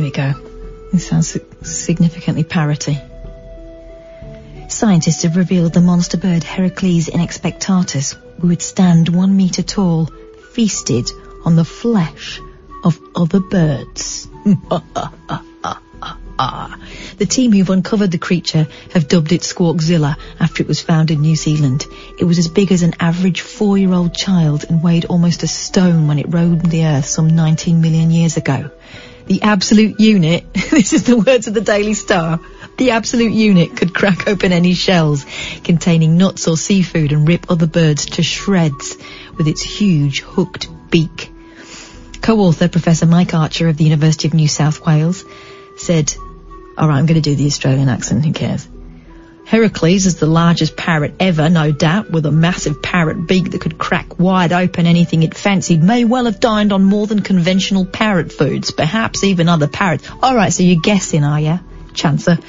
we go. This sounds significantly parroty. Scientists have revealed the monster bird Heracles inexpectatus would stand one metre tall, feasted on the flesh of other birds. [laughs] The team who've uncovered the creature have dubbed it Squawkzilla after it was found in New Zealand. It was as big as an average four-year-old child and weighed almost a stone when it roamed the earth some 19 million years ago. The absolute unit, [laughs] this is the words of the Daily Star, the absolute unit could crack open any shells containing nuts or seafood and rip other birds to shreds with its huge hooked beak. Co-author Professor Mike Archer of the University of New South Wales said, alright, I'm going to do the Australian accent, who cares? Heracles is the largest parrot ever, no doubt, with a massive parrot beak that could crack wide open anything it fancied, may well have dined on more than conventional parrot foods, perhaps even other parrots. Alright, so you're guessing, are you? Chancer.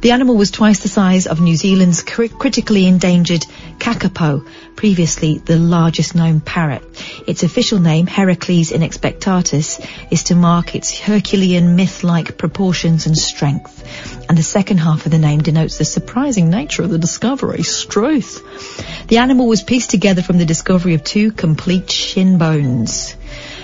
The animal was twice the size of New Zealand's cri- critically endangered kakapo, previously the largest known parrot. Its official name, Heracles inexpectatus, is to mark its Herculean myth-like proportions and strength. And the second half of the name denotes the surprising nature of the discovery, Struth. The animal was pieced together from the discovery of two complete shin bones.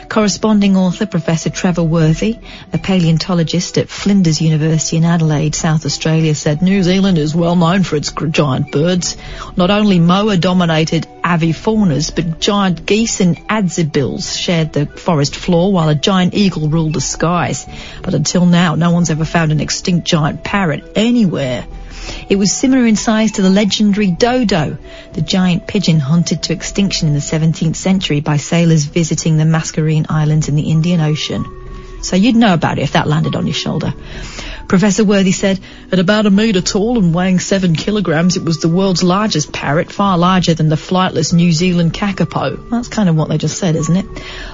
Corresponding author Professor Trevor Worthy, a paleontologist at Flinders University in Adelaide, South Australia, said New Zealand is well known for its giant birds. Not only moa dominated avifaunas, but giant geese and adzebills shared the forest floor while a giant eagle ruled the skies. But until now, no one's ever found an extinct giant parrot anywhere. It was similar in size to the legendary dodo, the giant pigeon hunted to extinction in the 17th century by sailors visiting the Mascarene Islands in the Indian Ocean. So you'd know about it if that landed on your shoulder. Professor Worthy said, at about a metre tall and weighing seven kilograms, it was the world's largest parrot, far larger than the flightless New Zealand kakapo. That's kind of what they just said, isn't it?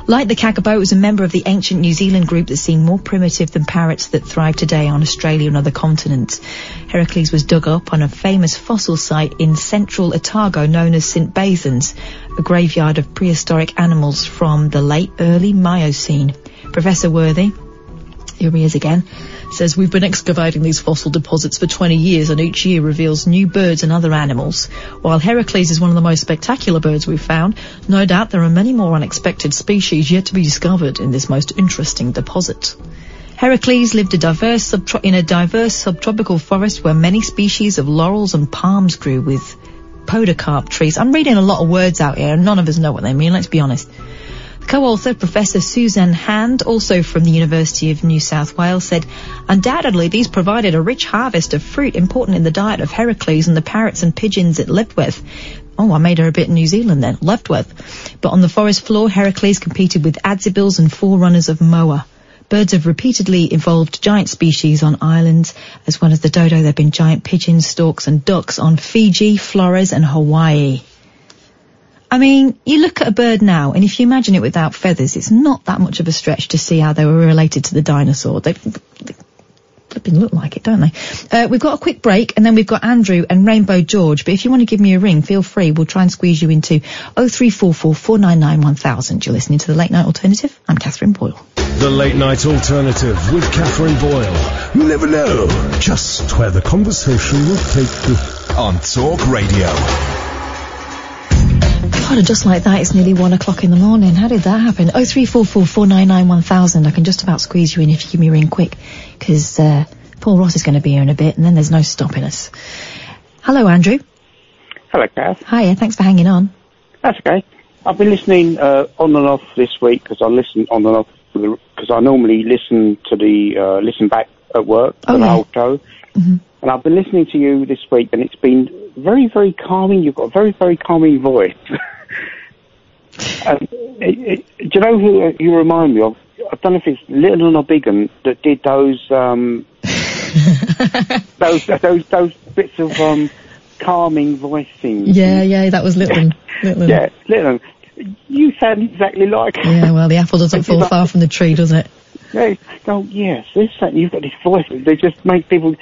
Like the kakapo, it was a member of the ancient New Zealand group that seemed more primitive than parrots that thrive today on Australia and other continents. Heracles was dug up on a famous fossil site in central Otago known as St. Bathans, a graveyard of prehistoric animals from the late early Miocene. Professor Worthy, here he is again, says we've been excavating these fossil deposits for 20 years and each year reveals new birds and other animals. While Heracles is one of the most spectacular birds we've found, no doubt there are many more unexpected species yet to be discovered in this most interesting deposit. Heracles lived a diverse in a diverse subtropical forest where many species of laurels and palms grew with podocarp trees. I'm reading a lot of words out here and none of us know what they mean, let's be honest. Co-author Professor Susan Hand, also from the University of New South Wales, said, undoubtedly these provided a rich harvest of fruit important in the diet of Heracles and the parrots and pigeons it lived with. Oh, I made her a bit New Zealand then, lived with. But on the forest floor, Heracles competed with adzebills and forerunners of moa. Birds have repeatedly evolved giant species on islands, as well as the dodo. There have been giant pigeons, storks and ducks on Fiji, Flores and Hawaii. I mean, you look at a bird now, and if you imagine it without feathers, it's not that much of a stretch to see how they were related to the dinosaur. They flipping look like it, don't they? Uh, we've got a quick break, and then we've got Andrew and Rainbow George. But if you want to give me a ring, feel free. We'll try and squeeze you into 0344 499 1000. You're listening to the Late Night Alternative. I'm Katherine Boyle. The Late Night Alternative with Katherine Boyle. You never know just where the conversation will take you. On Talk Radio. God, and just like that, it's nearly one o'clock in the morning. How did that happen? Oh three four four four nine nine one thousand. I can just about squeeze you in if you give me a ring quick, because uh, Paul Ross is going to be here in a bit, and then there's no stopping us. Hello, Andrew. Hello, Kath. Hiya, thanks for hanging on. That's okay. I've been listening uh, on and off this week because I listen on and off because I normally listen to the uh, listen back at work Oh, the yeah. whole show. Mhm. And I've been listening to you this week, and it's been very, very calming. You've got a very, very calming voice. and, [laughs] it, it, do you know who you remind me of? I don't know if it's Little or Big that did those um, [laughs] those those those bits of um, calming voice things. Yeah, yeah, that was Little. Little. [laughs] Yeah, Little. You sound exactly like. Yeah, well, the apple doesn't fall far from the tree, does it? Yeah, go, yes, this, you've got this voice. They just make people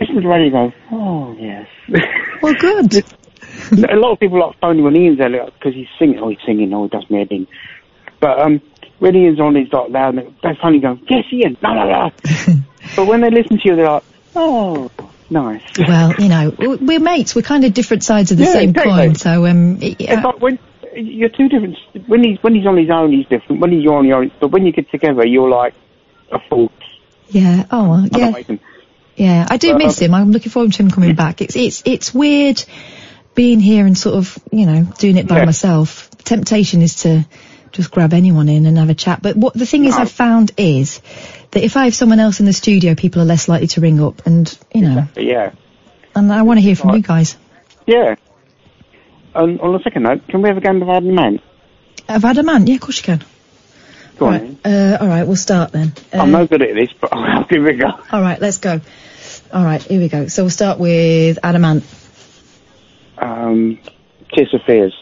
listen to radio and go, oh, yes. [laughs] Well, good. [laughs] a lot of people like phoning when Ian's there because he's singing. Oh, he's singing. Oh, he does me in. But um, when Ian's on, he's like loud. And they finally go, yes, Ian, la la la. [laughs] but when they listen to you, they're like, oh, nice. Well, you know, we're mates. We're kind of different sides of the Yeah, same exactly. coin. So, um, y- It's like when you're two different. When he's when he's on his own, he's different. When you're on your own, but when you get together, you're like a full. yeah. Oh, well, yeah. amazing. Yeah, I do Um, miss him. I'm looking forward to him coming back. It's it's it's weird being here and sort of you know doing it by Yeah. myself. Temptation is to just grab anyone in and have a chat. But what the thing is, I've found is that if I have someone else in the studio, people are less likely to ring up, and you know, Yeah. and I want to hear from you guys. Yeah. And on the second note, can we have a game of Adamant? Of Adamant, yeah, of course you can. Go on. Right, uh, all right, we'll start then. Uh, I'm no good at this, but [laughs] I'll give it a go. All right, let's go. All right, here we go. So we'll start with Adamant, Um, Tears for Fears.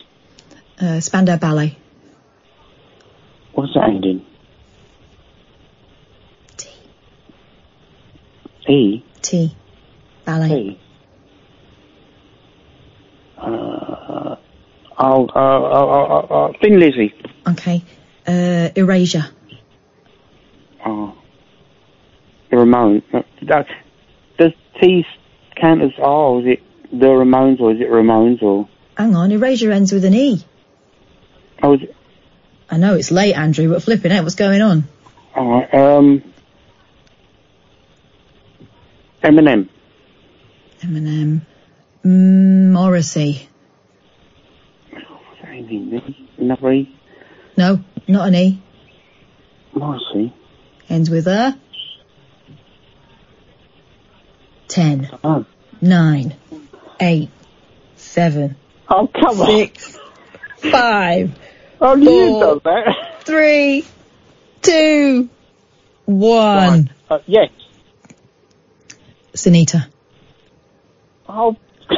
uh, Spandau Ballet, What's that ending? E. T, Ballet. T. Uh, oh, uh, uh, uh, uh, Thin Lizzy. Okay, uh, Erasure, Oh. The Ramones. Uh, that- Does T count as R, or is it the Ramones, or is it Ramones, or... Hang on, Erasure ends with an E. Oh, is it... I know it's late, Andrew, but flipping out, what's going on? Alright, um... Eminem. Eminem, mm, Morrissey. What's that ending? Another E? No, not an E. Morrissey. Ends with a. Ten. Oh. Nine. Eight. Seven. Oh, come on. Six. Five. Oh, you four, done that. Three. Two. One. Uh, yes. Sinitta. Oh. [laughs]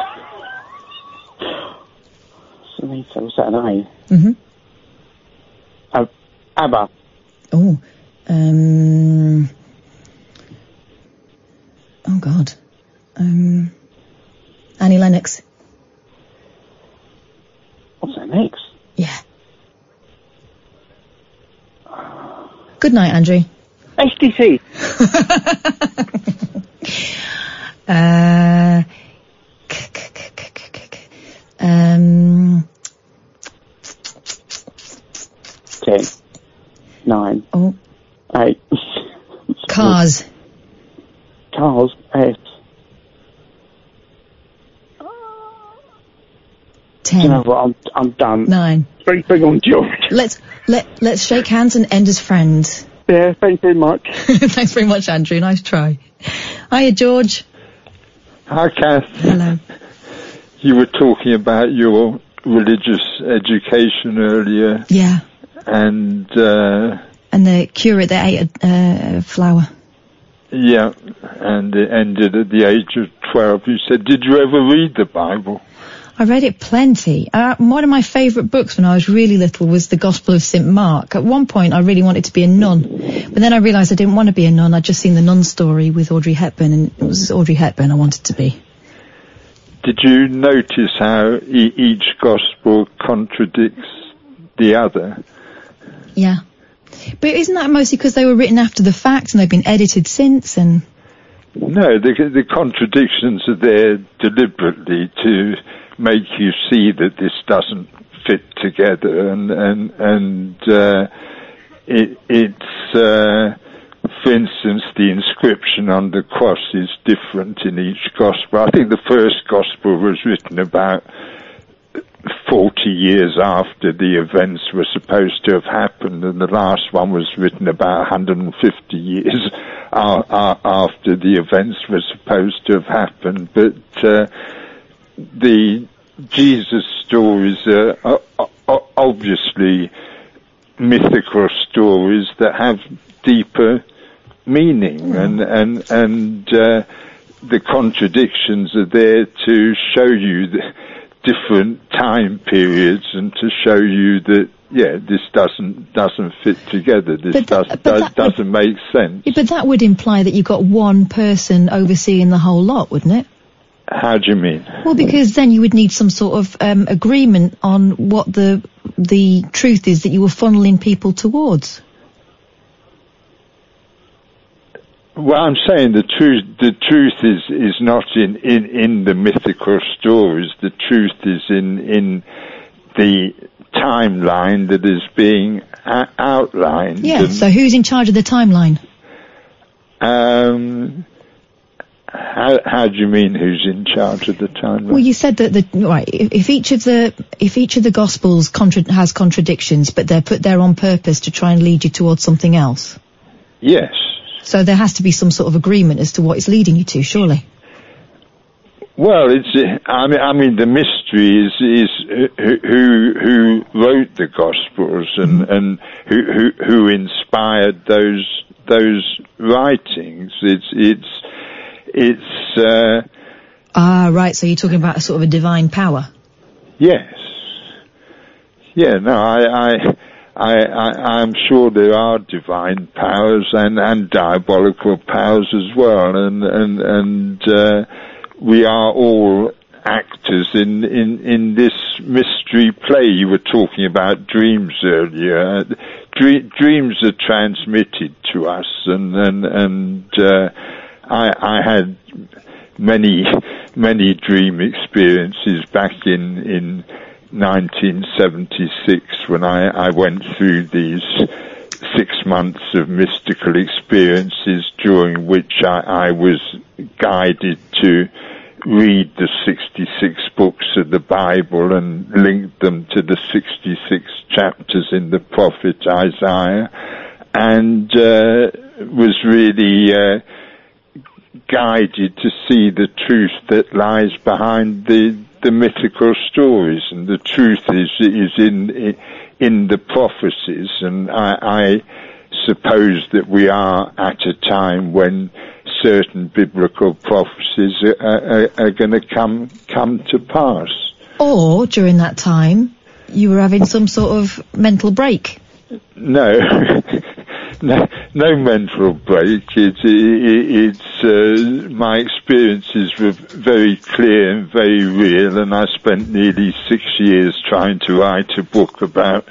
Sinitta, what's that name? Mm-hmm. Uh, ABBA. Oh. Um. Oh God. Um. Annie Lennox. What's that next? Yeah. Good night, Andrew. SDC. [laughs] Uh. Um. Ten. Nine. Oh. Eight. Cars. Cars. S. Ten. You know what? I'm, I'm done. Nine. Very big on George. Let's let let's shake hands and end as friends. Yeah, thanks very much. [laughs] Thanks very much, Andrew. Nice try. Hiya, George. Hi, Kath. Hello. You were talking about your religious education earlier, Yeah. And uh, And the curate that ate a uh, flower. yeah, and it ended at the age of twelve. You said, "Did you ever read the Bible?" I read it plenty. Uh, one of my favourite books when I was really little was The Gospel of St Mark. At one point, I really wanted to be a nun, but then I realised I didn't want to be a nun. I'd just seen the nun story with Audrey Hepburn, and it was Audrey Hepburn I wanted to be. Did you notice how e- each gospel contradicts the other? Yeah. But isn't that mostly because they were written after the fact and they've been edited since? And No, the, the contradictions are there deliberately to make you see that this doesn't fit together, and and and uh, it, it's uh, for instance the inscription on the cross is different in each gospel. I think the first gospel was written about 40 years after the events were supposed to have happened, and the last one was written about 150 years after the events were supposed to have happened. But uh, the Jesus stories are, are, are obviously mythical stories that have deeper meaning, and and and uh, the contradictions are there to show you the different time periods and to show you that yeah, this doesn't doesn't fit together. This does, does doesn't make sense. yeah, but that would imply that you've got one person overseeing the whole lot, wouldn't it? How do you mean? Well, because then you would need some sort of um, agreement on what the the truth is that you were funneling people towards. Well, I'm saying the truth. The truth is is not in, in, in the mythical stories. The truth is in in the timeline that is being a- outlined. Yeah. And, So who's in charge of the timeline? um, How, how do you mean who's in charge of the timeline? Well, you said that the right. If, if each of the if each of the gospels contra- has contradictions, but they're put there on purpose to try and lead you towards something else. Yes. So there has to be some sort of agreement as to what it's leading you to, surely. Well, it's. I mean, I mean, the mystery is is who who, who wrote the Gospels and and who, who who inspired those those writings. It's it's it's. Uh, Ah, right. So you're talking about a sort of a divine power. Yes. Yeah, no, I, I, I, I, I'm sure there are divine powers and, and diabolical powers as well, and, and, and, uh, we are all actors in, in, in this mystery play. You were talking about dreams earlier. Dre- dreams are transmitted to us and, and, and, uh, I, I had many, many dream experiences back in, in 1976 when I, I went through these six months of mystical experiences during which I, I was guided to read the 66 books of the Bible and link them to the 66 chapters in the prophet Isaiah and uh, was really uh, guided to see the truth that lies behind the the mythical stories, and the truth is is in in the prophecies. And I, I suppose that we are at a time when certain biblical prophecies are, are, are going to come come to pass. Or during that time, you were having some sort of mental break. No, [laughs] no, no mental break. It's it, it's uh, my experiences were very clear and very real, and I spent nearly six years trying to write a book about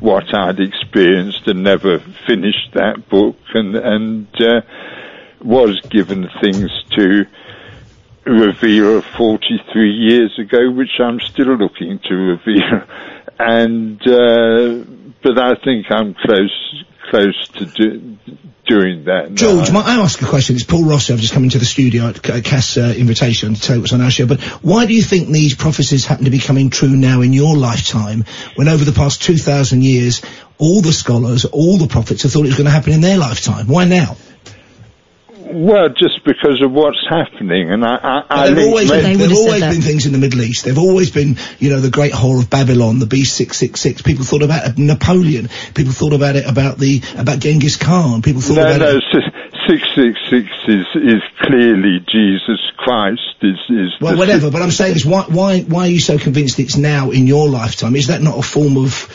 what I'd experienced, and never finished that book, and and uh, was given things to reveal 43 years ago, which I'm still looking to reveal, [laughs] and. Uh, but I think I'm close close to do, doing that. George, might I ask a question? It's Paul Ross. I've just come into the studio at Ca- Cass' uh, invitation to tell you what's on our show. But why do you think these prophecies happen to be coming true now in your lifetime, when over the past 2,000 years, all the scholars, all the prophets have thought it was going to happen in their lifetime? Why now? Well, just because of what's happening, and I, I, I There've always, men- been, there've always been things in the Middle East. There've always been, you know, the Great Whore of Babylon, the B666. People thought about it, Napoleon. People thought about it about the about Genghis Khan. People thought no, about no, it. six six six is is clearly Jesus Christ. Is is Well, the whatever. But I'm saying is, why why why are you so convinced it's now in your lifetime? Is that not a form of,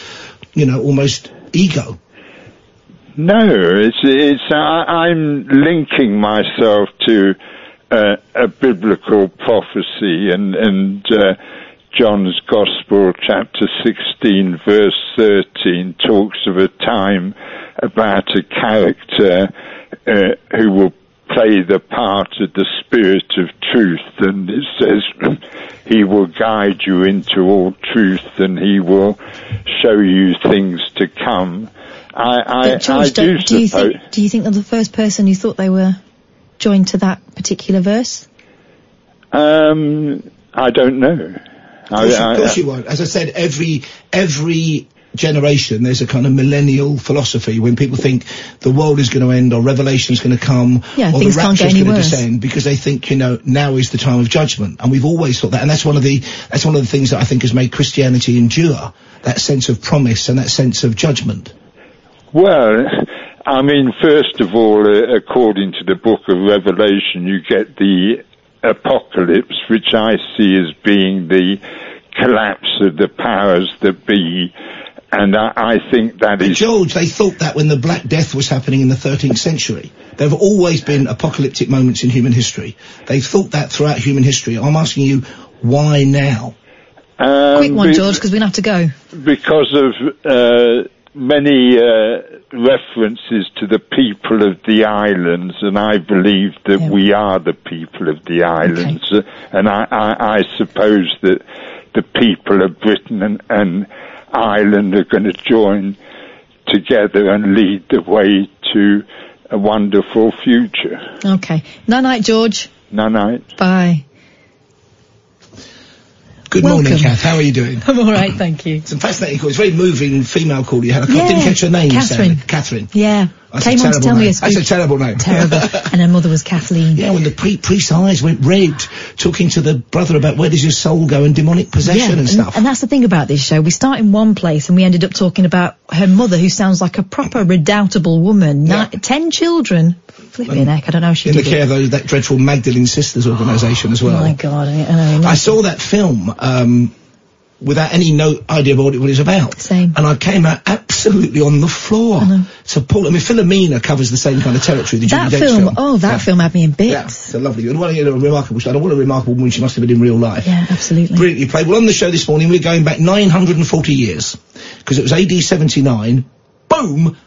you know, almost ego? No, it's it's I, I'm linking myself to uh, a biblical prophecy, and and uh, John's Gospel, chapter 16, verse 13, talks of a time about a character uh, who will play the part of the Spirit of truth, and it says [clears throat] he will guide you into all truth, and he will show you things to come. I, I, George, I do don't- you think do you think that the first person who thought they were joined to that particular verse? Um, I don't know. Of course, I, of course I, you won't. As I said, every every generation there's a kind of millennial philosophy when people think the world is going to end or revelation is going to come Yeah, or the things rapture is going to worse. descend because they think you know now is the time of judgment and we've always thought that and that's one of the that's one of the things that I think has made Christianity endure that sense of promise and that sense of judgment. Well, I mean, first of all, uh, according to the book of Revelation, you get the apocalypse, which I see as being the collapse of the powers that be. And I, I think that But is George, they thought that when the Black Death was happening in the 13th century. There have always been apocalyptic moments in human history. They've thought that throughout human history. I'm asking you, why now? um, Quick one, be- George, because we have to go. because of uh, many uh, references to the people of the islands, and I believe that we are the people of the islands, Uh, and I, I, I suppose that the people of Britain and, and Ireland are going to join together and lead the way to a wonderful future. Okay. Night night, George. No, night. Bye. Good Welcome. morning, Kath. How are you doing? I'm all right, thank you. Some fascinating call. It's a very moving female call you had. I Yeah, didn't catch her name. Catherine. Catherine. Yeah. That's Came a on to tell me name. a That's a terrible name. Terrible. [laughs] and her mother was Kathleen. Yeah, when the pre priest's eyes went red, talking to the brother about where does your soul go and demonic possession and stuff. And that's the thing about this show. We start in one place and we ended up talking about her mother, who sounds like a proper redoubtable woman. Ni- ten children. Flipping heck, I don't know how she in the care it. of that dreadful Magdalene Sisters organisation as well. Oh my God, I, I. I saw that film um, without any no idea of what it was about. Same. And I came out absolutely on the floor. So Paul, I mean, Philomena covers the same kind of territory. The That Judi Dench film, oh, that film had me in bits. Yeah, it's a lovely, and what a, a remarkable show. What a remarkable woman she must have been in real life. Yeah, absolutely. Brilliantly played. Well, on the show this morning, we're going back 940 years because it was AD 79. Boom.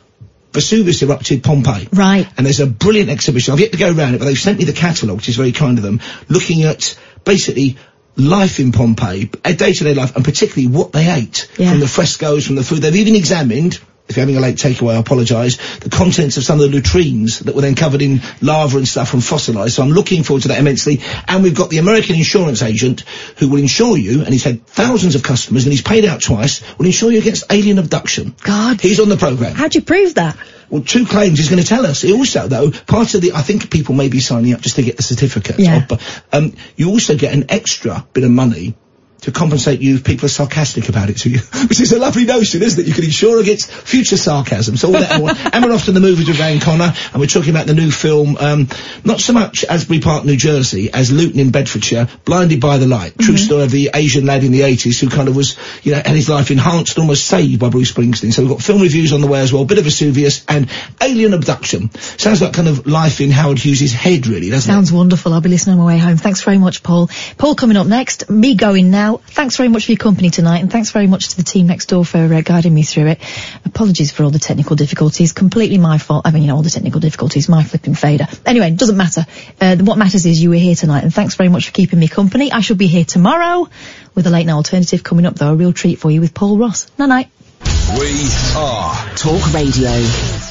Vesuvius erupted Pompeii. Right. And there's a brilliant exhibition. I've yet to go around it, but they've sent me the catalogue, which is very kind of them, looking at basically life in Pompeii, a day-to-day life, and particularly what they ate Yeah. from the frescoes, from the food. They've even examined. If you're having a late takeaway, I apologise. The contents of some of the latrines that were then covered in lava and stuff and fossilised. So I'm looking forward to that immensely. And we've got the American insurance agent who will insure you, and he's had thousands of customers, and he's paid out twice, will insure you against alien abduction. God. He's on the programme. How'd you prove that? Well, two claims he's going to tell us. He also, though, part of the, I think people may be signing up just to get the certificate. Yeah. But um, you also get an extra bit of money to compensate you if people are sarcastic about it to you, [laughs] which is a lovely notion, isn't it? You can insure against future sarcasm. So all that, and more. and we're off to the movies with Van Connor, and we're talking about the new film, um, not so much Asbury Park, New Jersey, as Luton in Bedfordshire, Blinded by the Light. True story of the Asian lad in the 80s who kind of was, you know, had his life enhanced, and almost saved by Bruce Springsteen. So we've got film reviews on the way as well, bit of Vesuvius, and Alien Abduction. Sounds like kind of life in Howard Hughes' head, really, doesn't it? Sounds wonderful. I'll be listening on my way home. Thanks very much, Paul. Paul coming up next. Me going now. Well, thanks very much for your company tonight, and thanks very much to the team next door for uh, guiding me through it. Apologies for all the technical difficulties. Completely my fault. I mean, you know, all the technical difficulties. My flipping fader. Anyway, doesn't matter. Uh, what matters is you were here tonight, and thanks very much for keeping me company. I shall be here tomorrow with a late night alternative coming up, though. A real treat for you with Paul Ross. Night night. We are Talk Radio.